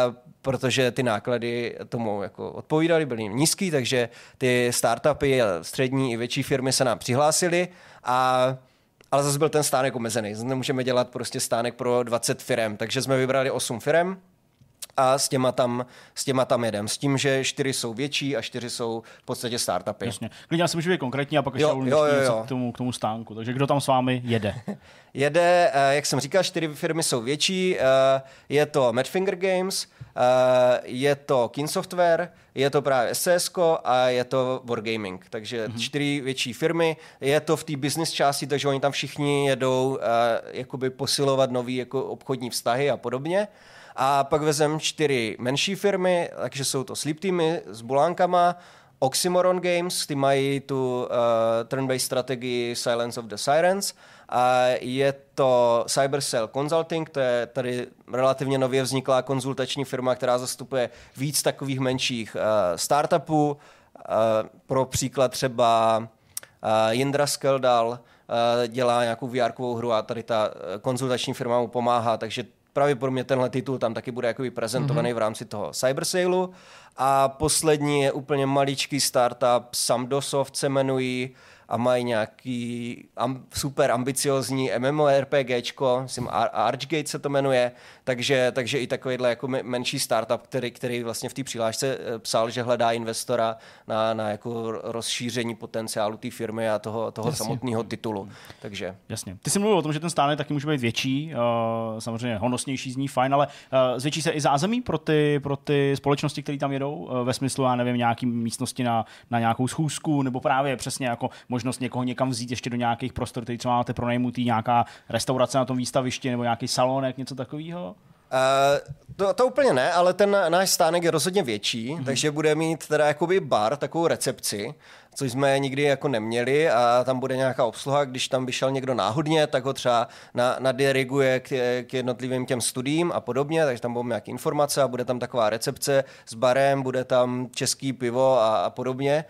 Speaker 4: Uh, protože ty náklady tomu jako odpovídaly, byly nízký, takže ty startupy, střední i větší firmy se nám přihlásily a ale zase byl ten stánek omezený. Nemůžeme dělat prostě stánek pro 20 firm, takže jsme vybrali 8 firm a s těma tam, s těma tam jedem. S tím, že čtyři jsou větší a čtyři jsou v podstatě startupy.
Speaker 2: Jasně. Klidně se může být konkrétní a pak ještě jo, jo, jo, jo. K, tomu, k tomu stánku. Takže kdo tam s vámi jede?
Speaker 4: jede, eh, jak jsem říkal, čtyři firmy jsou větší. Eh, je to Madfinger Games, eh, je to Kin Software, je to právě SCS a je to Wargaming. Takže mm-hmm. čtyři větší firmy. Je to v té business části, takže oni tam všichni jedou jakoby posilovat nový jako obchodní vztahy a podobně. A pak vezem čtyři menší firmy, takže jsou to Sleep Teamy s bulánkama, Oxymoron Games, ty mají tu uh, turn-based strategii Silence of the Sirens a je to Cybercell Consulting, to je tady relativně nově vzniklá konzultační firma, která zastupuje víc takových menších uh, startupů. Uh, pro příklad třeba uh, Jindra Skeldal uh, dělá nějakou VR hru a tady ta konzultační firma mu pomáhá, takže pravděpodobně tenhle titul tam taky bude jakoby prezentovaný mm-hmm. v rámci toho Cybersailu. A poslední je úplně maličký startup, Samdosoft se jmenují, a mají nějaký am, super ambiciozní MMORPGčko, myslím Archgate se to jmenuje, takže, takže i takovýhle jako menší startup, který, který vlastně v té přihlášce eh, psal, že hledá investora na, na jako rozšíření potenciálu té firmy a toho, toho samotného titulu. Takže.
Speaker 2: Jasně. Ty jsi mluvil o tom, že ten stánek taky může být větší, uh, samozřejmě honosnější zní fajn, ale uh, zvětší se i zázemí pro ty, pro ty společnosti, které tam jedou, uh, ve smyslu, já nevím, nějaký místnosti na, na nějakou schůzku, nebo právě přesně jako možnost někoho někam vzít ještě do nějakých prostor, který třeba máte pronajmutý, nějaká restaurace na tom výstavišti nebo nějaký salonek, něco takového?
Speaker 4: Uh, to, to úplně ne, ale ten náš stánek je rozhodně větší, mm-hmm. takže bude mít teda jakoby bar, takovou recepci, což jsme nikdy jako neměli a tam bude nějaká obsluha, když tam by šel někdo náhodně, tak ho třeba na, nadiriguje k, k jednotlivým těm studiím a podobně, takže tam budou nějaké informace a bude tam taková recepce s barem, bude tam český pivo a, a podobně.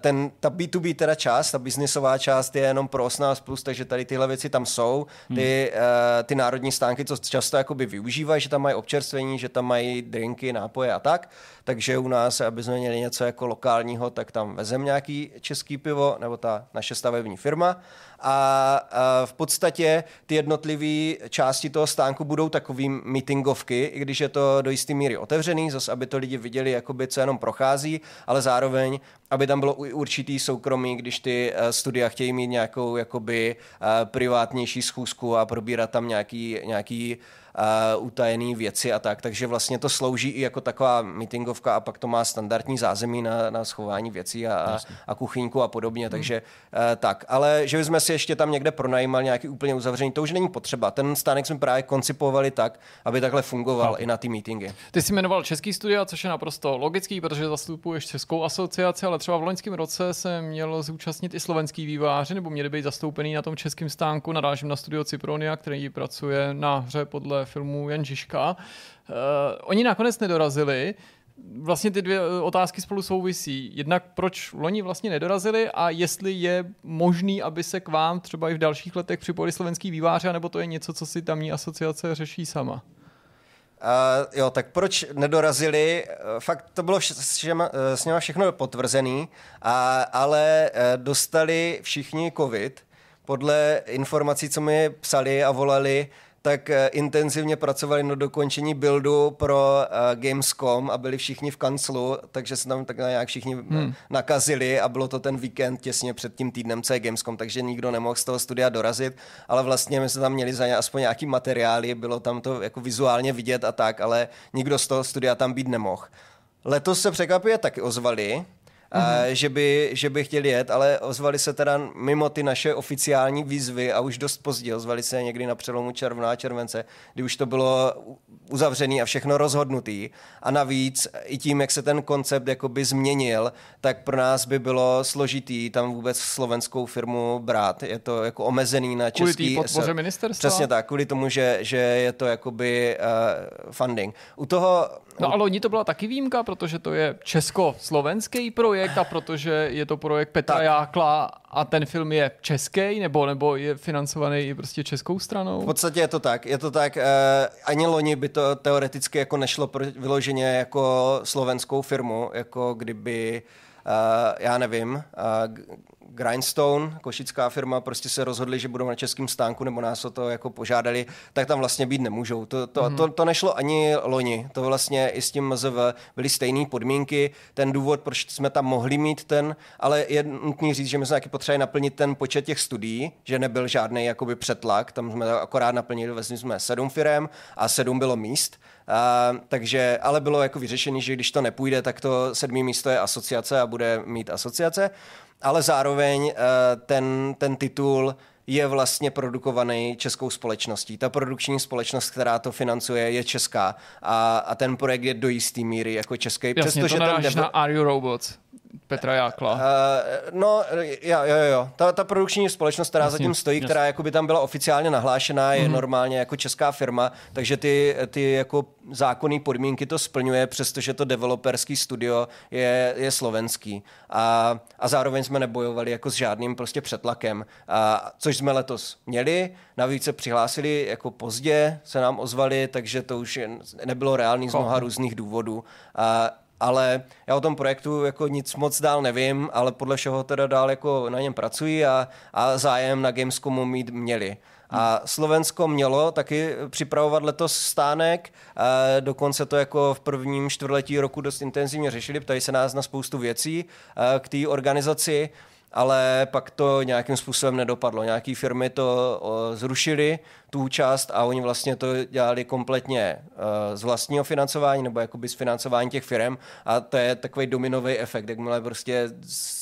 Speaker 4: Ten, ta B2B teda část, ta biznisová část je jenom pro 18+, plus, takže tady tyhle věci tam jsou. Ty, hmm. ty národní stánky, co často jakoby využívají, že tam mají občerstvení, že tam mají drinky, nápoje a tak, takže u nás, aby jsme měli něco jako lokálního, tak tam vezem nějaký český pivo, nebo ta naše stavební firma. A, a v podstatě ty jednotlivé části toho stánku budou takový meetingovky, i když je to do jisté míry otevřený, zase aby to lidi viděli, jakoby, co jenom prochází, ale zároveň, aby tam bylo určitý soukromí, když ty uh, studia chtějí mít nějakou jakoby, uh, privátnější schůzku a probírat tam nějaký, nějaký uh, utajený věci a tak, takže vlastně to slouží i jako taková meetingovka a pak to má standardní zázemí na, na schování věcí a, a, a kuchyňku a podobně, hmm. takže uh, tak, ale že bychom si ještě tam někde pronajímali nějaký úplně uzavřený, to už není potřeba. Ten stánek jsme právě koncipovali tak, aby takhle fungoval okay. i na ty meetingy.
Speaker 1: Ty jsi jmenoval Český studia, což je naprosto logický, protože zastupuješ Českou asociaci, ale třeba v loňském roce se měl zúčastnit i slovenský výváři, nebo měli být zastoupený na tom českém stánku. Narážím na studio Cipronia, který pracuje na hře podle filmu Jan Žižka. Uh, oni nakonec nedorazili, vlastně ty dvě eh, otázky spolu souvisí. Jednak proč loni vlastně nedorazili a jestli je možný, aby se k vám třeba i v dalších letech připojili slovenský výváře, nebo to je něco, co si tamní asociace řeší sama?
Speaker 4: Uh, jo, tak proč nedorazili? Fakt to bylo s, s nimi všechno potvrzený, a, ale dostali všichni covid. Podle informací, co mi psali a volali, tak eh, intenzivně pracovali na dokončení buildu pro uh, Gamescom a byli všichni v kanclu, takže se tam tak nějak všichni hmm. nakazili a bylo to ten víkend těsně před tím týdnem, co je Gamescom, takže nikdo nemohl z toho studia dorazit, ale vlastně my jsme tam měli za ně aspoň nějaký materiály, bylo tam to jako vizuálně vidět a tak, ale nikdo z toho studia tam být nemohl. letos se překvapuje taky ozvali, mm-hmm. že, by, že by chtěli jet, ale ozvali se teda mimo ty naše oficiální výzvy a už dost pozdě. Ozvali se někdy na přelomu června a července, kdy už to bylo uzavřený a všechno rozhodnutý. A navíc i tím, jak se ten koncept jakoby změnil, tak pro nás by bylo složitý tam vůbec slovenskou firmu brát. Je to jako omezený na český...
Speaker 1: Kvůli podpoře ministerstva?
Speaker 4: Přesně tak, kvůli tomu, že, že je to jakoby uh, funding. U toho
Speaker 1: No ale oni to byla taky výjimka, protože to je česko-slovenský projekt a protože je to projekt Petra tak. Jákla a ten film je český nebo, nebo je financovaný i prostě českou stranou?
Speaker 4: V podstatě je to tak. Je to tak, uh, ani loni by to teoreticky jako nešlo pro, vyloženě jako slovenskou firmu, jako kdyby uh, já nevím, uh, Grindstone, košická firma, prostě se rozhodli, že budou na českém stánku, nebo nás o to jako požádali, tak tam vlastně být nemůžou. To, to, mm-hmm. to, to nešlo ani loni. To vlastně i s tím MZV byly stejné podmínky. Ten důvod, proč jsme tam mohli mít ten, ale je nutný říct, že my jsme taky potřebovali naplnit ten počet těch studií, že nebyl žádný jakoby přetlak, tam jsme akorát naplnili, vlastně jsme sedm firem a sedm bylo míst. Uh, takže, ale bylo jako vyřešené, že když to nepůjde, tak to sedmý místo je asociace a bude mít asociace ale zároveň eh, ten, ten titul je vlastně produkovaný českou společností. Ta produkční společnost, která to financuje, je česká a, a ten projekt je do jisté míry jako český.
Speaker 1: Jasně, Přestože to ten dev... na Are You Robots. Petra Jákla. Uh,
Speaker 4: no, jo, jo, jo. Ta, ta produkční společnost, která jasně, zatím stojí, jasně. která jakoby tam byla oficiálně nahlášená, je mm-hmm. normálně jako česká firma, takže ty, ty jako zákonné podmínky to splňuje, přestože to developerský studio je, je slovenský. A, a zároveň jsme nebojovali jako s žádným prostě přetlakem, a, což jsme letos měli. Navíc se přihlásili jako pozdě, se nám ozvali, takže to už nebylo reálný z mnoha různých důvodů. A, ale já o tom projektu jako nic moc dál nevím, ale podle všeho teda dál jako na něm pracují a, a zájem na Gamescomu mít měli. A Slovensko mělo taky připravovat letos stánek, dokonce to jako v prvním čtvrtletí roku dost intenzivně řešili, ptají se nás na spoustu věcí k té organizaci ale pak to nějakým způsobem nedopadlo. Nějaké firmy to zrušily, tu část, a oni vlastně to dělali kompletně z vlastního financování nebo jakoby z financování těch firm a to je takový dominový efekt. Jakmile prostě,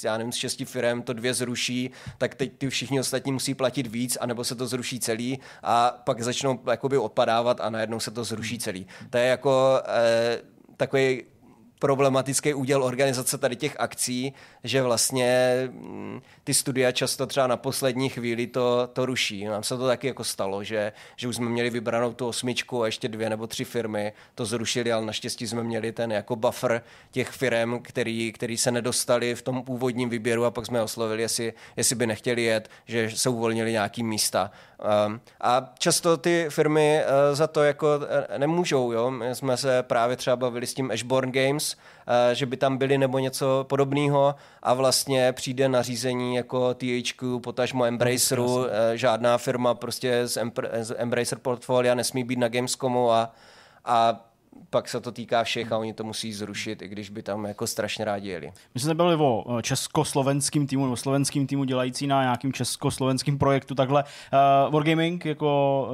Speaker 4: já nevím, z šesti firm to dvě zruší, tak teď ty všichni ostatní musí platit víc, anebo se to zruší celý a pak začnou jakoby odpadávat a najednou se to zruší celý. To je jako eh, takový problematický úděl organizace tady těch akcí, že vlastně mm, ty studia často třeba na poslední chvíli to, to ruší. Nám se to taky jako stalo, že, že už jsme měli vybranou tu osmičku a ještě dvě nebo tři firmy to zrušili, ale naštěstí jsme měli ten jako buffer těch firm, který, který se nedostali v tom původním výběru a pak jsme oslovili, jestli, jestli by nechtěli jet, že se uvolnili nějaký místa. Um, a často ty firmy uh, za to jako uh, nemůžou. Jo? My jsme se právě třeba bavili s tím Ashborn Games, uh, že by tam byli nebo něco podobného. A vlastně přijde nařízení jako THQ, potažmo Embraceru, uh, žádná firma prostě z, Empre- z Embracer portfolia nesmí být na Gamescomu a, a pak se to týká všech a oni to musí zrušit, i když by tam jako strašně rádi jeli.
Speaker 2: My jsme byli o eh, československým týmu nebo slovenským týmu dělající na nějakým československým projektu takhle. Uh, Wargaming jako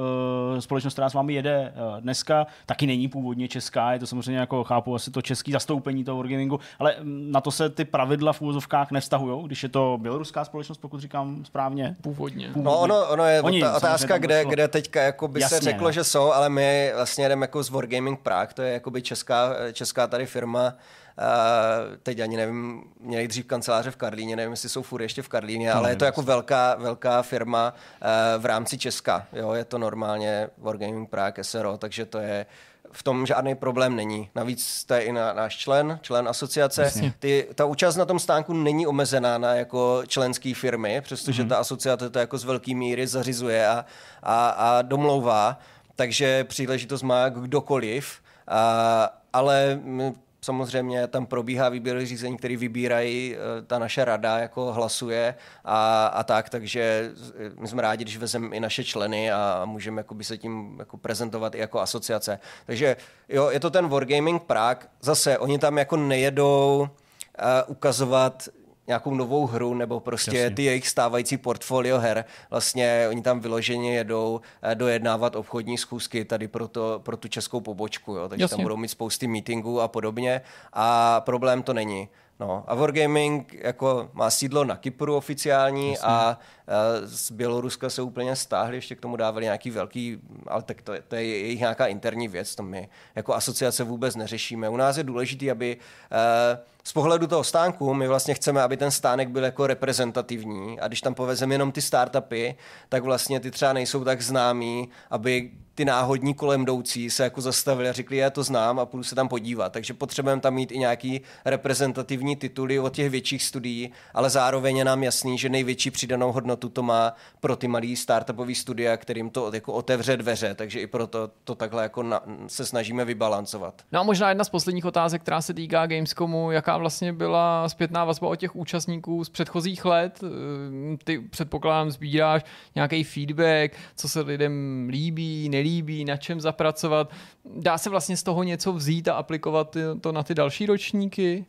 Speaker 2: uh, společnost, která s vámi jede uh, dneska, taky není původně česká, je to samozřejmě jako chápu asi to český zastoupení toho Wargamingu, ale mm, na to se ty pravidla v úvozovkách nevztahují, když je to běloruská společnost, pokud říkám správně.
Speaker 1: Původně.
Speaker 4: původně. No ono, ono je Oni, otázka, kde, kde teďka jako by Jasně, se řeklo, ne. že jsou, ale my vlastně jdeme jako z Wargaming Prague, to je jakoby česká, česká tady firma, Uh, teď ani nevím, měli dřív kanceláře v Karlíně, nevím, jestli jsou furt ještě v Karlíně, ale je to jako velká, velká firma uh, v rámci Česka. Jo, je to normálně Wargaming Prague SRO, takže to je v tom žádný problém není. Navíc to je i na, náš člen, člen asociace. Ty, ta účast na tom stánku není omezená na jako členské firmy, přestože mm-hmm. ta asociace to jako z velké míry zařizuje a, a, a domlouvá, takže příležitost má kdokoliv a, ale samozřejmě tam probíhá výběrové řízení, který vybírají e, ta naše rada, jako hlasuje a, a tak, takže my jsme rádi, když vezmeme i naše členy a můžeme jakoby se tím jako prezentovat i jako asociace. Takže jo, je to ten Wargaming Prague, zase oni tam jako nejedou uh, ukazovat nějakou novou hru nebo prostě Jasně. ty jejich stávající portfolio her. Vlastně oni tam vyloženě jedou eh, dojednávat obchodní schůzky tady pro, to, pro tu českou pobočku, jo? takže Jasně. tam budou mít spousty meetingů a podobně a problém to není. No a Wargaming jako má sídlo na Kypru oficiální Jasně. a z Běloruska se úplně stáhli, ještě k tomu dávali nějaký velký, ale tak to, to je jejich nějaká interní věc, to my jako asociace vůbec neřešíme. U nás je důležité, aby z pohledu toho stánku my vlastně chceme, aby ten stánek byl jako reprezentativní a když tam povezeme jenom ty startupy, tak vlastně ty třeba nejsou tak známí, aby ty náhodní kolem jdoucí se jako zastavili a řekli, já to znám a půjdu se tam podívat. Takže potřebujeme tam mít i nějaký reprezentativní tituly od těch větších studií, ale zároveň je nám jasný, že největší přidanou hodnotu to má pro ty malý startupové studia, kterým to jako otevře dveře, takže i proto to takhle jako na, se snažíme vybalancovat.
Speaker 1: No a možná jedna z posledních otázek, která se týká Gamescomu, jaká vlastně byla zpětná vazba od těch účastníků z předchozích let? Ty předpokládám sbíráš nějaký feedback, co se lidem líbí, nelíbí, líbí, na čem zapracovat. Dá se vlastně z toho něco vzít a aplikovat to na ty další ročníky?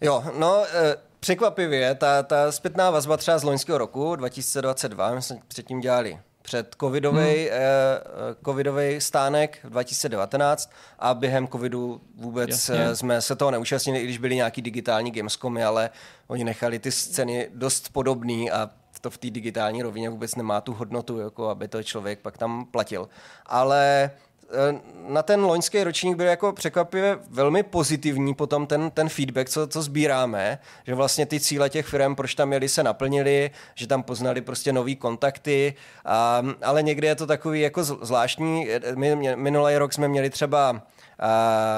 Speaker 4: Jo, no e, překvapivě, ta, ta zpětná vazba třeba z loňského roku 2022, my jsme předtím dělali před covidový, hmm. eh, covidový stánek v 2019 a během covidu vůbec Jasně. Eh, jsme se toho neúčastnili, i když byly nějaký digitální gamescomy, ale oni nechali ty scény dost podobný a to v té digitální rovině vůbec nemá tu hodnotu, jako aby to člověk pak tam platil. Ale eh, na ten loňský ročník byl jako překvapivě velmi pozitivní potom ten, ten feedback, co, co sbíráme, že vlastně ty cíle těch firm, proč tam jeli, se naplnili, že tam poznali prostě nový kontakty, a, ale někdy je to takový jako zvláštní. My, minulý rok jsme měli třeba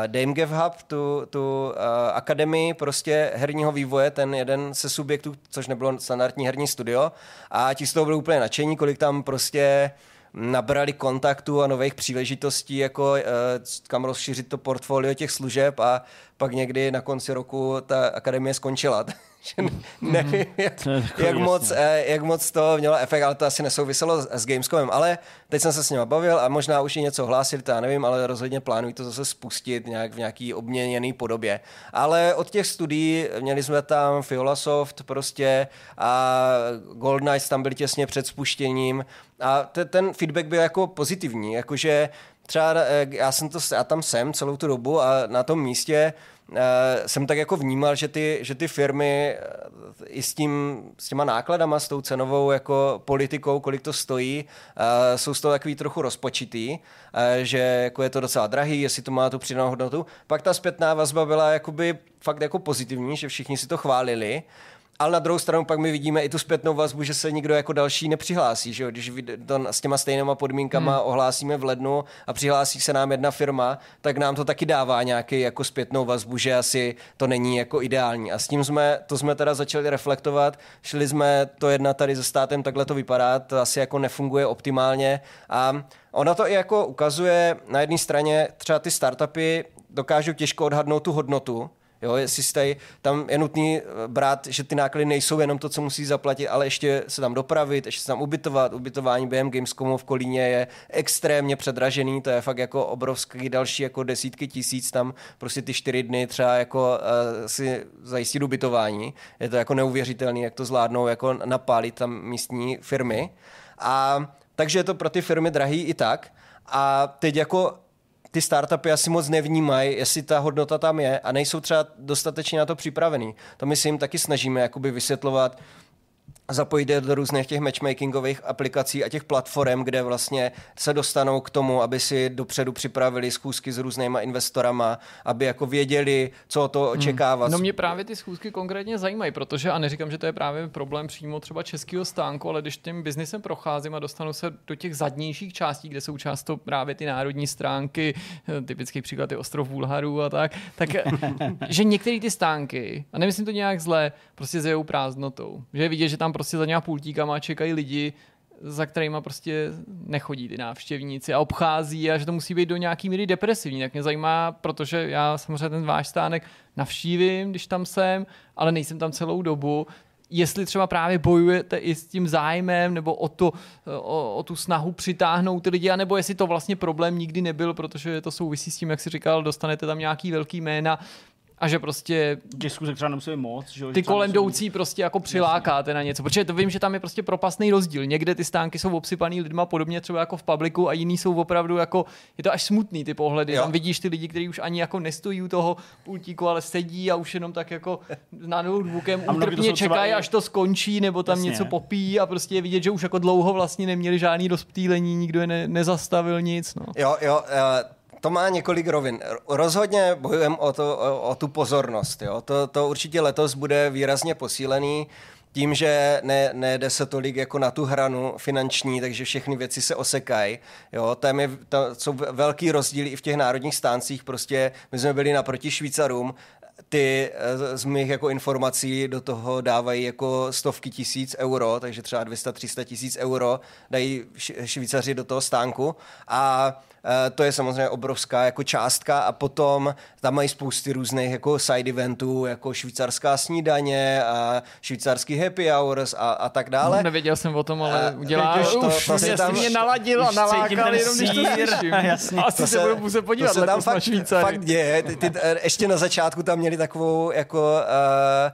Speaker 4: Dame Give Hub, tu, tu akademii prostě herního vývoje, ten jeden se subjektů, což nebylo standardní herní studio a ti z toho byli úplně nadšení, kolik tam prostě nabrali kontaktu a nových příležitostí, jako uh, kam rozšířit to portfolio těch služeb a pak někdy na konci roku ta akademie skončila. že nevím, jak, jak, moc, eh, jak moc to mělo efekt, ale to asi nesouviselo s, Gamescomem. Ale teď jsem se s nimi bavil a možná už i něco hlásili, to já nevím, ale rozhodně plánují to zase spustit nějak v nějaký obměněný podobě. Ale od těch studií měli jsme tam Fiolasoft prostě a Gold Knights tam byli těsně před spuštěním a te, ten feedback byl jako pozitivní, jakože třeba eh, já, jsem to, já tam jsem celou tu dobu a na tom místě uh, jsem tak jako vnímal, že ty, že ty firmy uh, i s, tím, s těma nákladama, s tou cenovou jako politikou, kolik to stojí, jsou z toho takový trochu rozpočitý, že jako je to docela drahý, jestli to má tu přidanou hodnotu. Pak ta zpětná vazba byla jakoby fakt jako pozitivní, že všichni si to chválili. Ale na druhou stranu pak my vidíme i tu zpětnou vazbu, že se nikdo jako další nepřihlásí. Že jo? Když to s těma stejnýma podmínkama hmm. ohlásíme v lednu a přihlásí se nám jedna firma, tak nám to taky dává nějaký jako zpětnou vazbu, že asi to není jako ideální. A s tím jsme, to jsme teda začali reflektovat. Šli jsme to jedna tady se státem, takhle to vypadá, to asi jako nefunguje optimálně. A Ona to i jako ukazuje na jedné straně třeba ty startupy dokážou těžko odhadnout tu hodnotu, Jo, jestli jste, tam je nutný eh, brát, že ty náklady nejsou jenom to, co musí zaplatit, ale ještě se tam dopravit, ještě se tam ubytovat. Ubytování během Gamescomu v Kolíně je extrémně předražený, to je fakt jako obrovský další jako desítky tisíc tam prostě ty čtyři dny třeba jako uh, si zajistit ubytování. Je to jako neuvěřitelný, jak to zvládnou jako napálit tam místní firmy. A takže je to pro ty firmy drahý i tak. A teď jako ty startupy asi moc nevnímají, jestli ta hodnota tam je a nejsou třeba dostatečně na to připravený. To my si jim taky snažíme jakoby vysvětlovat, zapojit do různých těch matchmakingových aplikací a těch platform, kde vlastně se dostanou k tomu, aby si dopředu připravili schůzky s různýma investorama, aby jako věděli, co to hmm. očekávat. Hmm.
Speaker 1: No mě právě ty schůzky konkrétně zajímají, protože a neříkám, že to je právě problém přímo třeba českého stánku, ale když tím biznesem procházím a dostanu se do těch zadnějších částí, kde jsou často právě ty národní stránky, typický příklad je ostrov Bulharů a tak, tak že některé ty stánky, a nemyslím to nějak zle, prostě zjevou prázdnotou. Že je vidět, že tam prostě za nějak pultíkama čekají lidi, za kterými prostě nechodí ty návštěvníci a obchází a že to musí být do nějaký míry depresivní. Tak mě zajímá, protože já samozřejmě ten váš stánek navštívím, když tam jsem, ale nejsem tam celou dobu, jestli třeba právě bojujete i s tím zájmem nebo o, to, o, o tu snahu přitáhnout ty lidi, anebo jestli to vlastně problém nikdy nebyl, protože to souvisí s tím, jak si říkal, dostanete tam nějaký velký jména, a že prostě
Speaker 2: zkusek třeba nemusí moc, že
Speaker 1: ty kolem jdoucí prostě jako přilákáte na něco, protože to vím, že tam je prostě propastný rozdíl. Někde ty stánky jsou obsypaný lidma podobně třeba jako v publiku a jiný jsou opravdu jako, je to až smutný ty pohledy. Jo. Tam vidíš ty lidi, kteří už ani jako nestojí u toho pultíku, ale sedí a už jenom tak jako na notebookem útrpně čekají, až to skončí, nebo tam Jasně. něco popí a prostě je vidět, že už jako dlouho vlastně neměli žádný rozptýlení, nikdo je ne, nezastavil nic. No.
Speaker 4: Jo, jo, uh to má několik rovin. Rozhodně bojujeme o, o, o tu pozornost. Jo? To, to určitě letos bude výrazně posílený tím, že ne, nejde se tolik jako na tu hranu finanční, takže všechny věci se osekají. Jo, tam, je, tam jsou velký rozdíly i v těch národních stáncích. Prostě my jsme byli naproti Švýcarům, ty eh, z mých jako informací do toho dávají jako stovky tisíc euro, takže třeba 200-300 tisíc euro dají Švýcaři do toho stánku a to je samozřejmě obrovská jako částka a potom tam mají spousty různých jako side eventů, jako švýcarská snídaně a švýcarský happy hours a, a tak dále. No,
Speaker 1: nevěděl jsem o tom, ale uh, uděláš. To,
Speaker 2: už, to se tam, mě naladil a nalákal, jenom když to
Speaker 1: slyším. Jasně. Asi to se, se budu muset podívat to se tam
Speaker 4: fakt, fakt děje. Ty, ty, eh, ještě na začátku tam měli takovou jako uh, Eh,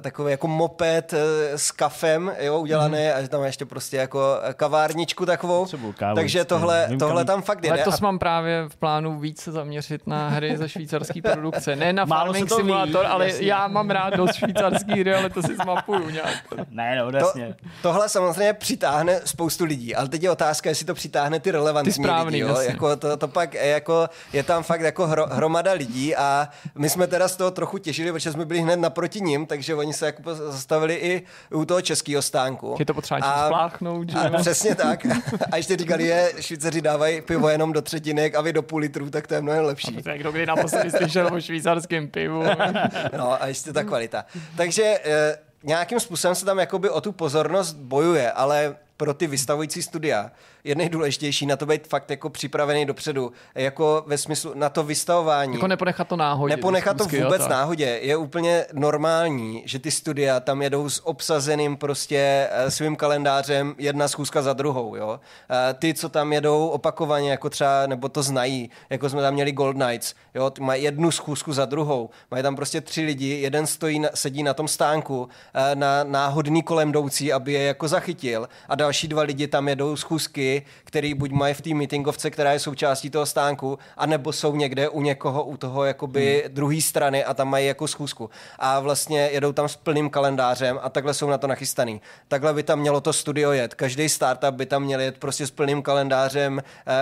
Speaker 4: takový jako moped eh, s kafem, jo, udělaný mm. a že tam ještě prostě jako kavárničku takovou. Kávu, Takže tohle, tohle tam fakt jde.
Speaker 1: Letos mám právě v plánu více zaměřit na hry ze švýcarské produkce. Ne na Málo Farming Simulator, ví, ale jasně. já mám rád dost švýcarský hry, ale to si zmapuju nějak.
Speaker 2: Ne, no, jasně.
Speaker 4: To, tohle samozřejmě přitáhne spoustu lidí, ale teď je otázka, jestli to přitáhne ty relevantní ty správný, lidi. Jo? Jako to, to, pak jako, je tam fakt jako hro, hromada lidí a my jsme teda z toho trochu těšili, protože jsme byli hned naproti ním, takže oni se jako zastavili i u toho českého stánku.
Speaker 1: Je to potřeba a, spláchnout, že?
Speaker 4: A, přesně tak. A ještě říkali, že Švýcaři dávají pivo jenom do třetinek a vy do půl litru, tak to je mnohem lepší.
Speaker 1: A kdo kdy naposledy slyšel o švýcarském pivu.
Speaker 4: no a ještě ta kvalita. Takže e, nějakým způsobem se tam jakoby o tu pozornost bojuje, ale pro ty vystavující studia je nejdůležitější na to být fakt jako připravený dopředu, jako ve smyslu na to vystavování.
Speaker 1: Jako neponechat to náhodě.
Speaker 4: Neponechat to vůbec náhodě. Je úplně normální, že ty studia tam jedou s obsazeným prostě eh, svým kalendářem jedna schůzka za druhou, jo. Eh, ty, co tam jedou opakovaně, jako třeba, nebo to znají, jako jsme tam měli Gold Knights, jo, mají jednu schůzku za druhou. Mají tam prostě tři lidi, jeden stojí, sedí na tom stánku eh, na náhodný kolem jdoucí, aby je jako zachytil a další dva lidi tam jedou schůzky který buď mají v té meetingovce, která je součástí toho stánku, anebo jsou někde u někoho, u toho jakoby hmm. druhé strany a tam mají jako schůzku. A vlastně jedou tam s plným kalendářem a takhle jsou na to nachystaný. Takhle by tam mělo to studio jet. Každý startup by tam měl jet prostě s plným kalendářem eh,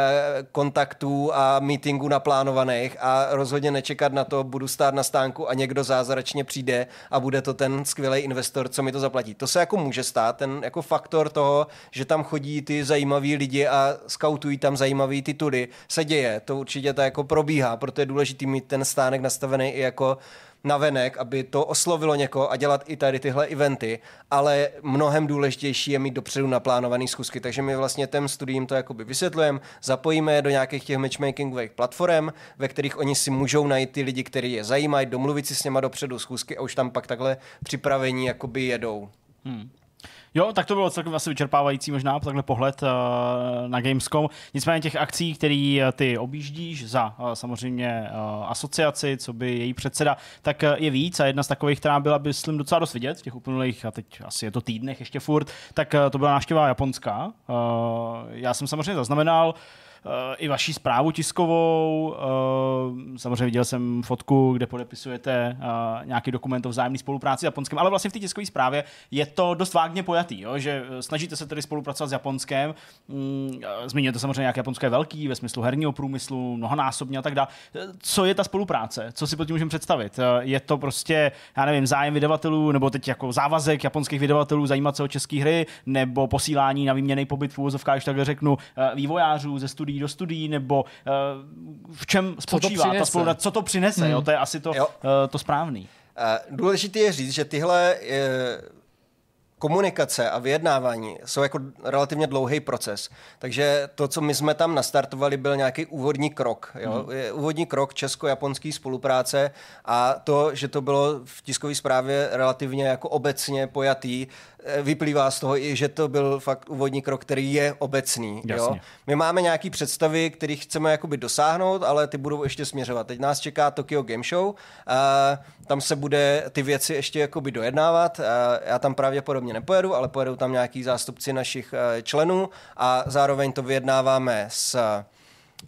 Speaker 4: kontaktů a meetingů naplánovaných a rozhodně nečekat na to, budu stát na stánku a někdo zázračně přijde a bude to ten skvělý investor, co mi to zaplatí. To se jako může stát, ten jako faktor toho, že tam chodí ty zajímaví lidi a skautují tam zajímavé tituly, se děje. To určitě to jako probíhá, proto je důležité mít ten stánek nastavený i jako navenek, aby to oslovilo někoho a dělat i tady tyhle eventy, ale mnohem důležitější je mít dopředu naplánovaný schůzky, takže my vlastně těm studiím to jakoby vysvětlujeme, zapojíme je do nějakých těch matchmakingových platform, ve kterých oni si můžou najít ty lidi, kteří je zajímají, domluvit si s něma dopředu schůzky a už tam pak takhle připravení jakoby jedou. Hmm.
Speaker 2: Jo, tak to bylo celkem asi vyčerpávající možná takhle pohled uh, na Gamescom. Nicméně těch akcí, které eh, ty objíždíš za uh, samozřejmě asociaci, co by její předseda, tak je víc a jedna z takových, která byla, by myslím, docela dost vidět v těch uplynulých, a teď asi je to týdnech ještě furt, tak to byla návštěva japonská. Já jsem samozřejmě zaznamenal i vaší zprávu tiskovou. Eh, samozřejmě viděl jsem fotku, kde podepisujete eh, nějaký dokument o vzájemné spolupráci s Japonskem, ale vlastně v té tiskové zprávě je to dost vágně pojatý, jo? že eh, snažíte se tedy spolupracovat s Japonskem. Mm, zmíníte samozřejmě, jak Japonsko je velký ve smyslu herního průmyslu, mnohonásobně a tak dále. Co je ta spolupráce? Co si pod tím můžeme představit? Je to prostě, já nevím, zájem vydavatelů, nebo teď jako závazek japonských vydavatelů zajímat se o české hry, nebo posílání na výměný pobyt v úvozovkách, takhle řeknu, vývojářů ze studií studií do studií, nebo uh, v čem spočívá co ta spolupráce, co to přinese, hmm. jo, to je asi to, uh, to správný.
Speaker 4: Uh, důležité je říct, že tyhle uh, komunikace a vyjednávání jsou jako relativně dlouhý proces. Takže to, co my jsme tam nastartovali, byl nějaký úvodní krok. Jo? Hmm. Úvodní krok česko-japonské spolupráce a to, že to bylo v tiskové zprávě relativně jako obecně pojatý, eh, vyplývá z toho i, že to byl fakt úvodní krok, který je obecný. Jo? My máme nějaké představy, kterých chceme jakoby dosáhnout, ale ty budou ještě směřovat. Teď nás čeká Tokyo Game Show, a tam se bude ty věci ještě jakoby dojednávat. A já tam pravděpodobně nepojedu, ale pojedou tam nějaký zástupci našich eh, členů a zároveň to vyjednáváme s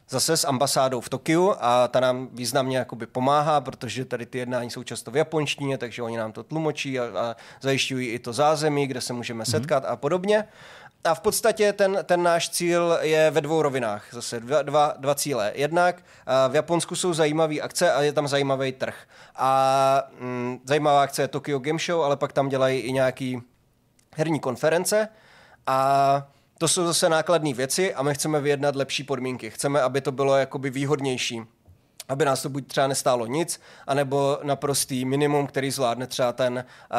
Speaker 4: zase s ambasádou v Tokiu a ta nám významně jakoby pomáhá, protože tady ty jednání jsou často v japonštině, takže oni nám to tlumočí a, a zajišťují i to zázemí, kde se můžeme mhm. setkat mm-hmm. a podobně. A v podstatě ten, ten náš cíl je ve dvou rovinách. Zase dva, dva, dva cíle. Jednak v Japonsku jsou zajímavé akce a je tam zajímavý trh. A mm, zajímavá akce je Tokyo Game Show, ale pak tam dělají i nějaký herní konference. A to jsou zase nákladné věci a my chceme vyjednat lepší podmínky. Chceme, aby to bylo jakoby výhodnější aby nás to buď třeba nestálo nic, anebo naprostý minimum, který zvládne třeba ten, uh,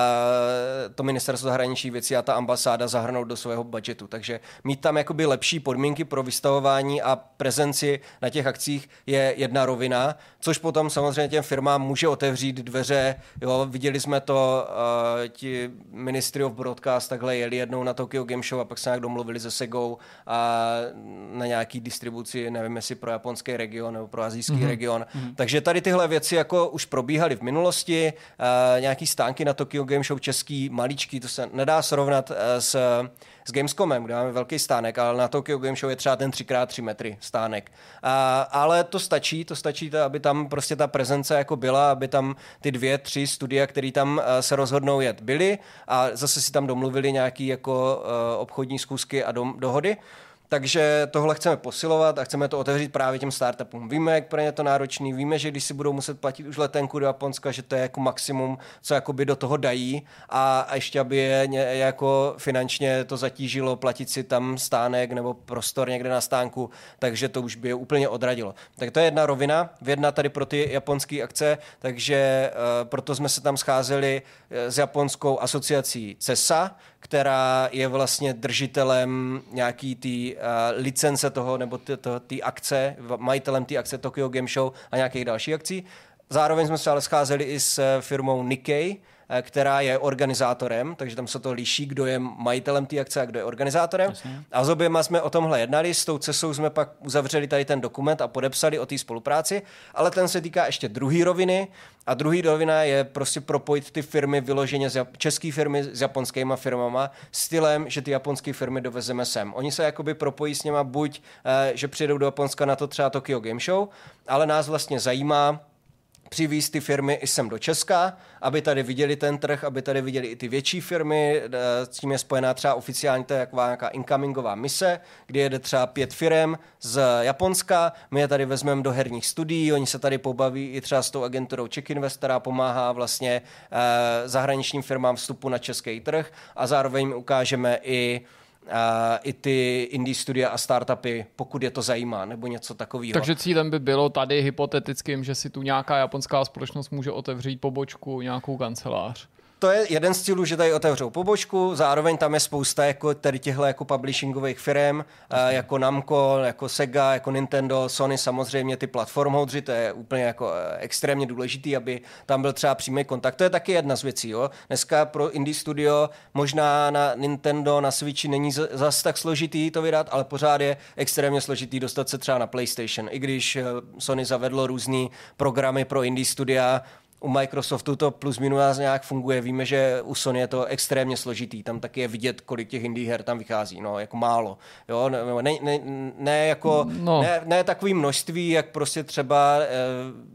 Speaker 4: to ministerstvo zahraničí věcí a ta ambasáda zahrnout do svého budžetu. Takže mít tam jakoby lepší podmínky pro vystavování a prezenci na těch akcích je jedna rovina, což potom samozřejmě těm firmám může otevřít dveře. Jo, viděli jsme to, uh, ti Ministry of Broadcast takhle jeli jednou na Tokyo Game Show a pak se nějak domluvili se Segou a na nějaký distribuci, nevím jestli pro japonský region nebo pro azijský mm-hmm. region, Mm-hmm. Takže tady tyhle věci jako už probíhaly v minulosti, uh, nějaký stánky na Tokyo Game Show český, maličký, to se nedá srovnat uh, s, s Gamescomem, kde máme velký stánek, ale na Tokyo Game Show je třeba ten 3x3 metry stánek. Uh, ale to stačí, to stačí, to, aby tam prostě ta prezence jako byla, aby tam ty dvě, tři studia, které tam uh, se rozhodnou jet, byly a zase si tam domluvili nějaký jako uh, obchodní zkusky a dom, dohody. Takže tohle chceme posilovat a chceme to otevřít právě těm startupům. Víme, jak pro ně to náročný, víme, že když si budou muset platit už letenku do Japonska, že to je jako maximum, co jakoby do toho dají a, a ještě, aby je jako finančně to zatížilo platit si tam stánek nebo prostor někde na stánku, takže to už by je úplně odradilo. Tak to je jedna rovina, jedna tady pro ty japonské akce, takže uh, proto jsme se tam scházeli eh, s japonskou asociací CESA, která je vlastně držitelem nějaký té uh, licence toho, nebo té akce, majitelem té akce Tokyo Game Show a nějakých dalších akcí. Zároveň jsme se ale scházeli i s eh, firmou Nikkei, Eh, která je organizátorem, takže tam se to liší, kdo je majitelem té akce a kdo je organizátorem. Jasně. A s oběma jsme o tomhle jednali, s tou cestou jsme pak uzavřeli tady ten dokument a podepsali o té spolupráci, ale ten se týká ještě druhé roviny a druhý rovina je prostě propojit ty firmy vyloženě z české firmy s japonskými firmama stylem, že ty japonské firmy dovezeme sem. Oni se jakoby propojí s něma buď, eh, že přijedou do Japonska na to třeba Tokyo Game Show, ale nás vlastně zajímá, přivízt ty firmy i sem do Česka, aby tady viděli ten trh, aby tady viděli i ty větší firmy. Eh, s tím je spojená třeba oficiálně to je taková nějaká incomingová mise, kdy jede třeba pět firm z Japonska, my je tady vezmeme do herních studií, oni se tady pobaví i třeba s tou agenturou Czech Invest, která pomáhá vlastně eh, zahraničním firmám vstupu na český trh a zároveň ukážeme i i ty indie studia a startupy, pokud je to zajímá, nebo něco takového.
Speaker 1: Takže cílem by bylo tady hypotetickým, že si tu nějaká japonská společnost může otevřít pobočku, nějakou kancelář
Speaker 4: to je jeden z cílů, že tady otevřou pobočku, zároveň tam je spousta jako tady těchto jako publishingových firm, uh, jako Namco, jako Sega, jako Nintendo, Sony samozřejmě ty platformhoudři, to je úplně jako uh, extrémně důležitý, aby tam byl třeba přímý kontakt. To je taky jedna z věcí. Jo? Dneska pro indie studio možná na Nintendo, na Switchi není zas tak složitý to vydat, ale pořád je extrémně složitý dostat se třeba na PlayStation. I když uh, Sony zavedlo různé programy pro indie studia, u Microsoftu to plus minus nějak funguje. Víme, že u Sony je to extrémně složitý. Tam taky je vidět, kolik těch indie her tam vychází. No, jako málo. Jo, ne, ne, ne jako, no. ne, ne, takový množství, jak prostě třeba, eh,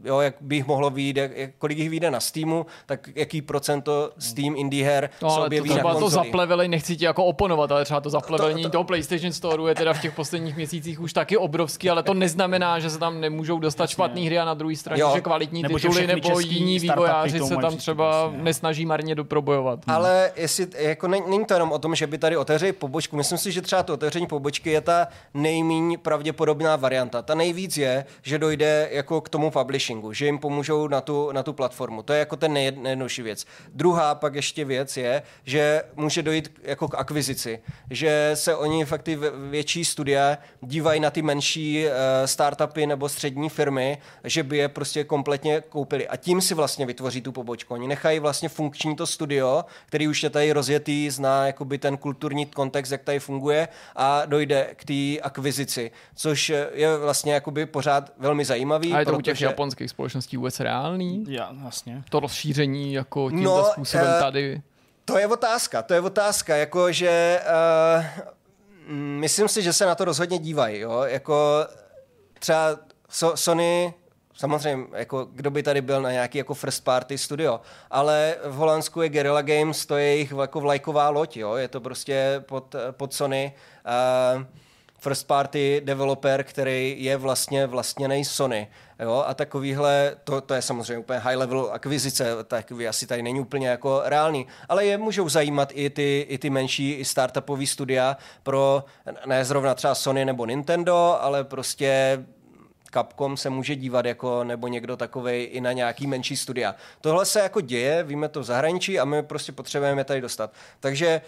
Speaker 4: jo, jak by jich mohlo vyjít, jak, kolik jich vyjde na Steamu, tak jaký procento Steam indie her
Speaker 1: no, se objeví to třeba na to zapleveli, nechci ti jako oponovat, ale třeba to zaplevelení to, to, toho PlayStation Store je teda v těch posledních měsících už taky obrovský, ale to neznamená, že se tam nemůžou dostat špatné hry a na druhé straně, jo. že kvalitní nebo tituly nebo jiní vývojáři se tam třeba prostě, nesnaží marně doprobojovat.
Speaker 4: Ale jestli, jako není to jenom o tom, že by tady otevřeli pobočku. Myslím si, že třeba to otevření pobočky je ta nejméně pravděpodobná varianta. Ta nejvíc je, že dojde jako k tomu publishingu, že jim pomůžou na tu, na tu platformu. To je jako ten nejjednodušší věc. Druhá pak ještě věc je, že může dojít jako k akvizici, že se oni fakt ty větší studia dívají na ty menší uh, startupy nebo střední firmy, že by je prostě kompletně koupili. A tím si vlastně vlastně vytvoří tu pobočku. Oni nechají vlastně funkční to studio, který už je tady rozjetý, zná jakoby ten kulturní kontext, jak tady funguje a dojde k té akvizici, což je vlastně jakoby pořád velmi zajímavý.
Speaker 1: A je to protože... u těch japonských společností vůbec reálný?
Speaker 2: Já, vlastně.
Speaker 1: To rozšíření jako tímto no, způsobem uh, tady?
Speaker 4: To je otázka, to je otázka, jako že uh, myslím si, že se na to rozhodně dívají, jo, jako třeba so, Sony Samozřejmě, jako kdo by tady byl na nějaký jako first party studio, ale v Holandsku je Guerrilla Games, to je jejich jako vlajková loď, jo? je to prostě pod, pod Sony. Uh, first party developer, který je vlastně vlastněný Sony. Jo? A takovýhle, to, to je samozřejmě úplně high level akvizice, takový asi tady není úplně jako reálný, ale je můžou zajímat i ty, i ty menší i startupové studia pro ne zrovna třeba Sony nebo Nintendo, ale prostě Capcom se může dívat jako, nebo někdo takový i na nějaký menší studia. Tohle se jako děje, víme to v zahraničí a my prostě potřebujeme je tady dostat. Takže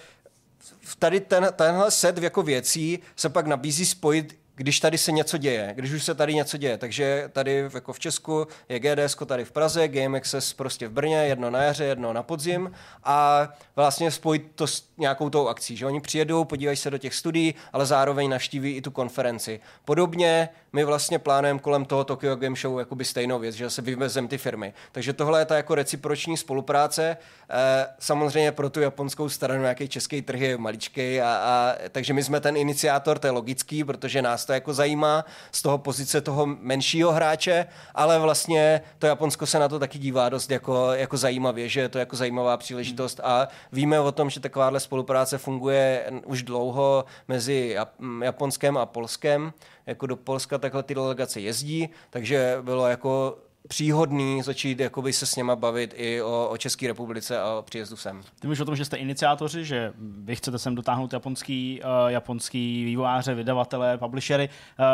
Speaker 4: tady ten, tenhle set jako věcí se pak nabízí spojit když tady se něco děje, když už se tady něco děje. Takže tady jako v Česku je GDS tady v Praze, Game Access prostě v Brně, jedno na jaře, jedno na podzim a vlastně spojit to s nějakou tou akcí, že oni přijedou, podívají se do těch studií, ale zároveň navštíví i tu konferenci. Podobně my vlastně plánujeme kolem toho Tokyo Game Show jakoby stejnou věc, že se vyvezem ty firmy. Takže tohle je ta jako reciproční spolupráce. E, samozřejmě pro tu japonskou stranu nějaký český trh je maličký, a, a, takže my jsme ten iniciátor, to je logický, protože nás to jako zajímá z toho pozice toho menšího hráče, ale vlastně to Japonsko se na to taky dívá dost jako, jako zajímavě, že je to jako zajímavá příležitost a víme o tom, že takováhle spolupráce funguje už dlouho mezi Japonskem a Polskem. Jako do Polska takhle ty delegace jezdí, takže bylo jako příhodný začít jakoby se s něma bavit i o, o České republice a o příjezdu sem.
Speaker 2: Ty mluvíš o tom, že jste iniciátoři, že vy chcete sem dotáhnout japonský, uh, japonský vývojáře, vydavatele, publishery. Uh,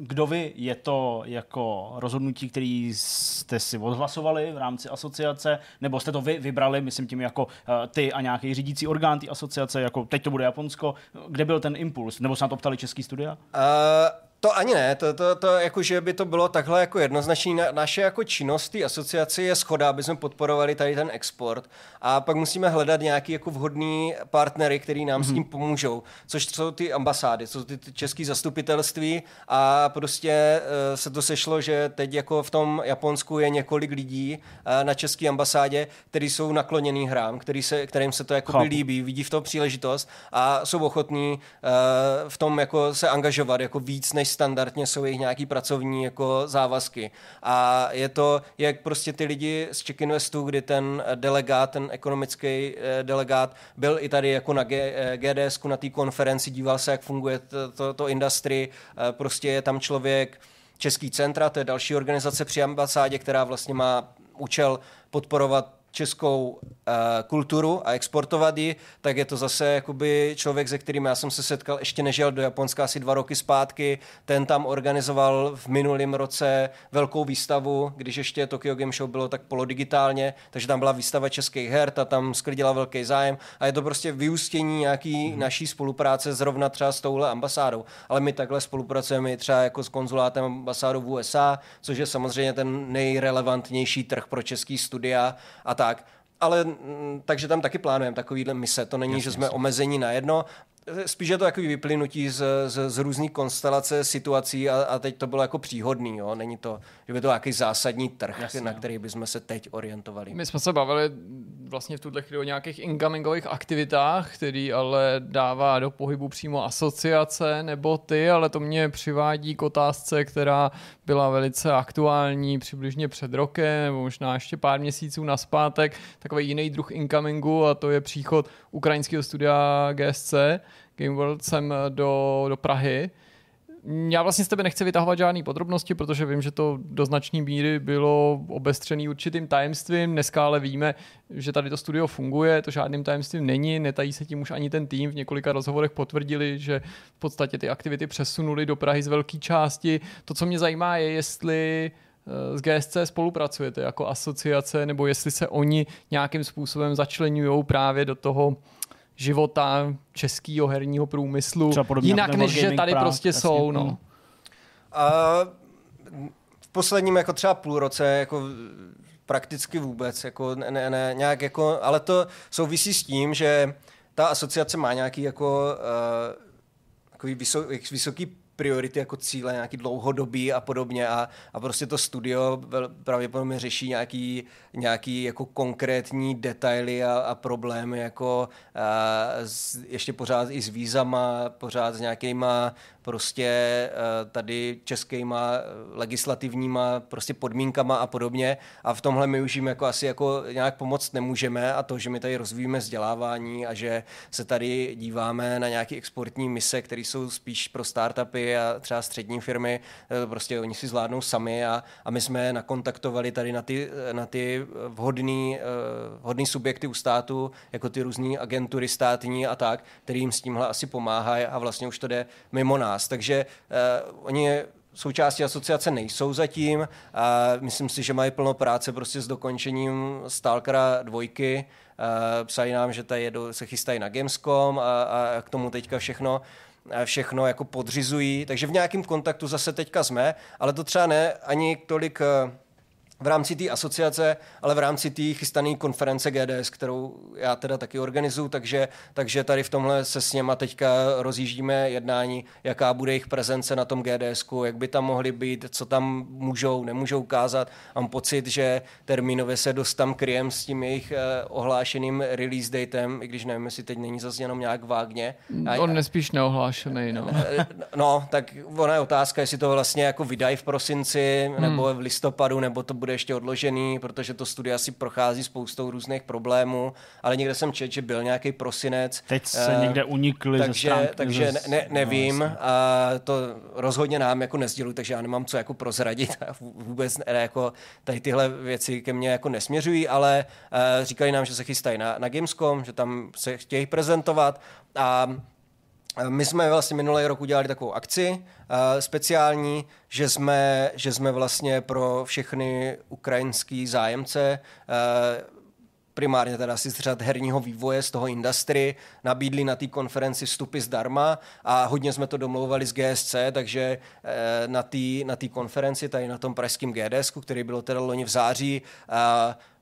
Speaker 2: kdo vy? Je to jako rozhodnutí, který jste si odhlasovali v rámci asociace, nebo jste to vy vybrali, myslím tím jako uh, ty a nějaký řídící orgán té asociace, jako teď to bude Japonsko. Kde byl ten impuls? Nebo se na to ptali český studia?
Speaker 4: Uh to ani ne, to, to, to jako, že by to bylo takhle jako jednoznačný. Na, naše jako činnost té asociace je schoda, aby jsme podporovali tady ten export a pak musíme hledat nějaký jako vhodný partnery, který nám mm-hmm. s tím mhm. pomůžou, což jsou ty ambasády, jsou ty, ty české zastupitelství a prostě uh, se to sešlo, že teď jako v tom Japonsku je několik lidí uh, na české ambasádě, kteří jsou nakloněný hrám, který se, kterým se to jako líbí, vidí v tom příležitost a jsou ochotní uh, v tom jako se angažovat jako víc než standardně jsou jejich nějaký pracovní jako závazky. A je to, jak prostě ty lidi z Czech Investu, kdy ten delegát, ten ekonomický eh, delegát byl i tady jako na GDS, eh, na té konferenci, díval se, jak funguje to, to, to industry, eh, prostě je tam člověk, Český centra, to je další organizace při ambasádě, která vlastně má účel podporovat českou uh, kulturu a exportovat ji, tak je to zase jakoby člověk, se kterým já jsem se setkal, ještě nežil do Japonska asi dva roky zpátky. Ten tam organizoval v minulém roce velkou výstavu, když ještě Tokyo Game Show bylo tak polodigitálně, takže tam byla výstava českých her, ta tam sklidila velký zájem a je to prostě vyústění nějaký hmm. naší spolupráce zrovna třeba s touhle ambasádou. Ale my takhle spolupracujeme třeba jako s konzulátem ambasádou v USA, což je samozřejmě ten nejrelevantnější trh pro český studia a tak. Ale mm, takže tam taky plánujeme takovýhle mise. To není, jasně, že jsme jasně. omezení na jedno. Spíš je to jako vyplynutí z, z, z různých konstelace situací a, a teď to bylo jako příhodný. Jo? Není to, že by to nějaký zásadní trh, Jasně, na který bychom se teď orientovali.
Speaker 1: My jsme se bavili vlastně v tuhle chvíli o nějakých incomingových aktivitách, který ale dává do pohybu přímo asociace nebo ty, ale to mě přivádí k otázce, která byla velice aktuální přibližně před rokem, nebo možná ještě pár měsíců naspátek, takový jiný druh incomingu a to je příchod ukrajinského studia GSC, Game World sem do, do Prahy. Já vlastně z tebe nechci vytahovat žádné podrobnosti, protože vím, že to do značné míry bylo obestřený určitým tajemstvím. Dneska ale víme, že tady to studio funguje, to žádným tajemstvím není, netají se tím už ani ten tým. V několika rozhovorech potvrdili, že v podstatě ty aktivity přesunuli do Prahy z velké části. To, co mě zajímá, je, jestli eh, s GSC spolupracujete jako asociace, nebo jestli se oni nějakým způsobem začlenují právě do toho života českého herního průmyslu. Jinak než, že tady práv, prostě jasně. jsou. No.
Speaker 4: A v posledním jako třeba půl roce jako prakticky vůbec, jako ne, ne, nějak jako, ale to souvisí s tím, že ta asociace má nějaký jako uh, takový vysoký priority jako cíle, nějaký dlouhodobý a podobně a, a prostě to studio pravděpodobně řeší nějaký, nějaký jako konkrétní detaily a, a problémy jako a, s, ještě pořád i s vízama, pořád s nějakýma prostě eh, tady českýma eh, legislativníma prostě podmínkama a podobně. A v tomhle my už jim jako asi jako nějak pomoct nemůžeme. A to, že my tady rozvíjíme vzdělávání a že se tady díváme na nějaké exportní mise, které jsou spíš pro startupy a třeba střední firmy, eh, prostě oni si zvládnou sami. A, a my jsme nakontaktovali tady na ty, na ty vhodný, vhodný subjekty u státu, jako ty různé agentury státní a tak, kterým s tímhle asi pomáhají. A vlastně už to jde mimo nás nás. Takže uh, oni součástí asociace nejsou zatím a myslím si, že mají plno práce prostě s dokončením Stalkera dvojky. Uh, psali nám, že tady jedu, se chystají na Gamescom a, a k tomu teďka všechno všechno jako podřizují, takže v nějakém kontaktu zase teďka jsme, ale to třeba ne ani tolik v rámci té asociace, ale v rámci té chystané konference GDS, kterou já teda taky organizuju, takže, takže tady v tomhle se s něma teďka rozjíždíme jednání, jaká bude jejich prezence na tom GDS, jak by tam mohli být, co tam můžou, nemůžou ukázat. Mám pocit, že termínově se dost tam kryjem s tím jejich eh, ohlášeným release datem, i když nevím, jestli teď není zase jenom nějak vágně.
Speaker 1: A, On nespíš neohlášený, no.
Speaker 4: Eh, no, tak ona je otázka, jestli to vlastně jako vydají v prosinci, hmm. nebo v listopadu, nebo to bude bude ještě odložený, protože to studia asi prochází spoustou různých problémů, ale někde jsem četl, že byl nějaký prosinec.
Speaker 2: Teď se uh, někde unikli
Speaker 4: takže, ze stránky, Takže ze... ne, nevím no, a to rozhodně nám jako nezdělují, takže já nemám co jako prozradit a vůbec ne, jako tady tyhle věci ke mně jako nesměřují, ale uh, říkali nám, že se chystají na, na Gamescom, že tam se chtějí prezentovat a my jsme vlastně minulý rok udělali takovou akci uh, speciální, že jsme, že jsme vlastně pro všechny ukrajinský zájemce uh, primárně teda si z řad herního vývoje z toho industry, nabídli na té konferenci vstupy zdarma a hodně jsme to domlouvali s GSC, takže uh, na té na konferenci, tady na tom pražském GDS, který bylo teda loni v září,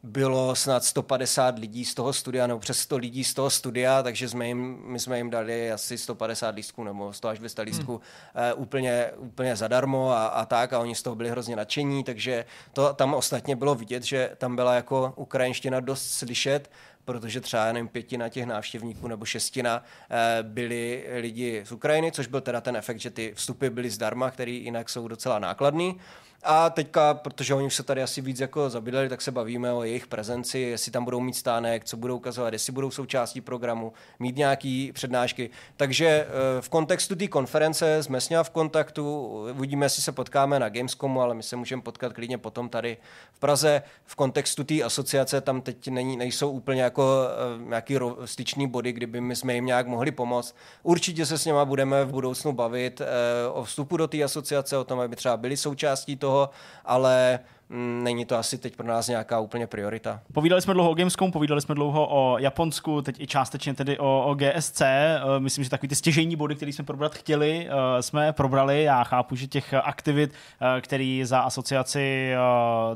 Speaker 4: bylo snad 150 lidí z toho studia, nebo přes 100 lidí z toho studia, takže jsme jim, my jsme jim dali asi 150 lístků nebo 100 až 200 lístků hmm. uh, úplně, úplně zadarmo a, a tak a oni z toho byli hrozně nadšení, takže to tam ostatně bylo vidět, že tam byla jako ukrajinština dost slyšet, protože třeba nevím, pětina těch návštěvníků nebo šestina eh, byli lidi z Ukrajiny, což byl teda ten efekt, že ty vstupy byly zdarma, který jinak jsou docela nákladný. A teďka, protože oni už se tady asi víc jako zabydleli, tak se bavíme o jejich prezenci, jestli tam budou mít stánek, co budou ukazovat, jestli budou součástí programu, mít nějaký přednášky. Takže eh, v kontextu té konference jsme s v kontaktu, uvidíme, jestli se potkáme na Gamescomu, ale my se můžeme potkat klidně potom tady v Praze. V kontextu té asociace tam teď není, nejsou úplně jako eh, nějaký styční body, kdyby my jsme jim nějak mohli pomoct. Určitě se s něma budeme v budoucnu bavit eh, o vstupu do té asociace, o tom, aby třeba byli součástí toho toho, ale není to asi teď pro nás nějaká úplně priorita.
Speaker 2: Povídali jsme dlouho o Gamescom, povídali jsme dlouho o Japonsku, teď i částečně tedy o, o GSC. Eh, myslím, že takový ty stěžejní body, které jsme probrat chtěli, eh, jsme probrali. Já chápu, že těch aktivit, eh, který za asociaci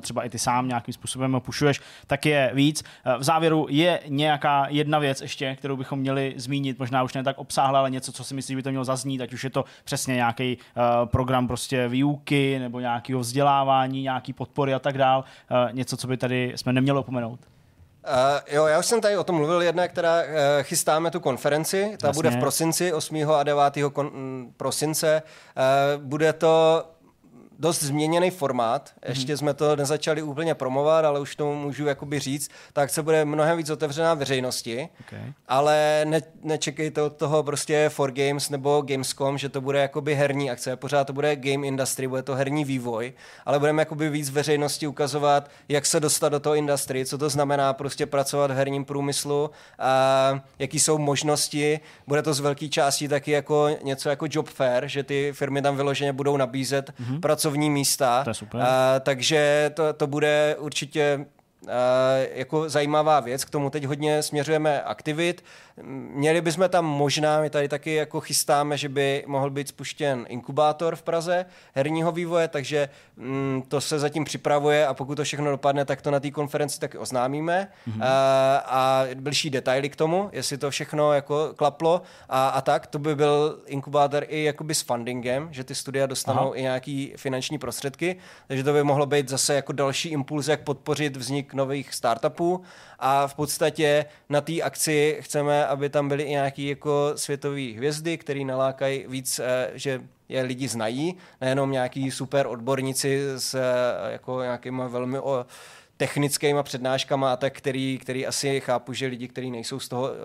Speaker 2: třeba i ty sám nějakým způsobem pušuješ, tak je víc. V závěru je nějaká jedna věc ještě, kterou bychom měli zmínit, možná už ne tak obsáhle, ale něco, co si myslím, že by to mělo zaznít, ať už je to přesně nějaký program prostě výuky nebo nějakého vzdělávání, nějaký podpor podpory a tak dál, uh, něco, co by tady jsme neměli opomenout.
Speaker 4: Uh, jo, já už jsem tady o tom mluvil, jedna, která uh, chystáme tu konferenci, ta Jasně. bude v prosinci, 8. a 9. Kon- prosince. Uh, bude to dost změněný formát. Ještě mm-hmm. jsme to nezačali úplně promovat, ale už to můžu jakoby říct. Tak se bude mnohem víc otevřená veřejnosti, okay. ale ne, nečekejte od toho prostě For Games nebo Gamescom, že to bude jakoby herní akce. Pořád to bude game industry, bude to herní vývoj, ale budeme jakoby víc veřejnosti ukazovat, jak se dostat do toho industry, co to znamená prostě pracovat v herním průmyslu, a jaký jsou možnosti. Bude to z velké části taky jako něco jako job fair, že ty firmy tam vyloženě budou nabízet mm-hmm. pracovat pracovní místa.
Speaker 2: To je super.
Speaker 4: A, takže to, to bude určitě jako zajímavá věc, k tomu teď hodně směřujeme aktivit. Měli bychom tam možná, my tady taky jako chystáme, že by mohl být spuštěn inkubátor v Praze herního vývoje, takže mm, to se zatím připravuje a pokud to všechno dopadne, tak to na té konferenci taky oznámíme mm-hmm. a, a blížší detaily k tomu, jestli to všechno jako klaplo a, a tak, to by byl inkubátor i jakoby s fundingem, že ty studia dostanou Aha. i nějaký finanční prostředky, takže to by mohlo být zase jako další impuls, jak podpořit vznik nových startupů a v podstatě na té akci chceme, aby tam byly i nějaké jako světové hvězdy, které nalákají víc, eh, že je lidi znají, nejenom nějaký super odborníci s eh, jako nějakýma velmi o, technickýma přednáškama a tak, který, který asi chápu, že lidi, kteří nejsou z toho eh,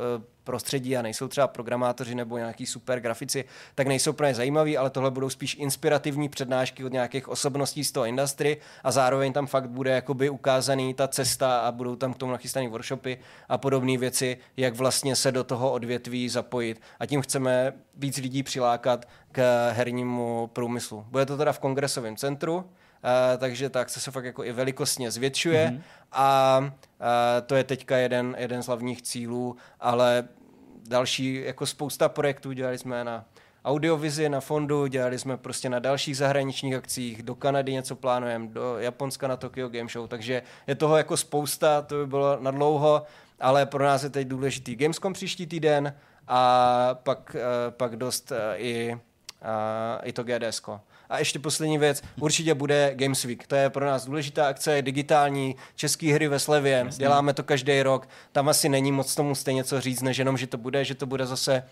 Speaker 4: prostředí a nejsou třeba programátoři nebo nějaký super grafici, tak nejsou pro ně zajímaví, ale tohle budou spíš inspirativní přednášky od nějakých osobností z toho industry a zároveň tam fakt bude jakoby ukázaný ta cesta a budou tam k tomu nachystané workshopy a podobné věci, jak vlastně se do toho odvětví zapojit. A tím chceme víc lidí přilákat k hernímu průmyslu. Bude to teda v kongresovém centru, takže ta akce se fakt jako i velikostně zvětšuje mm-hmm. a uh, to je teďka jeden, jeden z hlavních cílů, ale další jako spousta projektů dělali jsme na audiovizi na fondu, dělali jsme prostě na dalších zahraničních akcích, do Kanady něco plánujeme, do Japonska na Tokyo Game Show, takže je toho jako spousta, to by bylo na dlouho, ale pro nás je teď důležitý Gamescom příští týden a pak, uh, pak dost i, i to GDSko. A ještě poslední věc, určitě bude Games Week. To je pro nás důležitá akce, digitální, české hry ve slevě, Jasně. děláme to každý rok. Tam asi není moc tomu stejně co říct, než jenom, že to bude, že to bude zase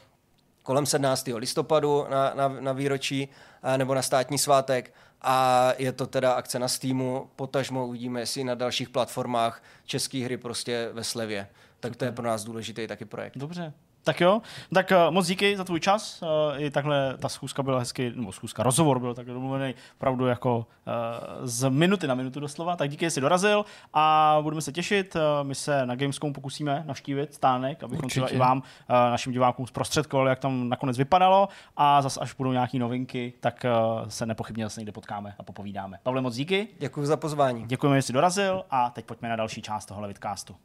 Speaker 4: kolem 17. listopadu na, na, na výročí nebo na státní svátek a je to teda akce na Steamu, potažmo uvidíme, jestli na dalších platformách české hry prostě ve slevě. Tak to je pro nás důležitý taky projekt.
Speaker 2: Dobře, tak jo, tak uh, moc díky za tvůj čas. Uh, I takhle ta schůzka byla hezky, nebo schůzka, rozhovor byl takhle domluvený opravdu jako uh, z minuty na minutu doslova. Tak díky, že jsi dorazil a budeme se těšit. Uh, my se na Gamescom pokusíme navštívit stánek, abychom třeba i vám, uh, našim divákům zprostředkovali, jak tam nakonec vypadalo. A zase, až budou nějaké novinky, tak uh, se nepochybně zase někde potkáme a popovídáme. Pavle, moc díky.
Speaker 4: Děkuji za pozvání.
Speaker 2: Děkujeme, že jsi dorazil a teď pojďme na další část tohohle vidcastu.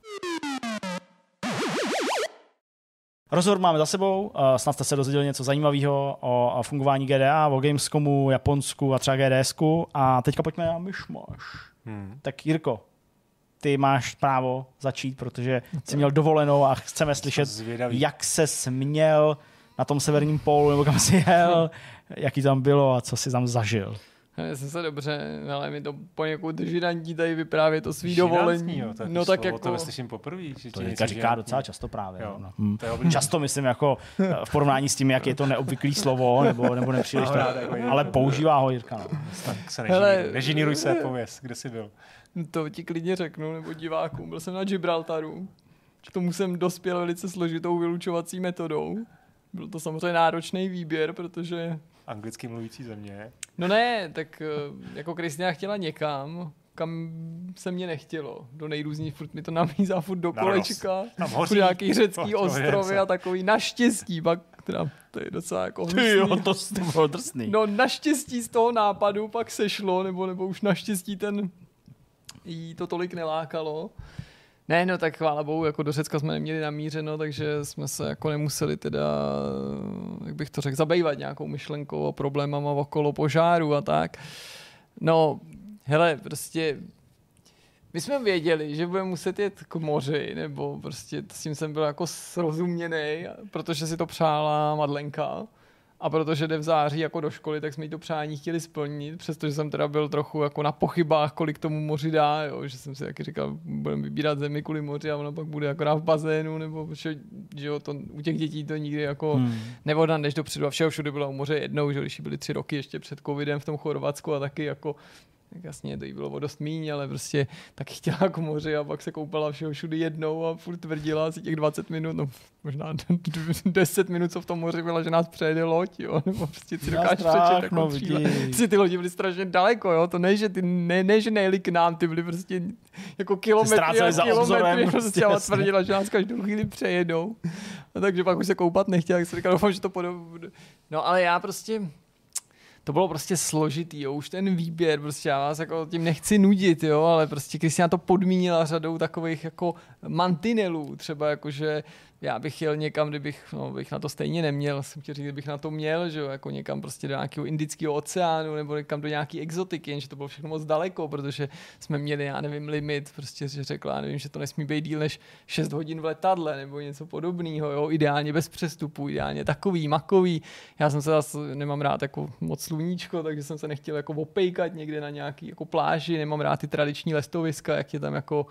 Speaker 2: Rozhovor máme za sebou, snad jste se dozvěděli něco zajímavého o fungování GDA, o Gamescomu, Japonsku a třeba GDSku a teďka pojďme na myšmaš. Hmm. Tak Jirko, ty máš právo začít, protože jsi měl dovolenou a chceme slyšet, jak se směl na tom severním pólu, nebo kam jsi jel, jaký tam bylo a co jsi tam zažil.
Speaker 1: Já jsem se dobře, ale mi to poněkud židantí tady vyprávět o svý dovolení.
Speaker 3: Jo, no tak jako... To slyším poprvé.
Speaker 2: To říká, říká docela často právě. Jo, no. hm. Často myslím jako eh, v porovnání s tím, jak je to neobvyklý slovo, nebo, nebo nepříliš, to, ale používá ho Jirka. No.
Speaker 3: Tak se nežiníruj, nežiníruj se, pověz, kde jsi byl.
Speaker 1: To ti klidně řeknu, nebo divákům. Byl jsem na Gibraltaru. K tomu jsem dospěl velice složitou vylučovací metodou. Byl to samozřejmě náročný výběr, protože
Speaker 3: anglicky mluvící země.
Speaker 1: No ne, tak eh, jako Kristina chtěla někam, kam se mě nechtělo. Do nejrůznějších, furt mi to namízá furt do kolečka. Furt nějaký řecký to, ostrovy a takový. Naštěstí, pak teda to je docela jako
Speaker 2: hnusný. Ty jo, to, to bylo drsný.
Speaker 1: No naštěstí z toho nápadu pak sešlo, nebo, nebo už naštěstí ten jí to tolik nelákalo. Ne, no tak chvála bohu, jako do Řecka jsme neměli namířeno, takže jsme se jako nemuseli teda, jak bych to řekl, zabývat nějakou myšlenkou a problémama okolo požáru a tak. No, hele, prostě my jsme věděli, že budeme muset jet k moři, nebo prostě s tím jsem byl jako srozuměný, protože si to přála Madlenka. A protože jde v září jako do školy, tak jsme jí to přání chtěli splnit, přestože jsem teda byl trochu jako na pochybách, kolik tomu moři dá, jo, že jsem si taky říkal, budeme vybírat zemi kvůli moři a ono pak bude jako v bazénu, nebo že, že jo, to, u těch dětí to nikdy jako hmm. nevoda než dopředu a všeho všude byla u moře jednou, že když byly tři roky ještě před covidem v tom Chorvatsku a taky jako tak jasně, to jí bylo o dost míň, ale prostě tak chtěla k moři a pak se koupala všeho všude jednou a furt tvrdila asi těch 20 minut, no možná 10 minut, co v tom moři byla, že nás přejede loď, jo, nebo prostě si dokážeš přečet jako no, Prostě ty lodi byly strašně daleko, jo, to ne, že ty, ne, ne že nejeli k nám, ty byly prostě jako kilometry a kilometry, obzorem, prostě a tvrdila, že nás každou chvíli přejedou. A takže pak už se koupat nechtěla, tak si říkal, doufám, že to podobně. No ale já prostě to bylo prostě složitý, jo, už ten výběr, prostě já vás jako tím nechci nudit, jo, ale prostě Kristina to podmínila řadou takových jako mantinelů, třeba jakože já bych jel někam, kdybych, no, bych na to stejně neměl, jsem chtěl říct, kdybych na to měl, že jo, jako někam prostě do nějakého indického oceánu nebo někam do nějaké exotiky, jenže to bylo všechno moc daleko, protože jsme měli, já nevím, limit, prostě že řekla, já nevím, že to nesmí být díl než 6 hodin v letadle nebo něco podobného, jo, ideálně bez přestupu, ideálně takový, makový. Já jsem se zase, nemám rád jako moc sluníčko, takže jsem se nechtěl jako opejkat někde na nějaký jako pláži, nemám rád ty tradiční lestoviska, jak je tam jako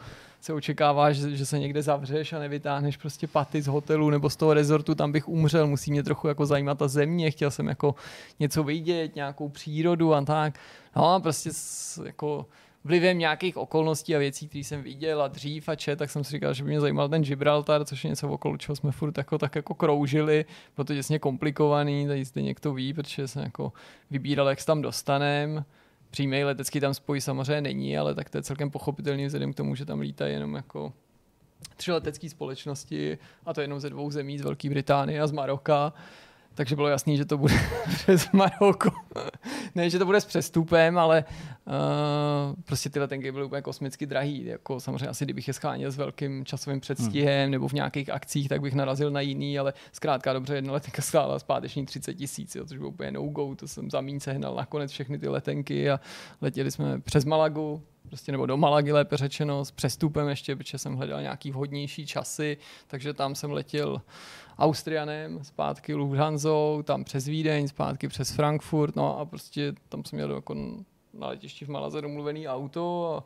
Speaker 1: se očekává, že, že se někde zavřeš a nevytáhneš prostě paty z hotelu nebo z toho rezortu, tam bych umřel, musí mě trochu jako zajímat ta země, chtěl jsem jako něco vidět, nějakou přírodu a tak. No a prostě s, jako vlivem nějakých okolností a věcí, které jsem viděl a dřív a čet, tak jsem si říkal, že by mě zajímal ten Gibraltar, což je něco okolo čeho jsme furt jako, tak jako kroužili, to děsně komplikovaný, tady zde někdo ví, protože jsem jako vybíral, jak se tam dostanem přímý letecký tam spoj samozřejmě není, ale tak to je celkem pochopitelný vzhledem k tomu, že tam lítají jenom jako tři letecké společnosti a to jenom ze dvou zemí, z Velké Británie a z Maroka takže bylo jasný, že to bude přes Maroko. ne, že to bude s přestupem, ale uh, prostě ty letenky byly úplně kosmicky drahý. Jako samozřejmě asi kdybych je scháněl s velkým časovým předstihem hmm. nebo v nějakých akcích, tak bych narazil na jiný, ale zkrátka dobře, jedna letenka stála zpáteční 30 tisíc, což bylo úplně no-go, to jsem za míň sehnal nakonec všechny ty letenky a letěli jsme přes Malagu, prostě nebo do Malagy lépe řečeno, s přestupem ještě, protože jsem hledal nějaký vhodnější časy, takže tam jsem letěl Austrianem, zpátky Lufthansa, tam přes Vídeň, zpátky přes Frankfurt, no a prostě tam jsem měl jako na letišti v Malaze domluvený auto a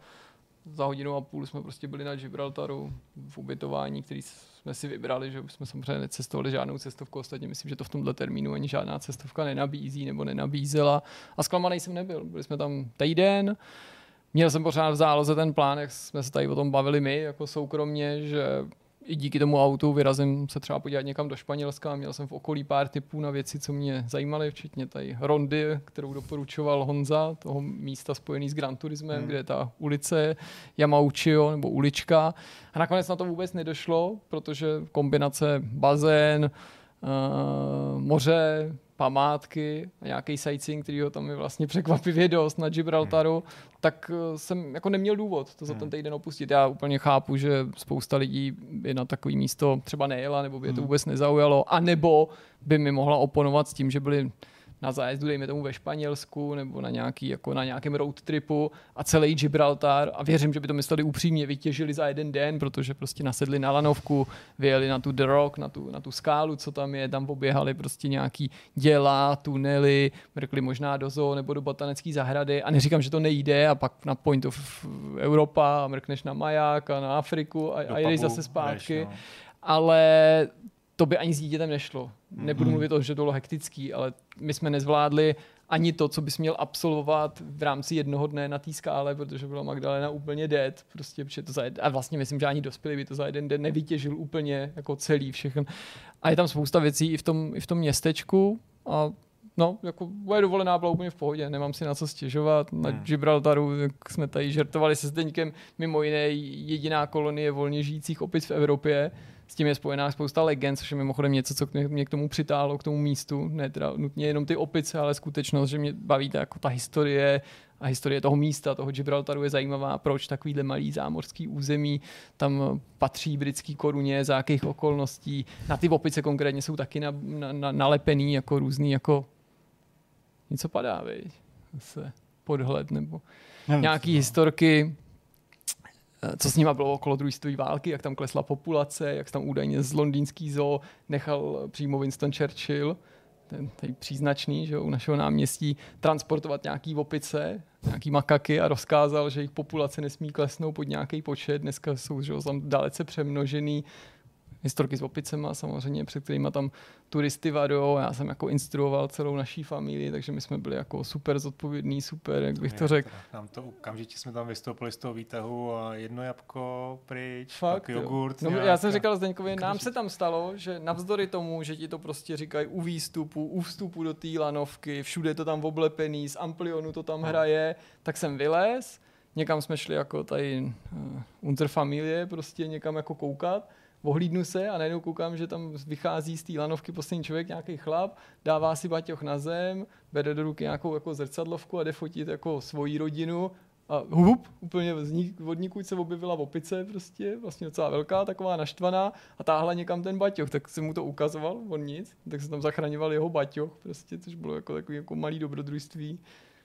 Speaker 1: za hodinu a půl jsme prostě byli na Gibraltaru v ubytování, který jsme si vybrali, že jsme samozřejmě necestovali žádnou cestovku, ostatně myslím, že to v tomhle termínu ani žádná cestovka nenabízí nebo nenabízela a zklamaný jsem nebyl. Byli jsme tam týden, Měl jsem pořád v záloze ten plán, jak jsme se tady o tom bavili my, jako soukromně, že i díky tomu autu vyrazím se třeba podívat někam do Španělska. Měl jsem v okolí pár typů na věci, co mě zajímaly, včetně tady Rondy, kterou doporučoval Honza, toho místa spojený s Gran Turismem, hmm. kde je ta ulice Yamauchio nebo ulička. A nakonec na to vůbec nedošlo, protože kombinace bazén, uh, moře, památky a nějaký sightseeing, který ho tam je vlastně překvapivě dost na Gibraltaru, hmm. tak eh, jsem jako neměl důvod to za ten hmm. týden opustit. Já úplně chápu, že spousta lidí by na takový místo třeba nejela, nebo by je to hmm. vůbec nezaujalo, anebo by mi mohla oponovat s tím, že byli na zájezdu, dejme tomu ve Španělsku nebo na, nějaký, jako na nějakém road tripu a celý Gibraltar a věřím, že by to mysleli upřímně, vytěžili za jeden den, protože prostě nasedli na lanovku, vyjeli na tu The Rock, na tu, na tu skálu, co tam je, tam poběhali prostě nějaký děla, tunely, mrkli možná do zoo nebo do botanické zahrady a neříkám, že to nejde a pak na Point of Europa a mrkneš na maják a na Afriku a, a jedeš zase zpátky. Než, no. Ale to by ani s dítětem nešlo. Nebudu mm. mluvit o, že to bylo hektický, ale my jsme nezvládli ani to, co bys měl absolvovat v rámci jednoho dne na té skále, protože byla Magdalena úplně dead. Prostě, to za jed... a vlastně myslím, že ani dospělý by to za jeden den nevytěžil úplně jako celý všechno. A je tam spousta věcí i v tom, i v tom městečku a no, jako moje dovolená byla úplně v pohodě, nemám si na co stěžovat. Na hmm. Gibraltaru jak jsme tady žertovali se Zdeňkem, mimo jiné jediná kolonie volně žijících opic v Evropě s tím je spojená spousta legend, což je mimochodem něco, co mě k tomu přitáhlo, k tomu místu. Ne teda nutně jenom ty opice, ale skutečnost, že mě baví ta, jako ta historie a historie toho místa, toho Gibraltaru je zajímavá, proč takovýhle malý zámořský území tam patří britský koruně, za jakých okolností. Na ty opice konkrétně jsou taky na, na, na, nalepený jako různý, jako něco padá, viď? Se podhled nebo nějaký historky co s nima bylo okolo druhé světové války, jak tam klesla populace, jak tam údajně z londýnský zoo nechal přímo Winston Churchill, ten tady příznačný, že u našeho náměstí, transportovat nějaký opice, nějaký makaky a rozkázal, že jejich populace nesmí klesnout pod nějaký počet. Dneska jsou že, tam dalece přemnožený historky s opicema samozřejmě, před kterými tam turisty varujou. Já jsem jako instruoval celou naší familii, takže my jsme byli jako super zodpovědní, super, jak bych to řekl.
Speaker 3: Nám to okamžitě jsme tam vystoupili z toho výtahu a jedno jabko pryč, Fakt, pak jogurt.
Speaker 1: No, já jsem říkal Zdeňkovi, nám se tam stalo, že navzdory tomu, že ti to prostě říkají u výstupu, u vstupu do té lanovky, všude to tam oblepený, z amplionu to tam no. hraje, tak jsem vylez, někam jsme šli jako tady uh, Unterfamilie, prostě někam jako koukat ohlídnu se a najednou koukám, že tam vychází z té lanovky poslední člověk, nějaký chlap, dává si baťoch na zem, bere do ruky nějakou jako zrcadlovku a jde fotit jako svoji rodinu a hup, úplně ní, vodníku se objevila opice prostě, vlastně docela velká, taková naštvaná a táhla někam ten baťoch, tak jsem mu to ukazoval, on nic, tak se tam zachraňoval jeho baťoch prostě, což bylo jako takový jako malý dobrodružství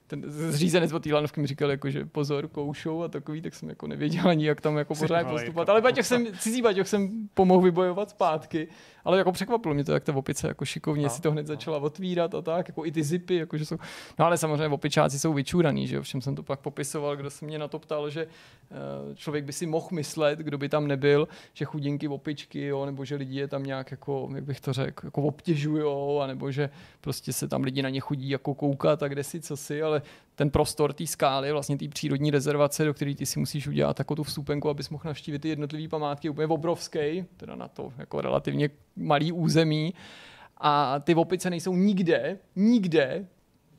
Speaker 1: ten zřízenec od té lanovky mi říkal, jako, že pozor, koušou a takový, tak jsem jako nevěděl ani, jak tam jako pořád postupovat. Ale baťoch jsem, cizí baťoch jsem pomohl vybojovat zpátky, ale jako překvapilo mě to, jak ta opice jako šikovně no, si to hned no. začala otvírat a tak, jako i ty zipy, jako, že jsou, no ale samozřejmě opičáci jsou vyčúraný, že jo, všem jsem to pak popisoval, kdo se mě na to ptal, že uh, člověk by si mohl myslet, kdo by tam nebyl, že chudinky opičky, jo, nebo že lidi je tam nějak jako, jak bych to řekl, jako obtěžujou, anebo že prostě se tam lidi na ně chodí jako koukat a kde si co si, ale ten prostor té skály, vlastně té přírodní rezervace, do které ty si musíš udělat takovou tu vstupenku, abys mohl navštívit ty jednotlivé památky, úplně obrovský, teda na to jako relativně malý území. A ty opice nejsou nikde, nikde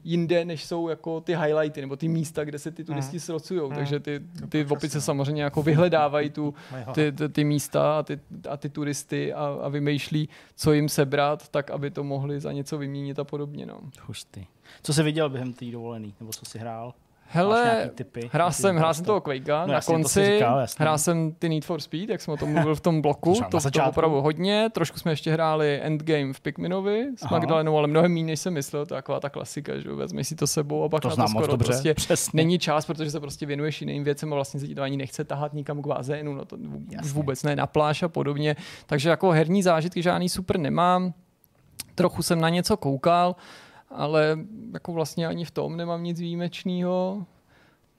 Speaker 1: jinde, než jsou jako ty highlighty, nebo ty místa, kde se ty turisti mm. srocují. Mm. Takže ty, ty opice samozřejmě jako vyhledávají tu, ty, ty, ty místa a ty, a ty turisty a, a vymýšlí, co jim sebrat, tak aby to mohli za něco vyměnit a podobně. No.
Speaker 2: Hustý. Co jsi viděl během té dovolený, nebo co jsi hrál?
Speaker 1: Hele, typy, hrál jsem, hrál jsem toho Quakea no, na konci, to říkal, hrál jsem ty Need for Speed, jak jsem o tom mluvil v tom bloku, to, to, opravdu hodně, trošku jsme ještě hráli Endgame v Pikminovi s Aha. Magdalenou, ale mnohem méně, než jsem myslel, to je taková ta klasika, že vezmi si to sebou a pak to na to skoro dobře, prostě přesně. není čas, protože se prostě věnuješ jiným věcem a vlastně se ti to ani nechce tahat nikam k bazénu, no to Jasně. vůbec ne, na pláž a podobně, takže jako herní zážitky žádný super nemám, trochu jsem na něco koukal, ale jako vlastně ani v tom nemám nic výjimečného.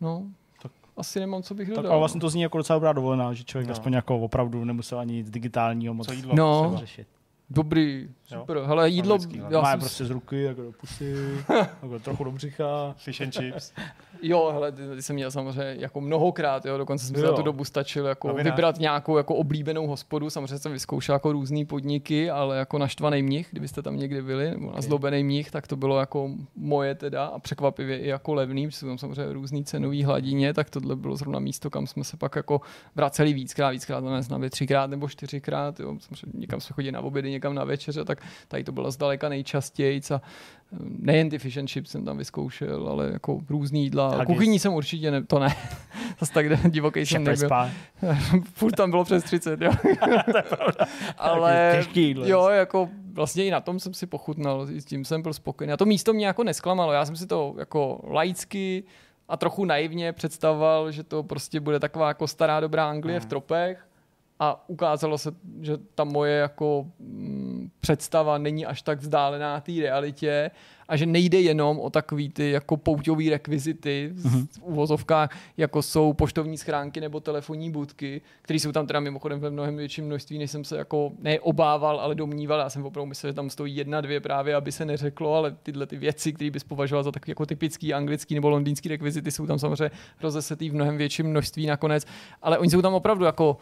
Speaker 1: No, tak asi nemám, co bych dodal. Tak
Speaker 2: ale vlastně to zní jako docela dobrá dovolená, že člověk no. aspoň jako opravdu nemusel ani nic digitálního moc
Speaker 1: co jídlo no. řešit. Dobrý, super. Jo. Hele, jídlo...
Speaker 2: Já Má jsem... prostě z ruky, jako do pusy, jako trochu do břicha.
Speaker 3: Fish and chips.
Speaker 1: jo, hele, ty, ty jsem měl samozřejmě jako mnohokrát, jo, dokonce jsem si za tu dobu stačil jako Novinář. vybrat nějakou jako oblíbenou hospodu, samozřejmě jsem vyzkoušel jako různé podniky, ale jako naštvaný mních, kdybyste tam někdy byli, nebo okay. zlobený mních, tak to bylo jako moje teda a překvapivě i jako levný, protože jsou tam samozřejmě různý cenový hladině, tak tohle bylo zrovna místo, kam jsme se pak jako vraceli víckrát, víckrát, znamená třikrát nebo čtyřikrát, jo, samozřejmě někam jsme chodili na obědy, někam na večeře, tak tady to bylo zdaleka nejčastěji. A nejen ty fish and chips jsem tam vyzkoušel, ale jako různý jídla. Kuchyní jsem určitě ne, to ne. Zase tak divoký jsem nebyl. Furt tam bylo přes 30, jo. ale jo, jako vlastně i na tom jsem si pochutnal, s tím jsem byl spokojený. A to místo mě jako nesklamalo, já jsem si to jako laicky a trochu naivně představoval, že to prostě bude taková jako stará dobrá Anglie v hmm. tropech a ukázalo se, že ta moje jako mm, představa není až tak vzdálená té realitě a že nejde jenom o takový ty jako pouťový rekvizity mm-hmm. v uvozovkách, jako jsou poštovní schránky nebo telefonní budky, které jsou tam teda mimochodem ve mnohem větším množství, než jsem se jako neobával, ale domníval. Já jsem opravdu myslel, že tam stojí jedna, dvě právě, aby se neřeklo, ale tyhle ty věci, které bys považoval za takový jako typický anglický nebo londýnský rekvizity, jsou tam samozřejmě rozesetý v mnohem větším množství nakonec, ale oni jsou tam opravdu jako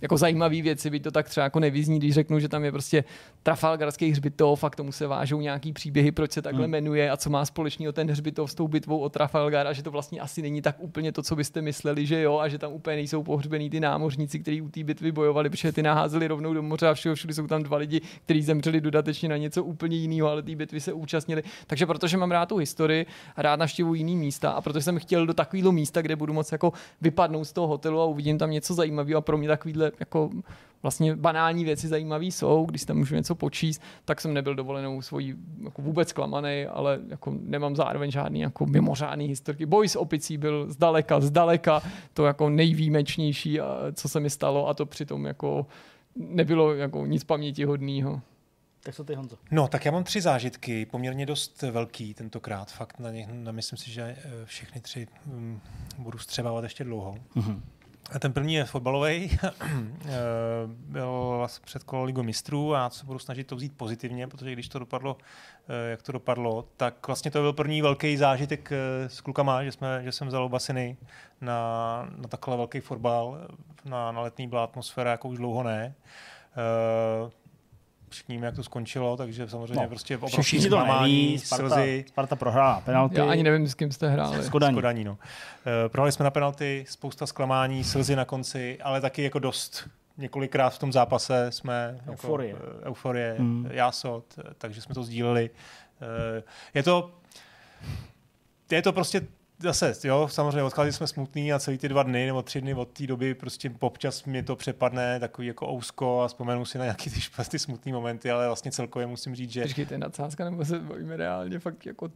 Speaker 1: jako zajímavé věci, by to tak třeba jako nevyzní, když řeknu, že tam je prostě Trafalgarský hřbitov a k tomu se vážou nějaký příběhy, proč se takhle hmm. jmenuje a co má společného ten hřbitov s tou bitvou o Trafalgar a že to vlastně asi není tak úplně to, co byste mysleli, že jo, a že tam úplně nejsou pohřbený ty námořníci, kteří u té bitvy bojovali, protože ty naházeli rovnou do moře a všeho všude jsou tam dva lidi, kteří zemřeli dodatečně na něco úplně jiného, ale té bitvy se účastnili. Takže protože mám rád tu historii a rád navštěvuji jiný místa a protože jsem chtěl do takového místa, kde budu moc jako vypadnout z toho hotelu a uvidím tam něco zajímavého a pro mě takovýhle jako vlastně banální věci zajímavé jsou, když tam můžu něco počíst, tak jsem nebyl dovolenou svojí jako vůbec zklamaný, ale jako nemám zároveň žádný jako mimořádný historky. Boj s opicí byl zdaleka, zdaleka to jako nejvýjimečnější, co se mi stalo a to přitom jako nebylo jako nic pamětihodného.
Speaker 2: Tak co ty, Honzo?
Speaker 3: No, tak já mám tři zážitky, poměrně dost velký tentokrát. Fakt na ně, na myslím si, že eh, všechny tři um, budu střebávat ještě dlouho. Mm-hmm. A ten první je fotbalový. Eh, byl před kolo Ligu mistrů a já se budu snažit to vzít pozitivně, protože když to dopadlo, eh, jak to dopadlo, tak vlastně to byl první velký zážitek eh, s klukama, že, jsme, že jsem vzal basiny na, na takhle velký fotbal. Na, na letní byla atmosféra, jako už dlouho ne všichni jak to skončilo, takže samozřejmě no, prostě
Speaker 2: obrovský Sparta, slzy. Sparta prohrála penalty.
Speaker 1: Já ani nevím, s kým jste hráli.
Speaker 3: S Kodaní. S Kodaní no. Uh, prohráli jsme na penalty, spousta zklamání, slzy na konci, ale taky jako dost několikrát v tom zápase jsme
Speaker 2: euforie,
Speaker 3: jako, euforie hmm. jásot, takže jsme to sdíleli. Je to je to prostě zase, jo, samozřejmě odcházeli jsme smutný a celý ty dva dny nebo tři dny od té doby prostě občas mi to přepadne takový jako ousko a vzpomenu si na nějaký ty, ty smutné momenty, ale vlastně celkově musím říct, že...
Speaker 1: Počkej, je nadsázka, nebo se bavíme reálně fakt jako